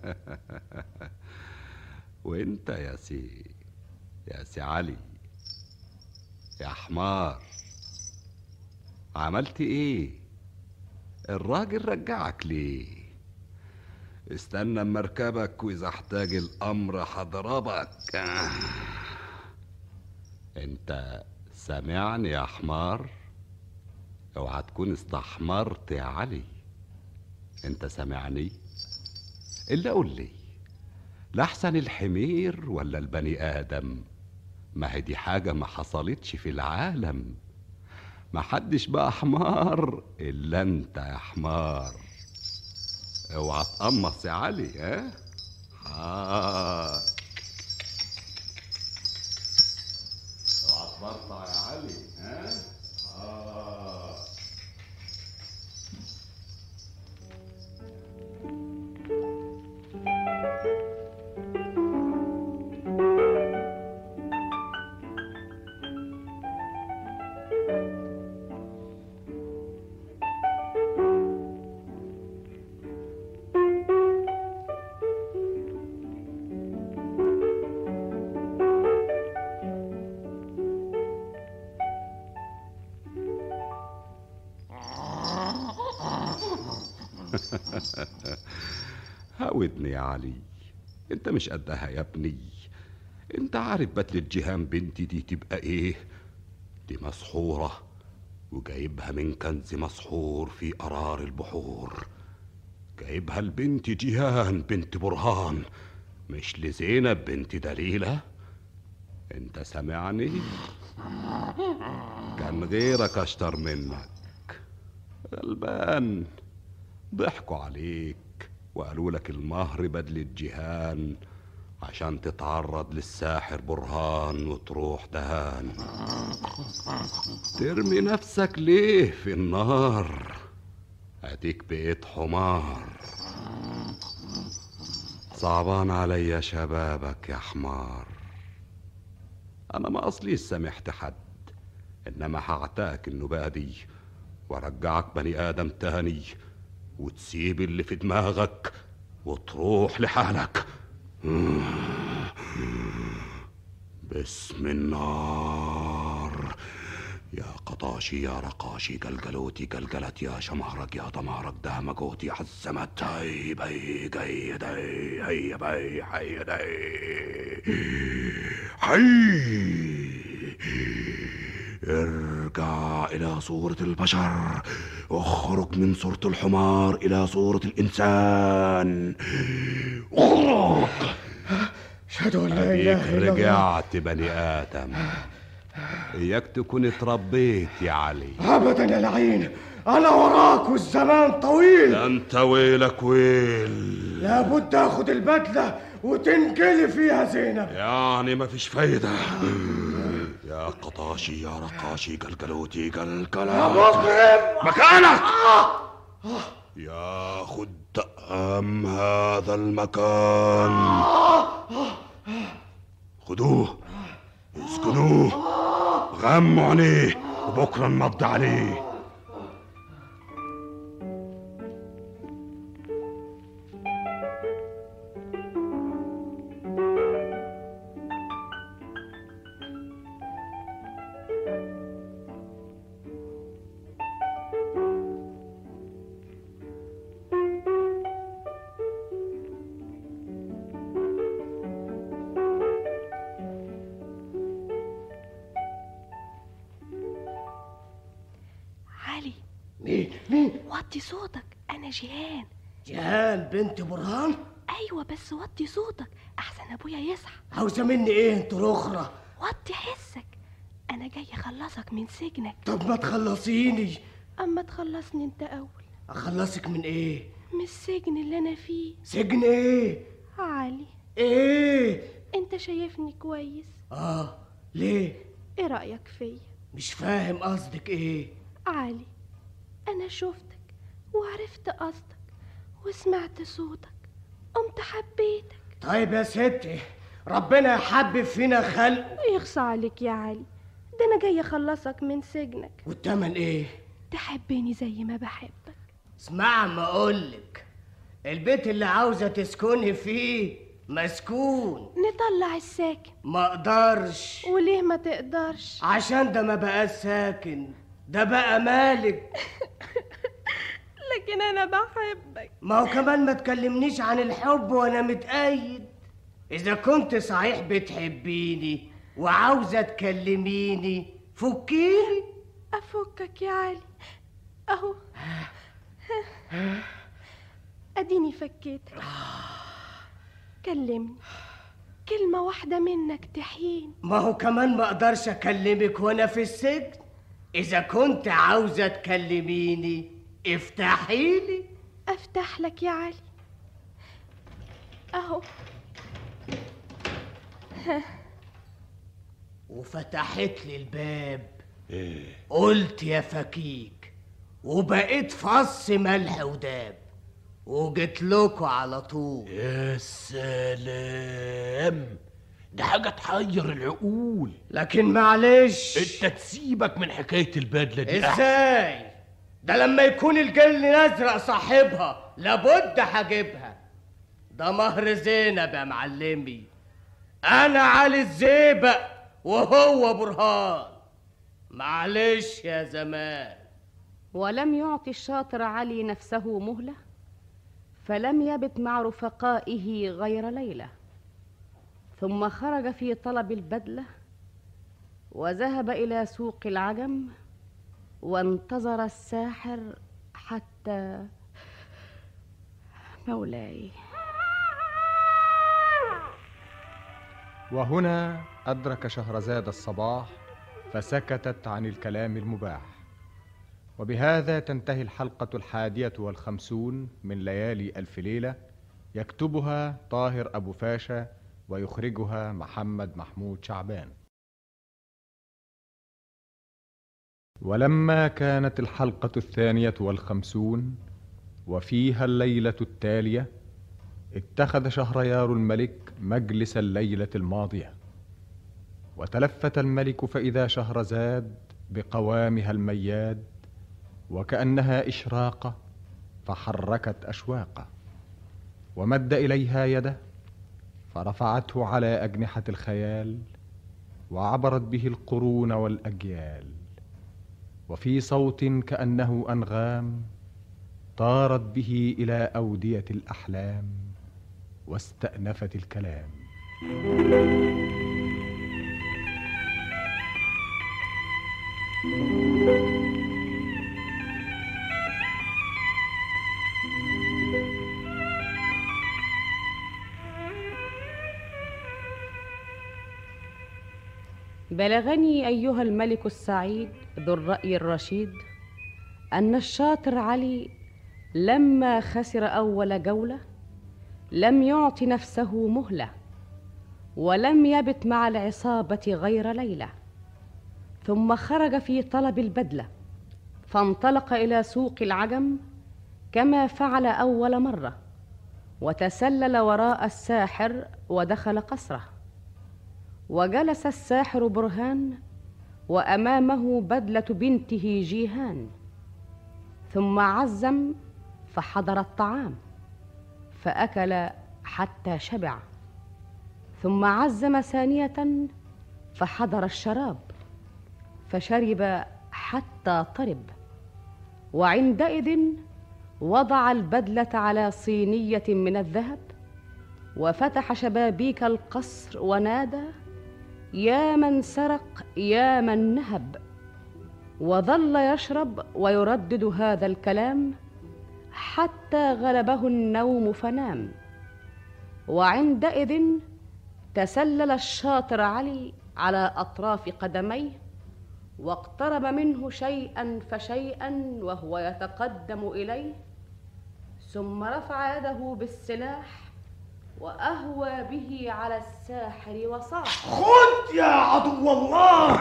وانت يا سي يا سي علي يا حمار. عملت إيه؟ الراجل رجعك ليه؟ استنى اما اركبك وإذا احتاج الأمر هضربك. آه. أنت سامعني يا حمار؟ أوعى تكون استحمرت يا علي. أنت سامعني إلا قول لي لحسن الحمير ولا البني آدم؟ ما هي دي حاجة ما حصلتش في العالم. ما حدش بقى حمار إلا أنت يا حمار اوعى تقمص يا علي ها آه. اوعى تبرطع يا علي ها آه. هاودني يا علي انت مش قدها يا ابني. انت عارف بتلة جيهان بنتي دي تبقى إيه؟ دي مسحورة وجايبها من كنز مسحور في قرار البحور. جايبها لبنت جيهان بنت برهان. مش لزينب بنت دليلة؟ انت سامعني كان غيرك أشطر منك. غلبان ضحكوا عليك. وقالوا لك المهر بدل الجهان عشان تتعرض للساحر برهان وتروح دهان. ترمي نفسك ليه في النار؟ أديك بقيت حمار. صعبان عليا شبابك يا حمار. أنا ما اصليش سامحت حد إنما هعتاك النباء دي وارجعك بني آدم تاني. وتسيب اللي في دماغك وتروح لحالك. باسم النار يا قطاشي يا رقاشي قلقلوتي قلقلت يا شمهرك يا دمهرك دهمقوتي عزمت. هي بي قي دي هي بي حي دي. حي. ارجع إلى صورة البشر اخرج من صورة الحمار إلى صورة الإنسان. اخرج. أشهد أن لا إله إلا الله. رجعت بني آدم. إياك تكون اتربيت يا علي. أبدا يا لعين. أنا وراك والزمان طويل. ده أنت ويلك ويل لابد أخد البدلة وتنقلي فيها زينب. يعني مفيش فايدة. يا قطاشي يا رقاشي قلقلوتي قلقلات يا مجرم مكانك! ياخد أم هذا المكان. خدوه اسكنوه. غموا عليه وبكرة نمض عليه. بنت برهان؟ أيوه بس وطي صوتك. أحسن أبويا يصحى. عاوزة مني إيه أنت الأخرى؟ وطي حسك. أنا جاي أخلصك من سجنك. طب ما تخلصيني. أما تخلصني أنت أول. أخلصك من إيه؟ من السجن اللي أنا فيه. سجن إيه؟ علي. إيه؟ أنت شايفني كويس. آه ليه؟ إيه رأيك فيا؟ مش فاهم قصدك إيه. علي أنا شفتك وعرفت قصدك. وسمعت صوتك قمت حبيتك. طيب يا ستي ربنا يحبب فينا خلقه يخصى عليك يا علي. ده أنا جاي أخلصك من سجنك. والتمن إيه؟ تحبني زي ما بحبك. اسمع ما أقولك. البيت اللي عاوزة تسكني فيه مسكون. نطلع الساكن. ما أقدرش. وليه ما تقدرش؟ عشان ده ما بقاش ساكن. ده بقى مالك. لكن أنا بحبك. ما هو كمان ما تكلمنيش عن الحب وأنا متأيد. إذا كنت صحيح بتحبيني وعاوزة تكلميني فكيني. أفكك يا علي. أهو. أديني فكيتك. كلمني. كلمة واحدة منك تحييني ما هو كمان ما أقدرش أكلمك وأنا في السجن. إذا كنت عاوزة تكلميني افتحيلي أفتح لك يا علي. أهو. وفتحت لي الباب. إيه. قلت يا فكيك وبقيت فص ملح وداب وجيت لكم على طول. يا سلام. ده حاجة تحير العقول. لكن معلش. أنت تسيبك من حكاية البدلة دي. إزاي؟ ده لما يكون الجن الازرق صاحبها لابد هجيبها ده مهر زينب يا معلمي. أنا علي الزيبق وهو برهان. معلش يا زمان. ولم يعطي الشاطر علي نفسه مهلة؟ فلم يبت مع رفقائه غير ليلة. ثم خرج في طلب البدلة وذهب إلى سوق العجم وانتظر الساحر حتى مولاي. وهنا أدرك شهرزاد الصباح فسكتت عن الكلام المباح. وبهذا تنتهي الحلقة الحادية والخمسون من ليالي ألف ليلة يكتبها طاهر أبو فاشا ويخرجها محمد محمود شعبان. ولما كانت الحلقة الثانية والخمسون وفيها الليلة التالية اتخذ شهريار الملك مجلس الليلة الماضية. وتلفت الملك فإذا شهرزاد بقوامها المياد وكأنها إشراقة فحركت أشواقه. ومد إليها يده فرفعته على أجنحة الخيال وعبرت به القرون والأجيال. وفي صوت كأنه أنغام طارت به إلى أودية الأحلام واستأنفت الكلام. بلغني أيها الملك السعيد ذو الرأي الرشيد أن الشاطر علي لما خسر أول جولة لم يعط نفسه مهلة ولم يبت مع العصابة غير ليلة ثم خرج في طلب البدلة فانطلق إلى سوق العجم كما فعل أول مرة وتسلل وراء الساحر ودخل قصره. وجلس الساحر برهان وأمامه بدلة بنته جيهان. ثم عزم فحضر الطعام فأكل حتى شبع. ثم عزم ثانية فحضر الشراب فشرب حتى طرب. وعندئذ وضع البدلة على صينية من الذهب وفتح شبابيك القصر ونادى يا من سرق يا من نهب. وظل يشرب ويردد هذا الكلام حتى غلبه النوم فنام. وعندئذ تسلل الشاطر علي على أطراف قدميه واقترب منه شيئا فشيئا وهو يتقدم إليه ثم رفع يده بالسلاح وأهوى به على الساحر وصاح. خد يا عدو الله.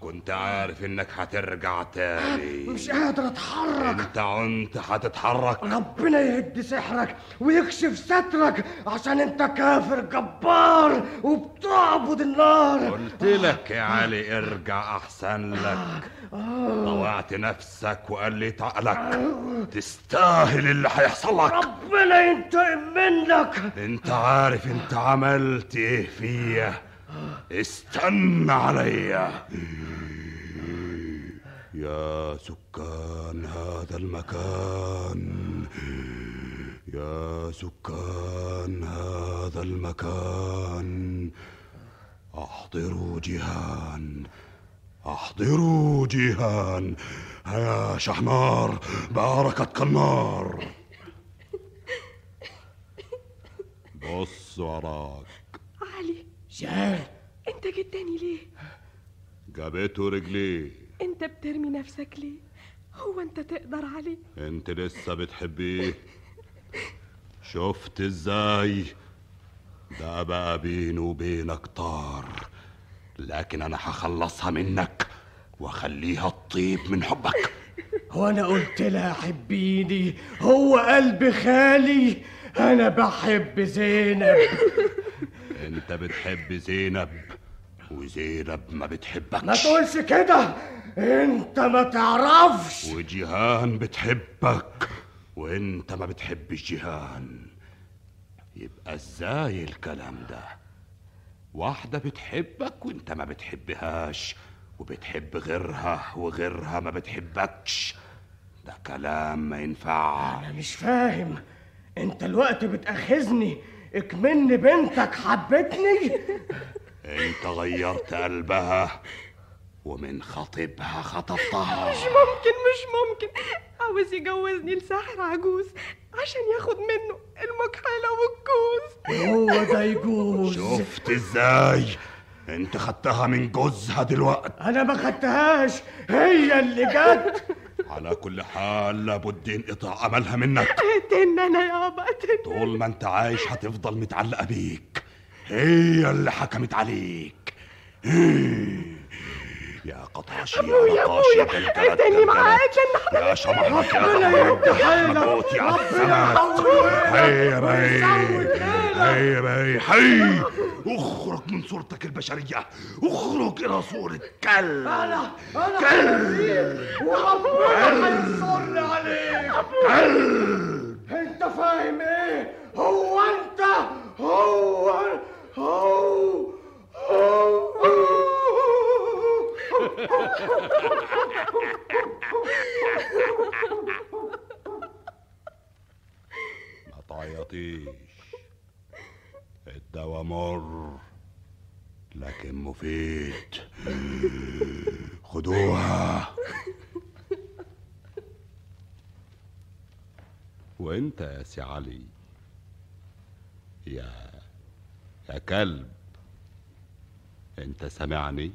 كنت عارف إنك هترجع تاني. مش قادر أتحرك. أنت عنت هتتحرك. ربنا يهد سحرك ويكشف سترك عشان أنت كافر جبار وبتعبد النار. قلت لك يا علي ارجع أحسن لك. طوعت نفسك وقلت عقلك تستاهل اللي هيحصل لك ربنا ينتقم منك. انت عارف انت عملت إيه فيا. استنى عليا. يا سكان هذا المكان. يا سكان هذا المكان. أحضروا جيهان أحضروا جيهان. يا شحمار باركتك النار بص وراك. علي. جان انت جداني ليه؟ جابته رجليه انت بترمي نفسك ليه؟ هو انت تقدر عليه انت لسه بتحبيه. شفت إزاي؟ ده بقى بيني وبينك طار. لكن أنا هخلصها منك وأخليها تطيب من حبك. وأنا قلت لها حبيني هو قلب خالي أنا بحب زينب. أنت بتحب زينب وزينب ما بتحبكش. ما تقولش كده أنت ما تعرفش. وجيهان بتحبك وأنت ما بتحبش جيهان. يبقى إزاي الكلام ده؟ واحدة بتحبك وانت ما بتحبهاش وبتحب غيرها وغيرها ما بتحبكش. ده كلام ما ينفع أنا مش فاهم. أنت الوقت بتأخذني اكمن بنتك حبتني؟ انت غيرت قلبها ومن خطيبها خطفتها مش ممكن مش ممكن. عاوز يجوزني لساحر عجوز. عشان ياخد منه المكحلة والكوز هو ده يجوز. شفت إزاي؟ أنت خدتها من جوزها دلوقتي. أنا ما خدتهاش. هي اللي جت. على كل حال لابد انقطاع املها منك. اقتلنا أنا يابا اقتلنا طول ما أنت عايش هتفضل متعلقة بيك. هي اللي حكمت عليك. يا قطاشي يا قطاشي اقتلني معاك يا شمعك يا ربنا قمر يدي حيلك. مبوتي على ربنا السماء يطول هيا بي هيا بي حي اخرج من صورتك البشرية. اخرج إلى صورة كلب أنا كلب. وربنا عليك. كلب. أنت فاهم إيه؟ هو أنت هو هو. ما تعيطيش الدواء مر لكن مفيد. خدوها. وانت يا سي علي يا يا كلب انت سامعني؟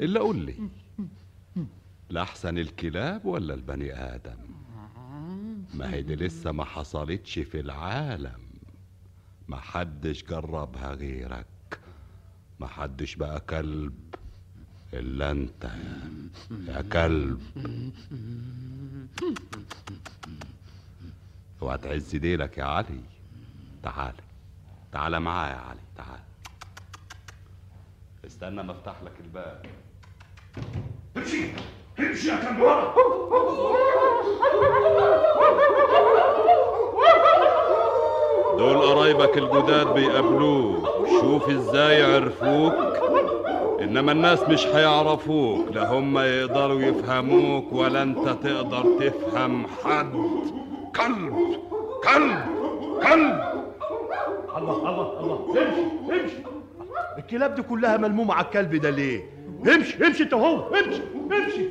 إلا قول لي. لأحسن الكلاب ولا البني آدم؟ ما هي دي لسه ما حصلتش في العالم. ما حدش جربها غيرك. ما حدش بقى كلب إلا أنت يا, يا كلب. اوعى تعز ديلك يا علي. تعال تعال معايا يا علي تعال. استنى ما أفتح لك الباب. امشي امشي يا دول قرايبك الجداد بيقابلوك. شوف إزاي عرفوك. إنما الناس مش هيعرفوك. لا هم يقدروا يفهموك ولا أنت تقدر تفهم حد. كلب كلب كلب. الله الله الله. امشي امشي الكلاب دي كلها ملمومة على الكلب ده ليه؟ امشي امشي انت هو امشي امشي.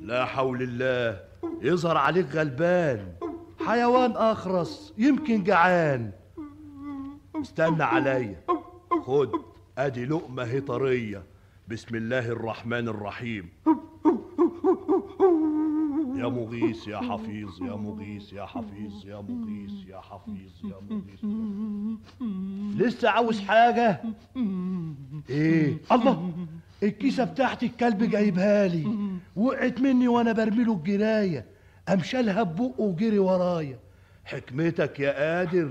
لا حول الله يظهر عليك غلبان حيوان أخرس يمكن جعان. استنى عليا خد أدي لقمة هي طرية بسم الله الرحمن الرحيم. يا مغيث يا حفيظ يا مغيث يا حفيظ يا مغيث يا حفيظ يا مغيث. لسه عاوز حاجة؟ إيه؟ الله. الكيسة بتاعت الكلب جايبها لي. وقعت مني وأنا برميله الجراية قام شالها ببقه وجري ورايا. حكمتك يا قادر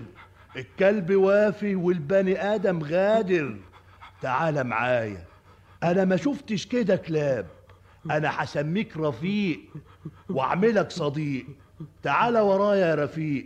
الكلب وافي والبني آدم غادر. تعال معايا. أنا ما شفتش كده كلاب. أنا هسميك رفيق وأعملك صديق. تعال ورايا يا رفيق.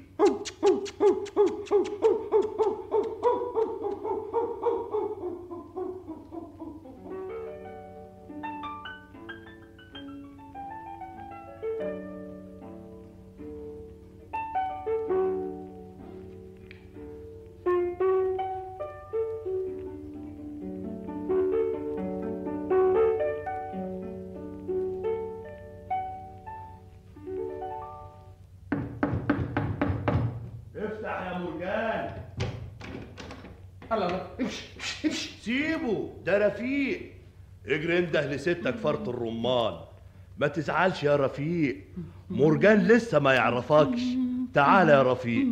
اجري انده لستك فرط الرمان. ما تزعلش يا رفيق. مرجان لسه ما يعرفكش. تعال يا رفيق.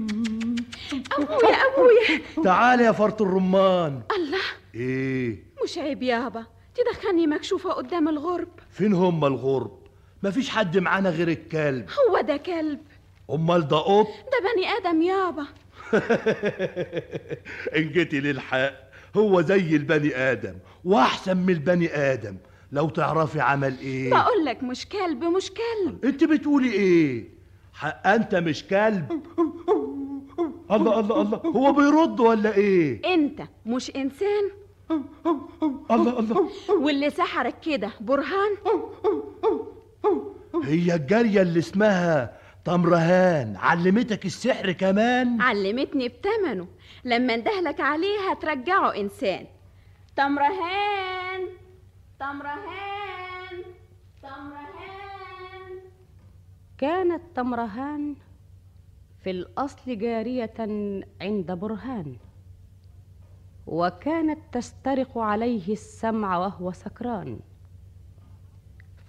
أبويا أبويا. تعال يا فرط الرمان. الله. إيه؟ مش عيب يابا تدخلني مكشوفة قدام الغرب. فين هم الغرب؟ مفيش حد معانا غير الكلب. هو ده كلب. أمال ده قط؟ ده بني آدم يابا إن جيتي للحق هو زي البني آدم. واحسن من البني آدم. لو تعرفي عمل إيه؟ بقول لك مش كلب مش كلب. أنت بتقولي إيه؟ حق أنت مش كلب. الله الله الله. هو بيرد ولا إيه؟ أنت مش إنسان؟ الله الله. واللي سحرك كده برهان؟ هي الجارية اللي اسمها تمرهان. علمتك السحر كمان؟ علمتني بتمنه. لما أندهلك عليه هترجعه إنسان. تمرهان تمرهان تمرهان كانت تمرهان في الأصل جارية عند برهان وكانت تسترق عليه السمع وهو سكران.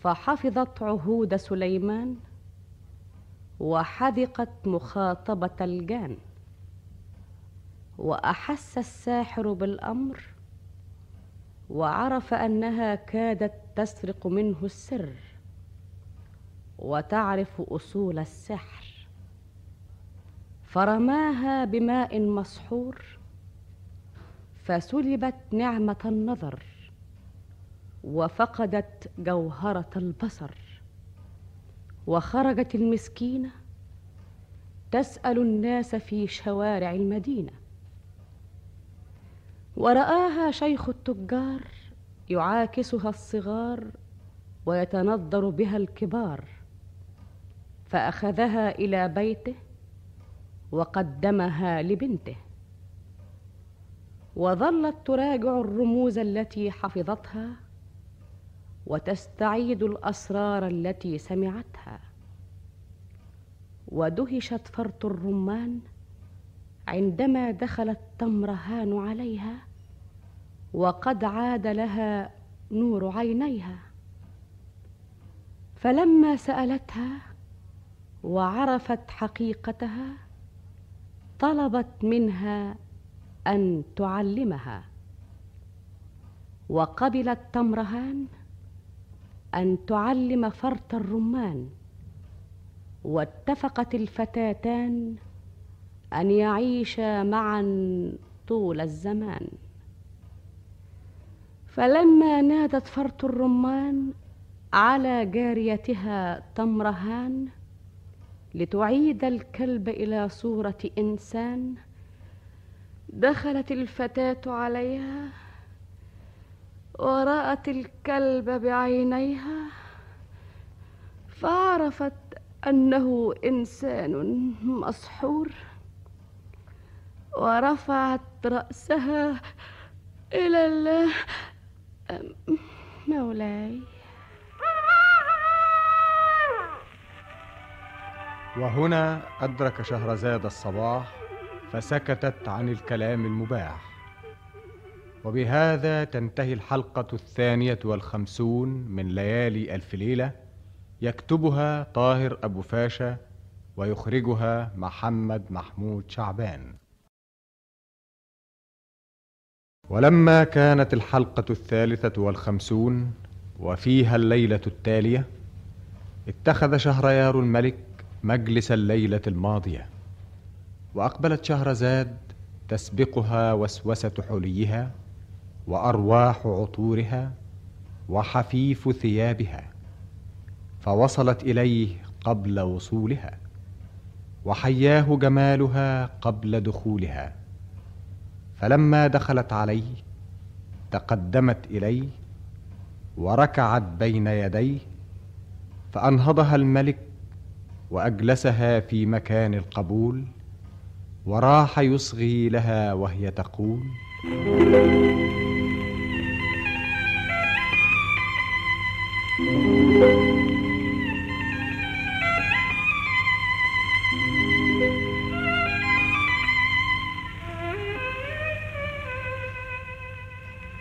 فحفظت عهود سليمان وحذقت مخاطبة الجان وأحس الساحر بالأمر وعرف أنها كادت تسرق منه السر. وتعرف أصول السحر. فرماها بماء مسحور. فسلبت نعمة النظر. وفقدت جوهرة البصر. وخرجت المسكينة تسأل الناس في شوارع المدينة. ورآها شيخ التجار يعاكسها الصغار ويتنظر بها الكبار فأخذها إلى بيته وقدمها لبنته. وظلت تراجع الرموز التي حفظتها وتستعيد الأسرار التي سمعتها. ودهشت فرط الرمان عندما دخلت تمرهان عليها وقد عاد لها نور عينيها. فلما سألتها وعرفت حقيقتها طلبت منها أن تعلمها. وقبلت تمرهان أن تعلم فرط الرمان. واتفقت الفتاتان أن يعيشا معا طول الزمان. فلما نادت فرط الرمان على جاريتها تمرهان لتعيد الكلب إلى صورة إنسان دخلت الفتاة عليها ورأت الكلب بعينيها فعرفت أنه إنسان مسحور ورفعت رأسها إلى الله مولاي. وهنا أدرك شهرزاد الصباح فسكتت عن الكلام المباح. وبهذا تنتهي الحلقة الثانية والخمسون من ليالي ألف ليلة يكتبها طاهر أبو فاشا ويخرجها محمد محمود شعبان. ولما كانت الحلقة الثالثة والخمسون وفيها الليلة التالية اتخذ شهريار الملك مجلس الليلة الماضية وأقبلت شهرزاد تسبقها وسوسة حليها وأرواح عطورها وحفيف ثيابها فوصلت إليه قبل وصولها وحياه جمالها قبل دخولها. فلما دخلت عليه تقدمت اليه وركعت بين يديه فأنهضها الملك وأجلسها في مكان القبول وراح يصغي لها وهي تقول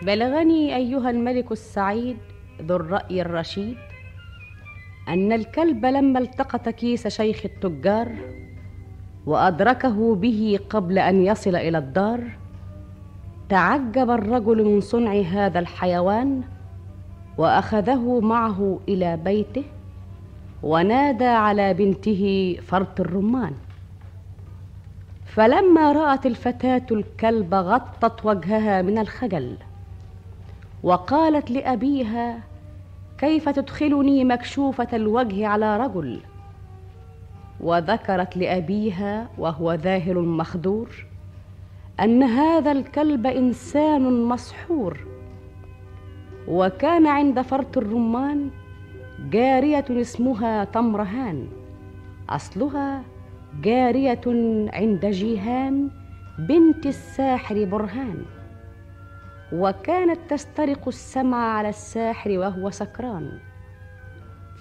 بلغني أيها الملك السعيد ذو الرأي الرشيد أن الكلب لما التقط كيس شيخ التجار وأدركه به قبل أن يصل إلى الدار تعجب الرجل من صنع هذا الحيوان وأخذه معه إلى بيته ونادى على بنته فرط الرمان. فلما رأت الفتاة الكلب غطت وجهها من الخجل وقالت لأبيها كيف تدخلني مكشوفة الوجه على رجل؟ وذكرت لأبيها وهو ذاهل مخدور أن هذا الكلب إنسان مسحور. وكان عند فرط الرمان جارية اسمها تمرهان أصلها جارية عند جيهان بنت الساحر برهان. وكانت تسترق السمع على الساحر وهو سكران.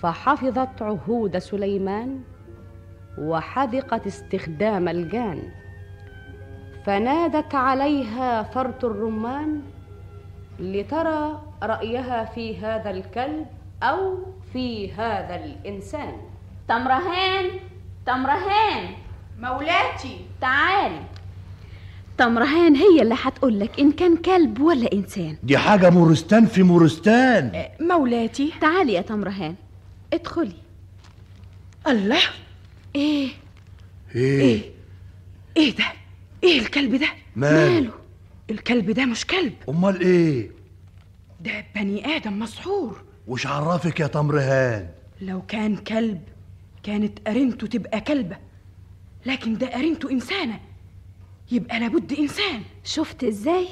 فحفظت عهود سليمان وحذقت استخدام الجان. فنادت عليها فرط الرمان لترى رأيها في هذا الكلب أو في هذا الإنسان. تمرهان تمرهان. مولاتي تعالي تمرهان هي اللي هتقولك إن كان كلب ولا إنسان. دي حاجة مورستان في مورستان. مولاتي. تعالي يا تمرهان ادخلي. الله. إيه؟ إيه؟ إيه؟ ده؟ إيه الكلب ده؟ ماله؟ الكلب ده مش كلب. أمال إيه؟ ده بني آدم مسحور. وش عرفك يا تمرهان لو كان كلب كانت قرينته تبقى كلبة. لكن ده قرينته إنسانة. يبقى لابد إنسان. شفت إزاي؟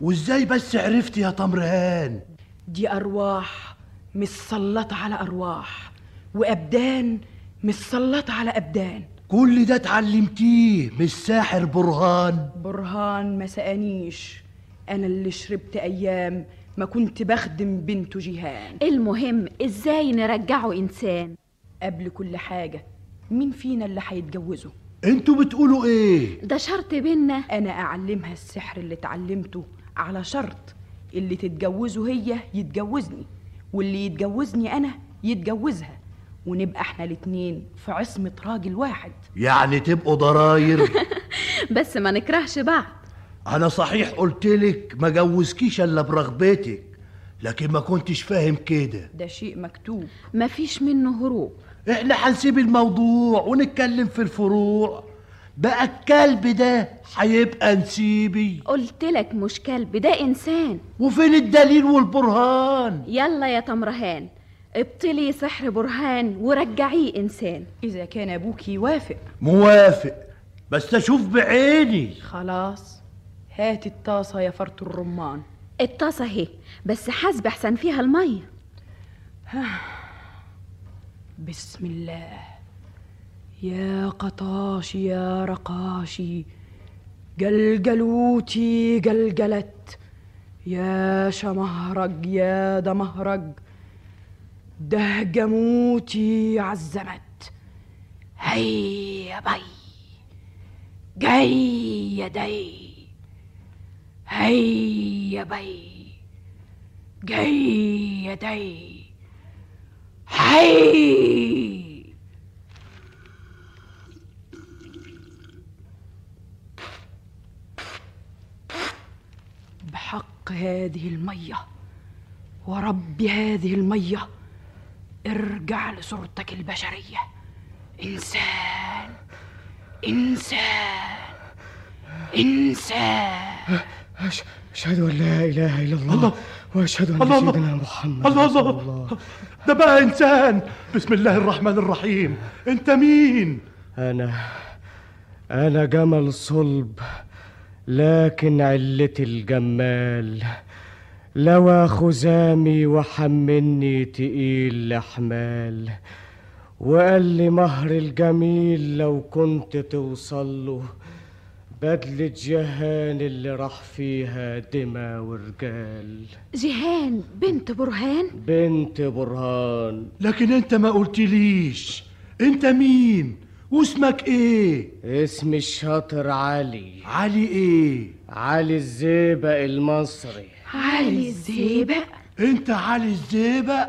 وإزاي بس عرفت يا تمرهان دي أرواح مسلطة على أرواح وأبدان مسلطة على أبدان. كل ده اتعلمتيه مش ساحر برهان. برهان ما سقانيش أنا اللي شربت أيام ما كنت بخدم بنته جيهان. المهم إزاي نرجعه إنسان؟ قبل كل حاجة مين فينا اللي هيتجوزه؟ أنتوا بتقولوا إيه؟ ده شرط بينا. أنا أعلمها السحر اللي اتعلمته على شرط اللي تتجوزه هي يتجوزني واللي يتجوزني أنا يتجوزها ونبقى إحنا الاتنين في عصمة راجل واحد. يعني تبقوا ضراير؟ بس ما نكرهش بعض. أنا صحيح قلتلك ما جوزكيش إلا برغبتك لكن ما كنتش فاهم كده. ده شيء مكتوب. مفيش منه هروب. إحنا هنسيب الموضوع ونتكلم في الفروع. بقى الكلب ده هيبقى نسيبي. قلت لك مش كلب ده إنسان. وفين الدليل والبرهان؟ يلا يا تمرهان ابطلي سحر برهان ورجعيه إنسان. إذا كان أبوك يوافق. موافق بس أشوف بعيني. خلاص هات الطاسة يا فرط الرمان. الطاسة اهي بس حاسب أحسن فيها المية. بسم الله. يا قطاشي يا رقاشي جلجلوتي جلجلت. يا شمهرج يا دمهرج دهجموتي عزمت. هيا بي جاي يدي هيا بي جاي يدي بحق هذه المية ورب هذه المية ارجع لصورتك البشرية. إنسان إنسان إنسان. أشهد أن لا إله إلا الله, الله. وأشهد أن الله الله. سيدنا محمد الله رسول الله. ده بقى إنسان. بسم الله الرحمن الرحيم. أنت مين؟ أنا أنا جمل صلب لكن علتي الجمال. لوى خزامي وحملني تقيل لحمال. وقال لي مهر الجميل لو كنت توصل له بدلة جهان اللي راح فيها دما ورجال جيهان بنت برهان؟ بنت برهان. لكن انت ما قلتليش. انت مين؟ واسمك إيه؟ اسمي الشاطر علي. علي إيه؟ علي الزيبق المصري. علي الزيبق؟ انت علي الزيبق؟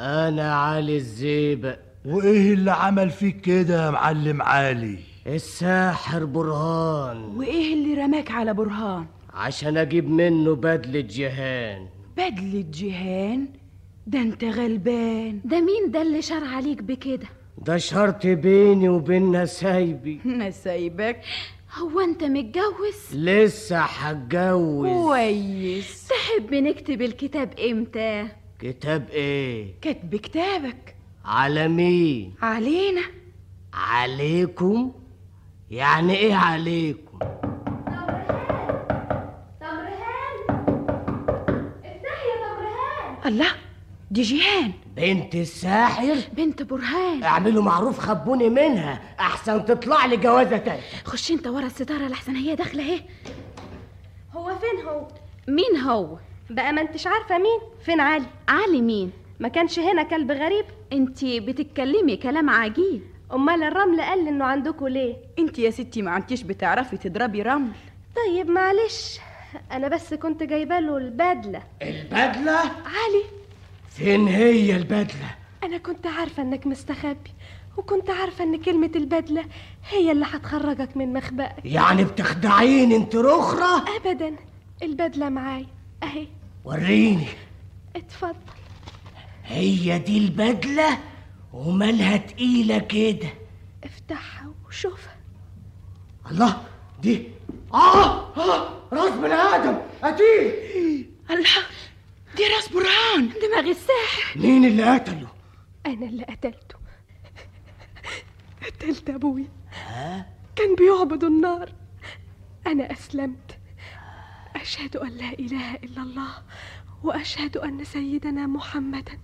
أنا علي الزيبق. وإيه اللي عمل فيك كده يا معلم علي؟ الساحر برهان. وإيه اللي رماك على برهان؟ عشان أجيب منه بدلة جهان بدلة جيهان ده أنت غلبان. ده مين ده اللي شار عليك بكده؟ ده شرط بيني وبين نسايبي نسايبك هو أنت متجوز؟ لسه هتجوز. كويس. تحب نكتب الكتاب إمتى؟ كتاب إيه؟ كتب كتابك. على مين؟ علينا. عليكم؟ يعني إيه عليكم؟ الله دي جيهان. بنت الساحر؟ بنت برهان. اعملوا معروف خبوني منها. أحسن تطلع لي جوازة تانية. خش انت ورا الستارة لحسن هي داخلة اهي. هو فين هو؟ مين هو؟ بقى ما انتش عارفة مين؟ فين علي علي مين؟ ما كانش هنا كلب غريب؟ انتي بتتكلمي كلام عجيب. أمال الرمل قال إنه عندكوا ليه؟ أنت يا ستي ما انتيش بتعرفي تضربي رمل. طيب معلش أنا بس كنت جايبة له البدلة. البدلة؟ علي. فين هي البدلة؟ أنا كنت عارفة إنك مستخبي وكنت عارفة إن كلمة البدلة هي اللي هتخرجك من مخبأك. يعني بتخدعيني أنت رخرة؟ أبدا. البدلة معايا أهي. وريني. اتفضل. هي دي البدلة؟ ومالها تقيلة كده. افتحها وشوفها. الله دي. آه آه راس بني آدم. قتيل الله دي راس برهان. دماغ الساحر. مين اللي قتله؟ أنا اللي قتلته. قتلت أبويا كان بيعبد النار. أنا أسلمت. أشهد أن لا إله إلا الله وأشهد أن سيدنا محمدا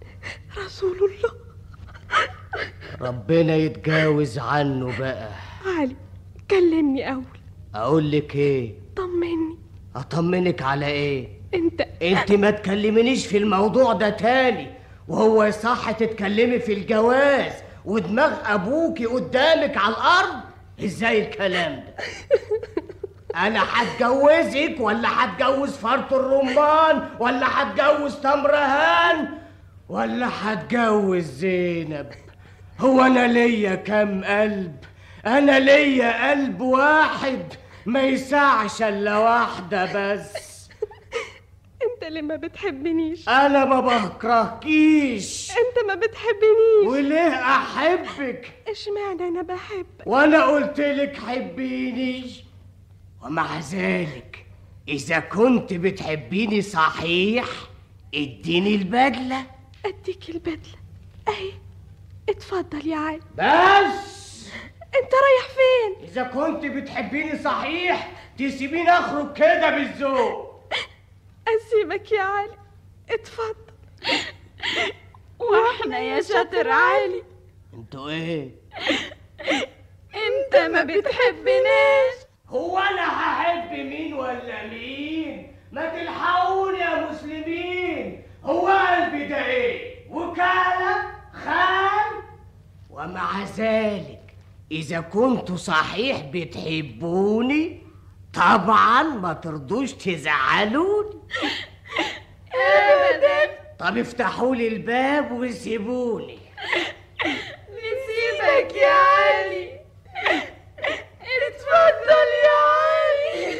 رسول الله. ربنا يتجاوز عنه بقى. علي كلمني أول. أقول لك إيه؟ طمني. أطمنك على إيه؟ أنت أنت ما تكلمنيش في الموضوع ده تاني. وهو صح تتكلمي في الجواز ودماغ ابوكي قدامك على الأرض؟ إزاي الكلام ده؟ أنا هتجوزك ولا هتجوز فرط الرمان ولا هتجوز تمرهان؟ ولا هتجوز زينب. هو أنا ليا كام قلب؟ أنا ليا قلب واحد ما يسعش إلا واحدة بس. أنت اللي ما بتحبنيش. أنا ما بكرهكيش. أنت ما بتحبنيش. وليه أحبك؟ إشمعنى أنا بحبك؟ وأنا قلت لك حبيني. ومع ذلك إذا كنت بتحبيني صحيح إديني البدلة. أديك البدلة. أهي. اتفضل يا علي بس! أنت رايح فين؟ إذا كنت بتحبيني صحيح تسيبيني أخرج كده بالذوق. أسيبك يا علي. اتفضل. وإحنا يا شاطر علي. أنتوا إيه؟ أنت ما بتحبناش هو أنا هحب مين ولا مين؟ ما تلحقوني يا مسلمين. هو قلبي ده إيه وكالة خان ومع ذلك إذا كنتوا صحيح بتحبوني طبعا ما ترضوش تزعلوني. ابدا. طب افتحوا لي الباب وسيبوني. نسيبك يا علي. اتفضل يا علي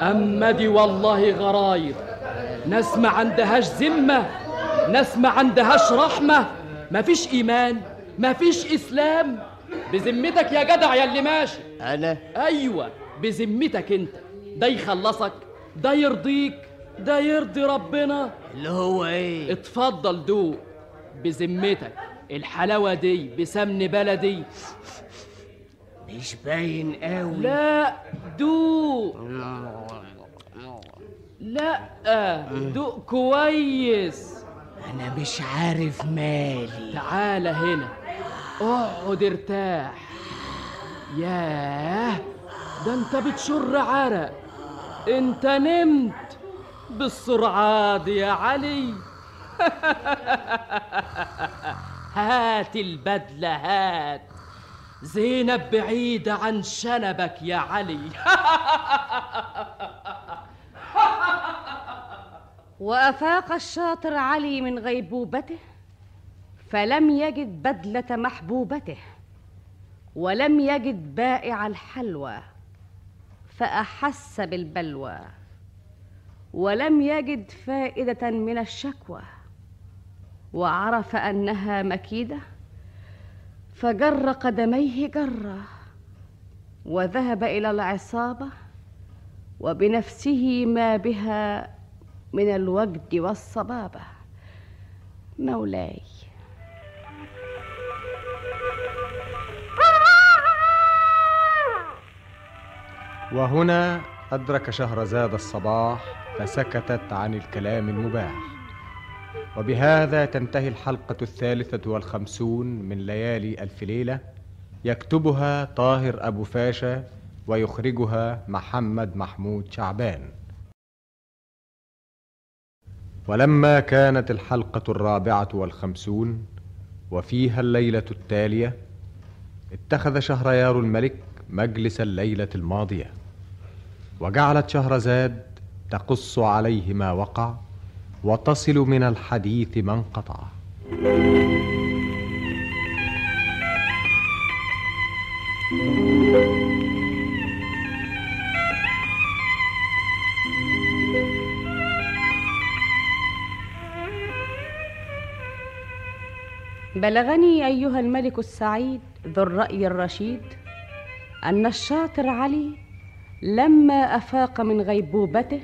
أما دي والله غرايب ناس ما عندهاش ذمة ناس ما عندهاش رحمة. مفيش إيمان مفيش إسلام. بذمتك يا جدع يا اللي ماشي. أنا؟ أيوة بذمتك أنت. ده يخلصك ده يرضيك ده يرضي ربنا. اللي هو إيه؟ اتفضل دوق. بذمتك الحلاوة دي بسمن بلدي. مش باين قوي. لا دوق لا دوق كويس. أنا مش عارف مالي. تعال هنا. اقعد ارتاح. ياه ده انت بتشر عرق. انت نمت بالسرعة دي يا علي. هات البدلة هات. زينب بعيدة عن شنبك يا علي. وأفاق الشاطر علي من غيبوبته فلم يجد بدلة محبوبته ولم يجد بائع الحلوى فأحس بالبلوى ولم يجد فائدة من الشكوى وعرف أنها مكيدة. فجر قدميه جره وذهب إلى العصابة وبنفسه ما بها من الوجد والصبابة. مولاي. وهنا أدرك شهرزاد الصباح فسكتت عن الكلام المباح. وبهذا تنتهي الحلقة الثالثة والخمسون من ليالي ألف ليلة. يكتبها طاهر أبو فاشا ويخرجها محمد محمود شعبان. ولما كانت الحلقة الرابعة والخمسون وفيها الليلة التالية اتخذ شهريار الملك مجلس الليلة الماضية. وجعلت شهرزاد تقص عليه ما وقع وتصل من الحديث ما انقطع. بلغني أيها الملك السعيد ذو الرأي الرشيد أن الشاطر علي لما أفاق من غيبوبته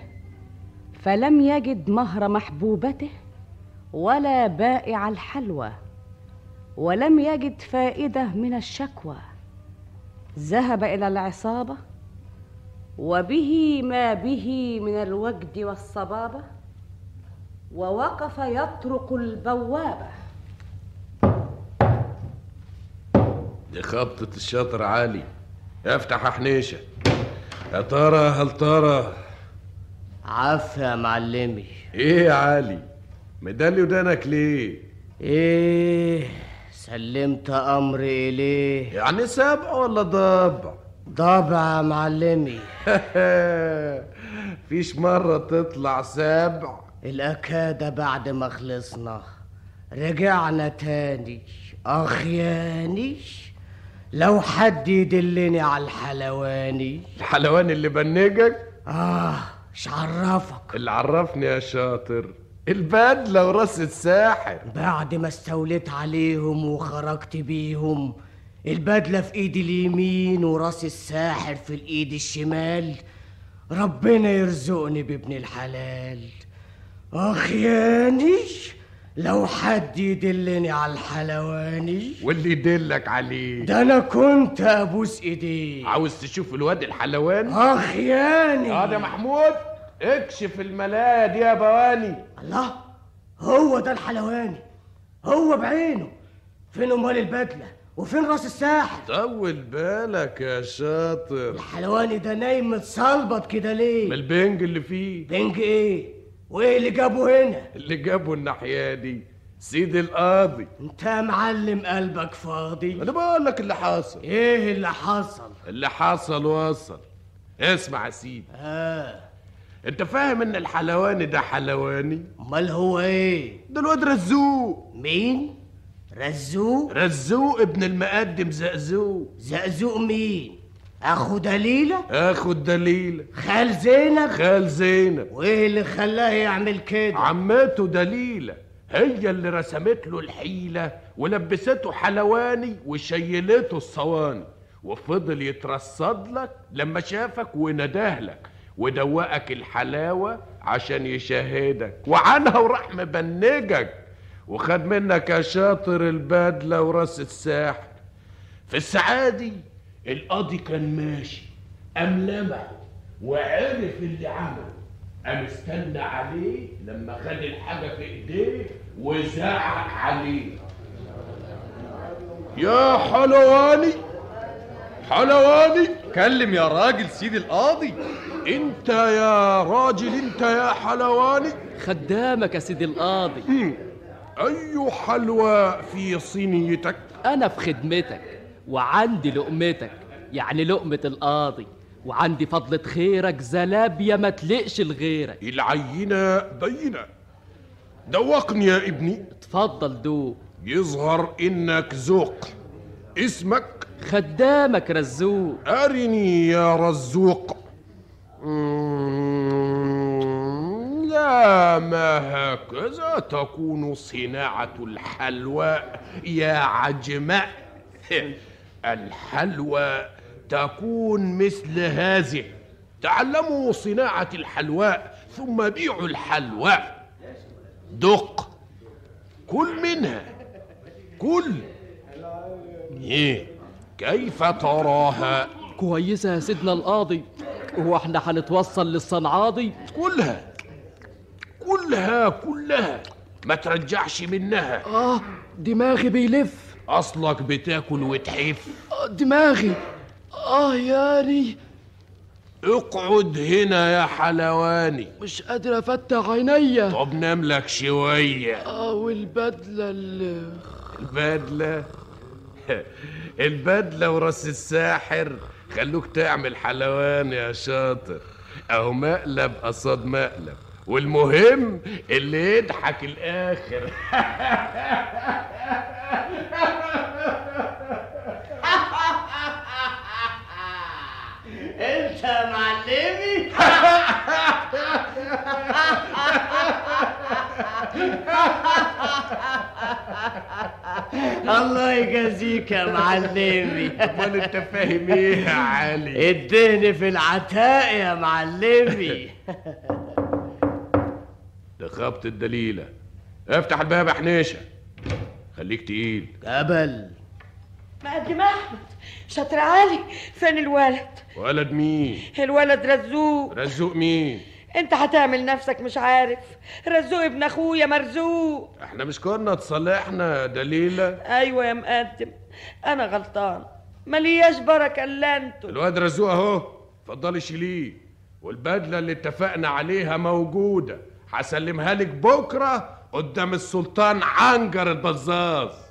فلم يجد مهر محبوبته ولا بائع الحلوى ولم يجد فائدة من الشكوى. ذهب إلى العصابة وبه ما به من الوجد والصبابة ووقف يطرق البوابة. دي خبطة الشاطر عالي افتح يا حنيشة. يا ترى هل ترى عفا يا معلمي. إيه يا علي؟ مدلي ودانك ليه؟ إيه سلمت أمري إليه. يعني سبع ولا ضبع ضبع يا معلمي. فيش مرة تطلع سبع الأكادة بعد ما خلصنا. رجعنا تاني. أخياني لو حد يدلني على الحلواني الحلواني اللي بنجك؟ آه مش عرفك. اللي عرفني يا شاطر البدلة وراس الساحر. بعد ما استوليت عليهم وخرجت بيهم البدلة في إيدي اليمين ورأس الساحر في الإيد الشمال. ربنا يرزقني بابن الحلال. اخياني لو حد يدلني على الحلواني. واللي يدلك عليه. ده أنا كنت أبوس ايديه عاوز تشوف الواد الحلواني؟ اخياني آه ده محمود. اكشف الملاية دي يا بواني. الله هو ده الحلواني. هو بعينه. فين أمال البدلة؟ وفين رأس الساحر طول بالك يا شاطر. الحلواني ده نايم متصلبط كده ليه؟ من البنج اللي فيه. بنج إيه؟ وإيه اللي جابه هنا؟ اللي جابه الناحية دي سيد القاضي. أنت يا معلم قلبك فاضي؟ أنا بقول لك اللي حصل إيه اللي حصل اللي حصل وصل. اسمع يا سيدي. آه. أنت فاهم إن الحلواني ده حلواني؟ أمال هو إيه؟ ده الواد رزوق. مين؟ رزوق؟ رزوق ابن المقدم زقزوق. زقزوق مين؟ أخو دليلة أخو الدليلة خال زينب؟ خال زينب. وإيه اللي خلاه يعمل كده؟ عمته دليلة هي اللي رسمت له الحيلة ولبسته حلواني وشيلته الصواني. وفضل يترصد لك لما شافك ونداه لك ودوقك الحلاوة عشان يشاهدك. وعنها وراح مبنجك وخد منك يا شاطر البدلة وراس الساحر في السعادي القاضي كان ماشي قام لمحه وعرف اللي عمله قام استنى عليه لما خد الحاجة في إيديه وزعق عليه. يا حلواني حلواني. كلم يا راجل سيد القاضي. انت يا راجل انت يا حلواني. خدامك يا سيدي القاضي. أي حلوى في صينيتك؟ أنا في خدمتك. وعندي لقمتك يعني لقمة القاضي وعندي فضلة خيرك زلابية ما تلقش لغيرك. العينة بينة. دوقني يا ابني. اتفضل دوق. يظهر إنك ذوق. اسمك؟ خدامك رزوق. أرني يا رزوق. لا ما هكذا تكون صناعة الحلوى يا عجماء. الحلوى تكون مثل هذه. تعلموا صناعة الحلوى ثم بيعوا الحلوى. دق. كل منها. كل. إيه كيف تراها؟ كويسة يا سيدنا القاضي. هو إحنا هنتوصل للصنعاضي. كلها. كلها كلها. ما ترجعش منها. آه دماغي بيلف. أصلك بتاكل وتحف آه دماغي. آه ياني اقعد هنا يا حلواني. مش قادر أفتح عينيا طب نام لك شوية. آه والبدلة اللي البدلة؟ البدلة وراس الساحر. خلوك تعمل حلوان يا شاطر. أهو مقلب قصاد مقلب. والمهم اللي يضحك الآخر. انت يا معلمي؟ الله يجازيك يا معلمي. أمال أنت فاهم إيه يا علي؟ اديني في العتاق يا معلمي. ده خبط الدليلة. افتح الباب يا حنيشة. خليك تقيل. جبل. مقدم أحمد. شاطر علي. فين الولد؟ ولد مين؟ الولد رزوق. رزوق مين؟ انت هتعمل نفسك مش عارف. رزوق ابن أخويا مرزوق. إحنا مش كنا تصالحنا يا دليلة. أيوه يا مقدم. أنا غلطان. ملياش بركة إلا أنتوا. الواد رزوق أهو. اتفضلي شيليه. والبدلة اللي اتفقنا عليها موجودة. هسلمها لك بكرة قدام السلطان عنجر البزاز.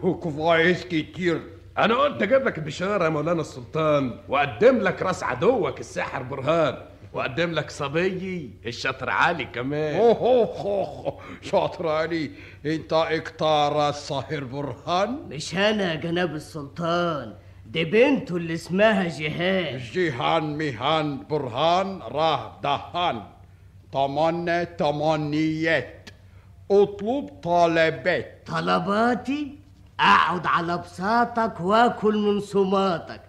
كويس كتير. أنا قلت أجيب لك البشاره يا مولانا السلطان وأقدم لك رأس عدوك الساحر برهان وأقدم لك صبيي الشاطر علي كمان. شاطر علي أنت اكتار الصاهر برهان؟ مش أنا يا جناب السلطان دي بنته اللي اسمها جيهان. جيهان ميهان برهان راه دهان. تمنى تمنيات أطلب طلبات. طلباتي؟ اقعد على بساطك واكل من صماتك.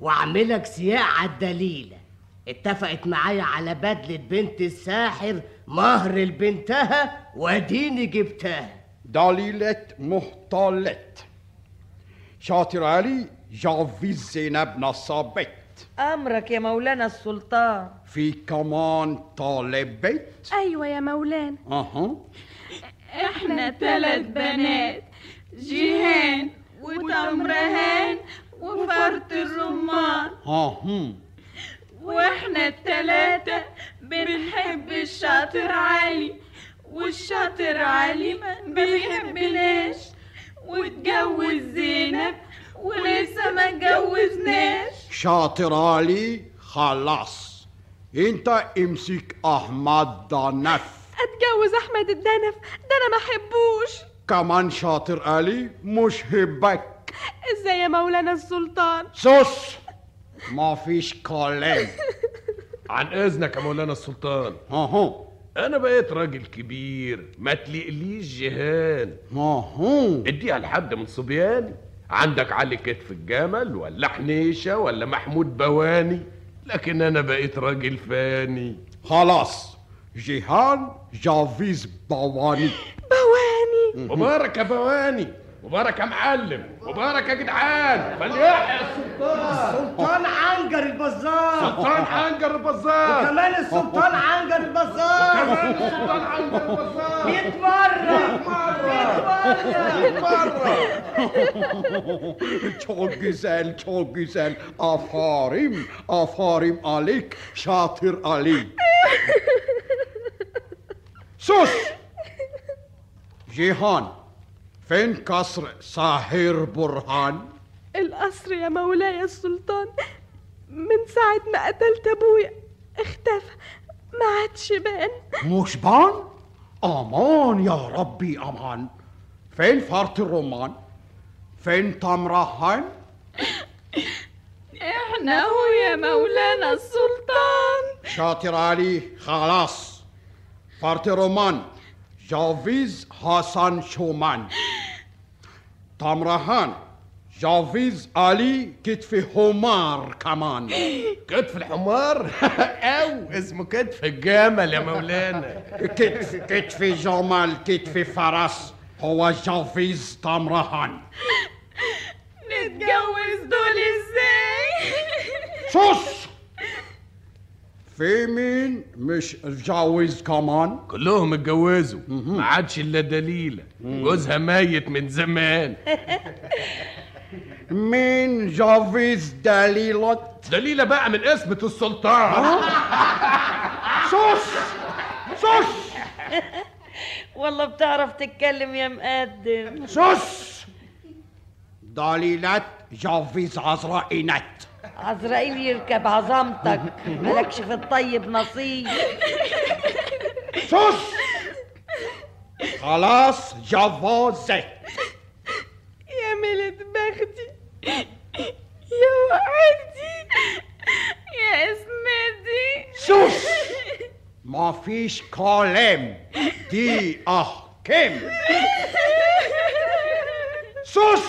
واعملك سياق على الدليله اتفقت معايا على بدلة بنت الساحر مهر لبنتها واديني جبتها. دليلة محتلت شاطر علي جافيز زينب نصابت. أمرك يا مولانا السلطان. في كمان طالبت أيوه يا مولانا. أها. إحنا ثلاث بنات. جيهان وتمرهان وفرط الرمان. ها هم. وإحنا التلاتة بنحب الشاطر علي والشاطر علي ما بيحبناش. واتجوز زينب ولسه ما اتجوزناش شاطر علي خلاص. انت امسك احمد دنف اتجوز احمد الدنف ده أنا ما احبوش. كمان شاطر علي مش هبك. إزاي يا مولانا السلطان؟ سوس! ما فيش كلام. عن إذنك يا مولانا السلطان. أها أنا بقيت راجل كبير ما تلقليش جهان أها اديها لحد من صبياني. عندك علي كتف الجمل ولا حنيشة ولا محمود بواني. لكن أنا بقيت راجل فاني. خلاص. جيهان جافيز بواني. بواني. مبارك يا بواني. مبارك يا معلم. مبارك يا جدعان. فليحيى السلطان السلطان عنجر البزار. سلطان عنجر البزار. وكمان السلطان عنجر البزار. وكمان السلطان عنجر البزار. 100 مرة 100 مرة çok güzel çok güzel afarim afarim alik şatır Ali sus جيهان فين قصر ساحر برهان؟ القصر يا مولاي السلطان من ساعة ما قتلت أبويا اختفى ما عادش بان مش بان؟ آمان يا ربي آمان. فين فرط الرومان؟ فين تمرهان؟ إحنا هو يا مولانا السلطان. شاطر علي خلاص. فرط رومان جاویز حسن شومان تمرهان جاویز علي كتف حمار كمان كتف الحمار أو اسمه كتف الجمل يا مولانا. كتف كتف جمل كتف فرس هو جاويز تمرهان نتجوز دول إزاي سوس في مين مش اتجوز كمان كلهم اتجوزوا ما عادش إلا دليلة. جوزها ميت من زمان. مين جوز دليلة؟ دليلة بقى من اسمة السلطان. سوس. سوس. والله بتعرف تتكلم يا مقدم. سوس. دليلة جوز عزرائيلات عزرائيل يركب عظمتك. مالكش في الطيب نصيب. سوس خلاص جوزت يا ملت بختي يا وقعتي يا اسمتي سوس ما فيش كلام. دي احكام سوس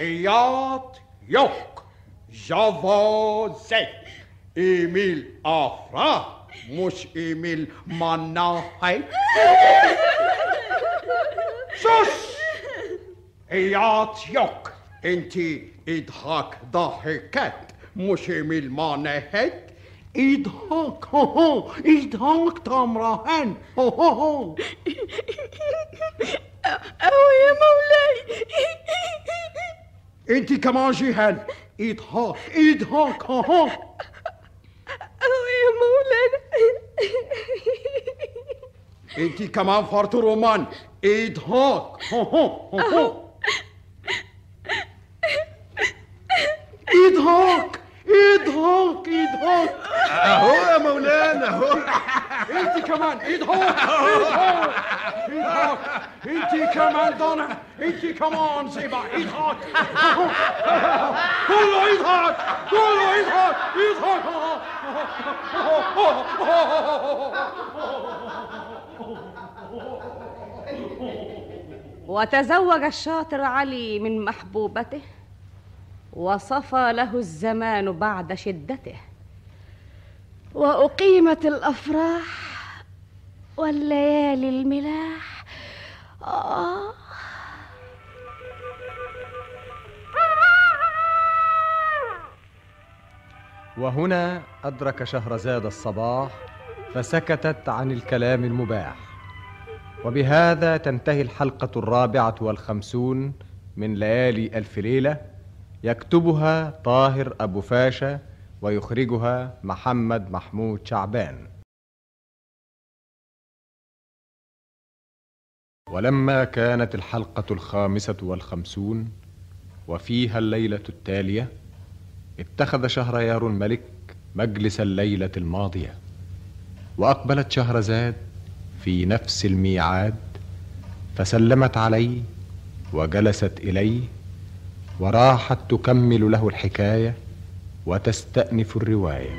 ايات يوك جوزت ايميل افرا مش ايميل مناحي سوس ايات يوك انتي اضحك ضحكت مش ايميل مناحت اضحك هو اضحك تمرهن هو هو هو أهو يا مولاي انتي كمان جيهان اضحك اضحك هو هو أهو يا مولانا انتي كمان فرط رومان اضحك هو هو هو هو اضحك اضحك. أهو يا مولانا أهو. انت كمان اضحك اضحك. اضحك. انت كمان ضنا انت كمان زيبا اضحك. كله يضحك كله يضحك يضحك وتزوج الشاطر علي من محبوبته. وصفى له الزمان بعد شدته. وأقيمت الأفراح والليالي الملاح. آه. وهنا أدرك شهرزاد الصباح فسكتت عن الكلام المباح. وبهذا تنتهي الحلقة الرابعة والخمسون من ليالي ألف ليلة. يكتبها طاهر أبو فاشا ويخرجها محمد محمود شعبان. ولما كانت الحلقة الخامسة والخمسون وفيها الليلة التالية اتخذ شهريار الملك مجلس الليلة الماضية وأقبلت شهرزاد في نفس الميعاد فسلمت عليه وجلست إليه وراحت تكمل له الحكاية وتستأنف الرواية.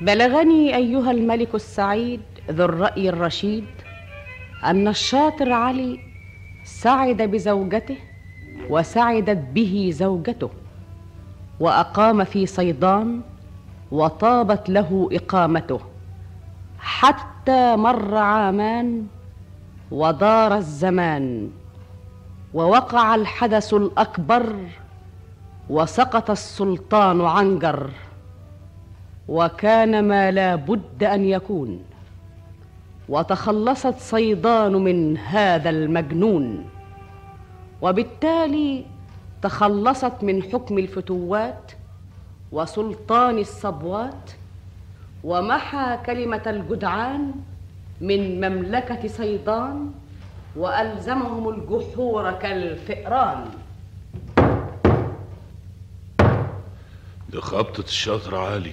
بلغني أيها الملك السعيد ذو الرأي الرشيد أن الشاطر علي سعد بزوجته وسعدت به زوجته وأقام في صيدان وطابت له إقامته حتى مر عامان ودار الزمان ووقع الحدث الأكبر وسقط السلطان عنجر وكان ما لا بد أن يكون وتخلصت صيدان من هذا المجنون. وبالتالي تخلصت من حكم الفتوات وسلطان الصبوات ومحى كلمة الجدعان من مملكة صيدان وألزمهم الجحور كالفئران. دي خبطة الشاطر عالي.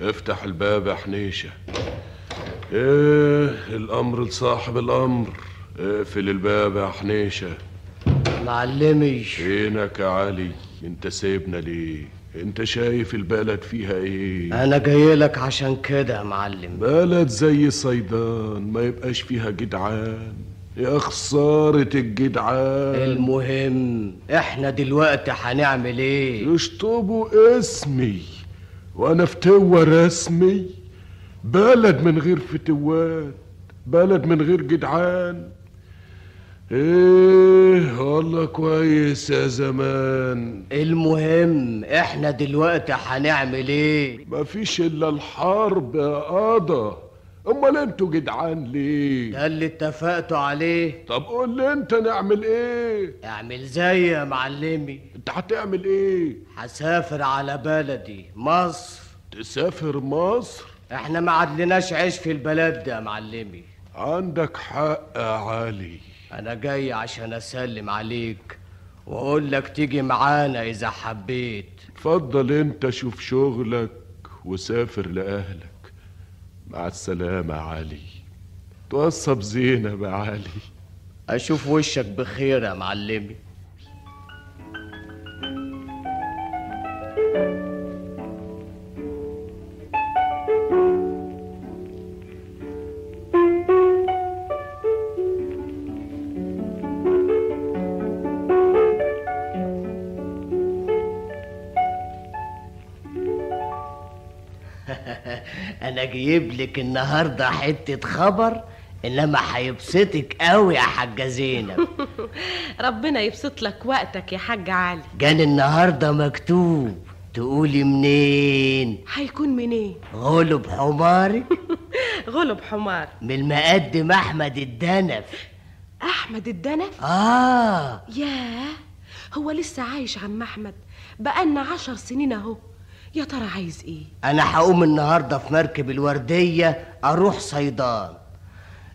افتح الباب يا حنيشة. إيه الأمر لصاحب الأمر؟ اقفل الباب يا حنيشة. معلمي فينك يا علي انت سايبنا ليه؟ انت شايف البلد فيها إيه؟ أنا جاي لك عشان كده يا معلم. بلد زي صيدان ما يبقاش فيها جدعان. يا خسارة الجدعان. المهم إحنا دلوقتي هنعمل إيه؟ يشطبوا اسمي وأنا فتوة رسمي. بلد من غير فتوات بلد من غير جدعان. إيه والله كويس يا زمان. المهم إحنا دلوقتي هنعمل إيه؟ مفيش إلا الحرب يا قضا أمال أنتوا جدعان ليه؟ ده اللي اتفقتوا عليه. طب قول لي أنت نعمل إيه؟ اعمل زي يا معلمي. أنت هتعمل إيه؟ هسافر على بلدي مصر. تسافر مصر؟ إحنا ما عدلناش عيش في البلد ده يا معلمي. عندك حق يا علي. أنا جاي عشان أسلم عليك وأقول لك تيجي معانا إذا حبيت. اتفضل أنت شوف شغلك وسافر لأهلك. مع السلامة يا علي. توصى بزينب يا علي. أشوف وشك بخير يا معلمي. أنا جايب لك النهارده حتة خبر إنما هيبسطك قوي يا حاجة زينب. ربنا يبسط لك وقتك يا حاج علي. جاني النهارده مكتوب تقولي منين؟ هيكون منين؟ غلب حماري. غلب حمار. من المقدم أحمد الدنف. أحمد الدنف؟ آه. ياه هو لسه عايش عم أحمد. بقالنا عشر سنين أهو. يا ترى عايز إيه؟ أنا هقوم النهارده في مركب الوردية أروح صيدان.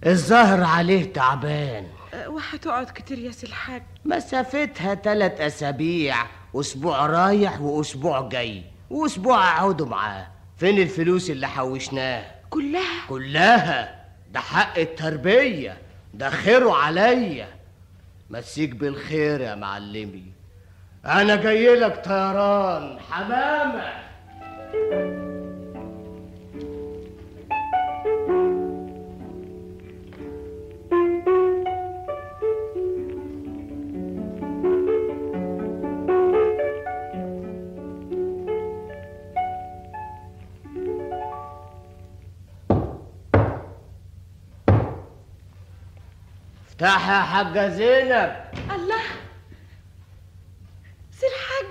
الظهر عليه تعبان. أه، وهتقعد كتير يا سي الحاج. مسافتها تلات أسابيع أسبوع رايح وأسبوع جاي وأسبوع اقعدوا معاه. فين الفلوس اللي حوشناها؟ كلها؟ كلها. ده حق التربية. ده خيره عليا. مسيك بالخير يا معلمي. أنا جاي لك طيران حمامة. افتح يا حاجة زينب. الله سي الحاج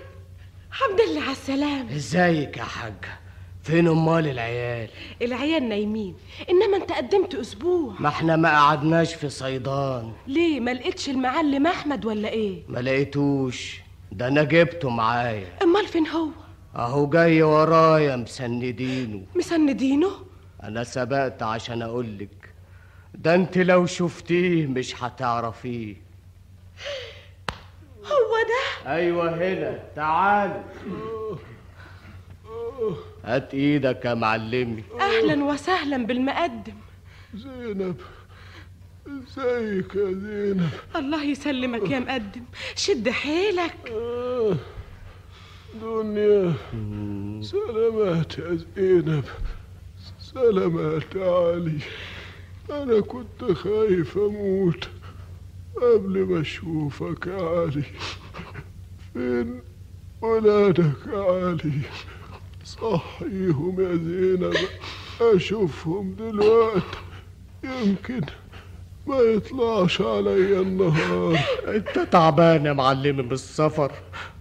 حمد لله على السلامة ازيك يا حاجة؟ فين أمال العيال؟ العيال نايمين. إنما أنت قدمت أسبوع. ما إحنا ما قعدناش في صيدان. ليه؟ ما لقيتش المعلم أحمد ولا إيه؟ ما لقيتوش. ده أنا جبته معايا. أمال فين هو؟ أهو جاي ورايا مسندينه. مسندينه؟ أنا سبقت عشان أقولك. ده أنت لو شفتيه مش هتعرفيه. هو ده أيوه هنا. تعال. هات إيدك يا معلمي. أهلا وسهلا بالمقدم. زينب إزيك يا زينب؟ الله يسلمك يا مقدم. شد حيلك. دنيا. سلامات يا زينب. سلامات يا علي. أنا كنت خايف أموت. قبل ما أشوفك يا علي فين ولادك يا علي صحيهم يا زينب. أشوفهم دلوقتي. يمكن ما يطلعش عليا النهار. أنت تعبان يا معلمي من السفر.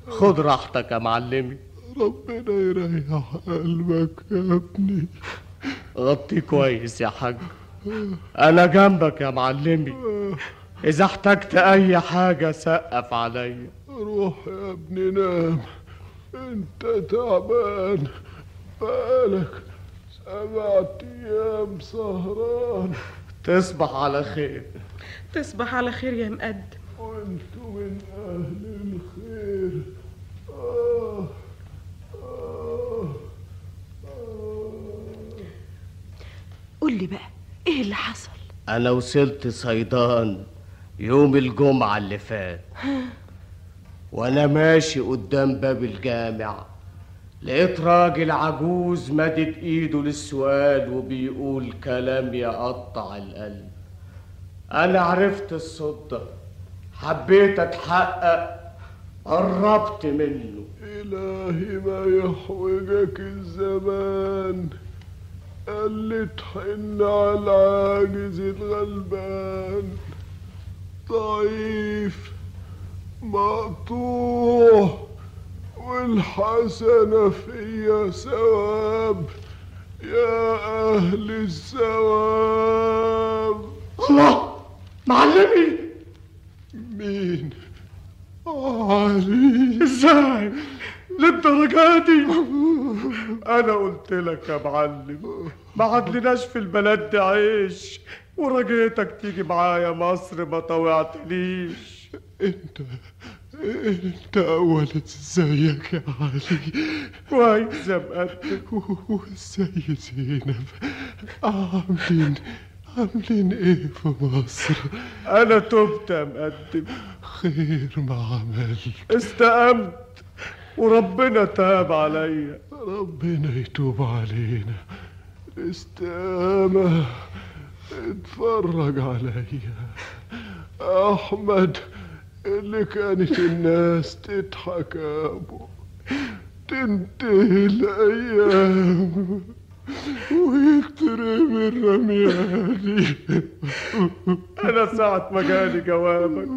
خد راحتك يا معلمي. ربنا يريح قلبك يا ابني. غطيه كويس يا حاج. أنا جنبك يا معلمي. إذا احتجت أي حاجة سقف عليا روح يا ابني نام. أنت تعبان. بقالك سبعة أيام سهران. تصبح على خير. تصبح على خير يا مقدم. وانتوا من أهل الخير. آه آه قول لي بقى إيه اللي حصل؟ أنا وصلت صيدان. يوم الجمعة اللي فات. وأنا ماشي قدام باب الجامع لقيت راجل عجوز مدد إيده للسؤال وبيقول كلام يقطع القلب. أنا عرفت الصوت ده حبيت أتحقق قربت منه. إلهي ما يحوجك الزمان. اللي تحن على العاجز الغلبان. ضعيف مقطوع والحسنة فيا ثواب يا أهل الثواب. الله معلمي. مين؟ علي. إزاي؟ للدرجة دي؟ أنا قلت لك يا معلم ما عدلناش في البلد عيش. ورجيتك تيجي معايا مصر ما طوعتليش انت انت اول ازيك يا علي كويس يا مقدم وازاي زينب. عاملين عاملين إيه في مصر؟ أنا تبت يا مقدم خير ما عملت. استقمت. وربنا تاب عليا. ربنا يتوب علينا. استقامة. اتفرج عليا أحمد اللي كانت الناس تضحك ابو تنتهي الأيام ويترمي الرمياني. أنا ساعة ما جالي جوابك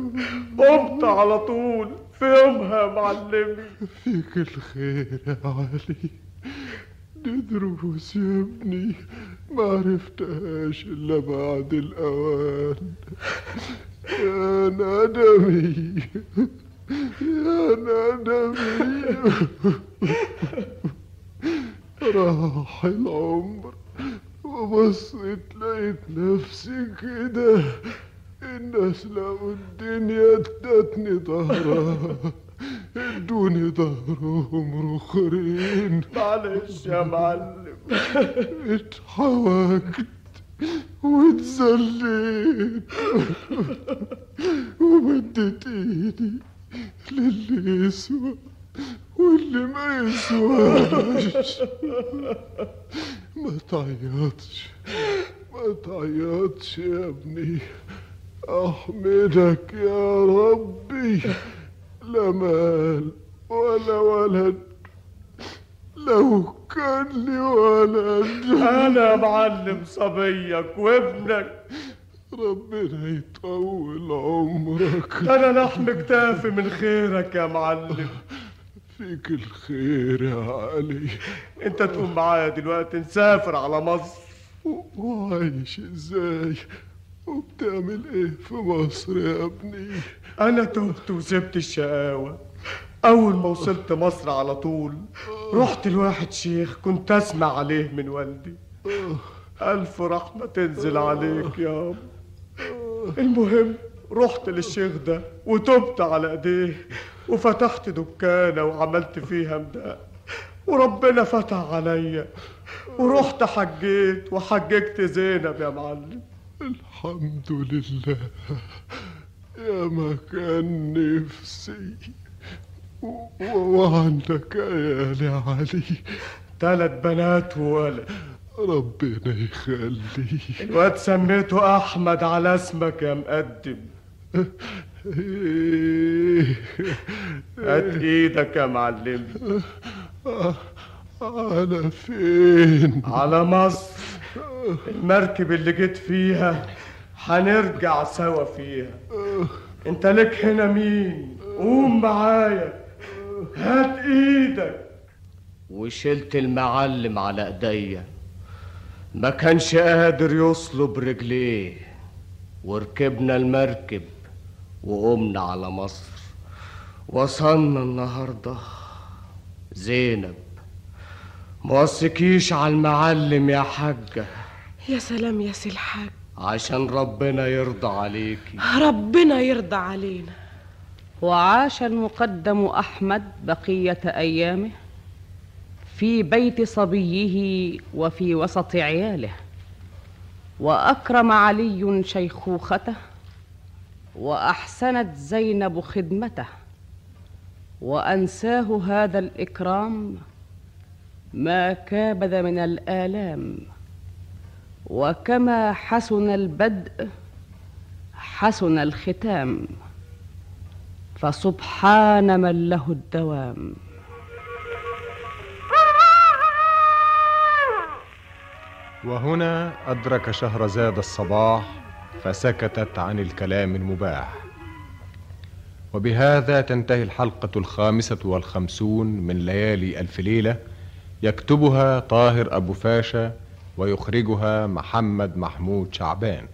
قمت على طول في يومها يا معلمي. فيك الخير يا علي. دي دروس يا ابني ما عرفتهاش إلا بعد الأوان. يا ندمي. يا ندمي. راح العمر وبصيت لقيت نفسي كده. الناس لقوا الدنيا ادتني ظهرها ادوني ظهرهم رخرين. معلش يا معلم. اتحوجت واتذليت ومدت ايدي للي يسوى واللي ما يسواش. ما تعيطش ما تعيطش يا ابني. أحمدك يا ربي. لا مال ولا ولد لو كان لي ولد. أنا معلم صبيك وابنك. ربنا يطول عمرك. أنا لحم كتافي من خيرك يا معلم. فيك الخير يا علي. أنت تقوم معايا دلوقتي نسافر على مصر. وعايش إزاي؟ وبتعمل إيه في مصر يا ابني؟ أنا تهت وسبت الشقاوة. اول ما وصلت مصر على طول رحت لواحد شيخ كنت اسمع عليه من والدي. ألف رحمة تنزل عليك يا المهم رحت للشيخ ده وتبت على ايديه وفتحت دكانة وعملت فيها مداء وربنا فتح عليا. ورحت حجيت وحججت زينب يا معلم. الحمد لله. يا ما كان نفسي. وعندك يا علي تلات بنات وولد. ربنا يخليك. الواد سميته أحمد على اسمك يا مقدم. هات إيدك يا معلم. على فين؟ على مصر. المركب اللي جيت فيها هنرجع سوا فيها. انت لك هنا مين؟ قوم معايا. هات إيدك. وشلت المعلم على ايديا. ما كانش قادر يصلب رجليه. وركبنا المركب وقمنا على مصر. وصلنا النهارده زينب. موثقيش على المعلم يا حاجة. يا سلام يا سي الحاج. عشان ربنا يرضى عليكي. ربنا يرضى علينا. وعاش المقدم أحمد بقية أيامه في بيت صبيه وفي وسط عياله. وأكرم علي شيخوخته وأحسنت زينب خدمته. وأنساه هذا الإكرام ما كابد من الآلام وكما حسن البدء حسن الختام. فسبحان من له الدوام. وهنا أدرك شهرزاد الصباح فسكتت عن الكلام المباح. وبهذا تنتهي الحلقة الخامسة والخمسون من ليالي ألف ليلة. يكتبها طاهر أبو فاشا ويخرجها محمد محمود شعبان.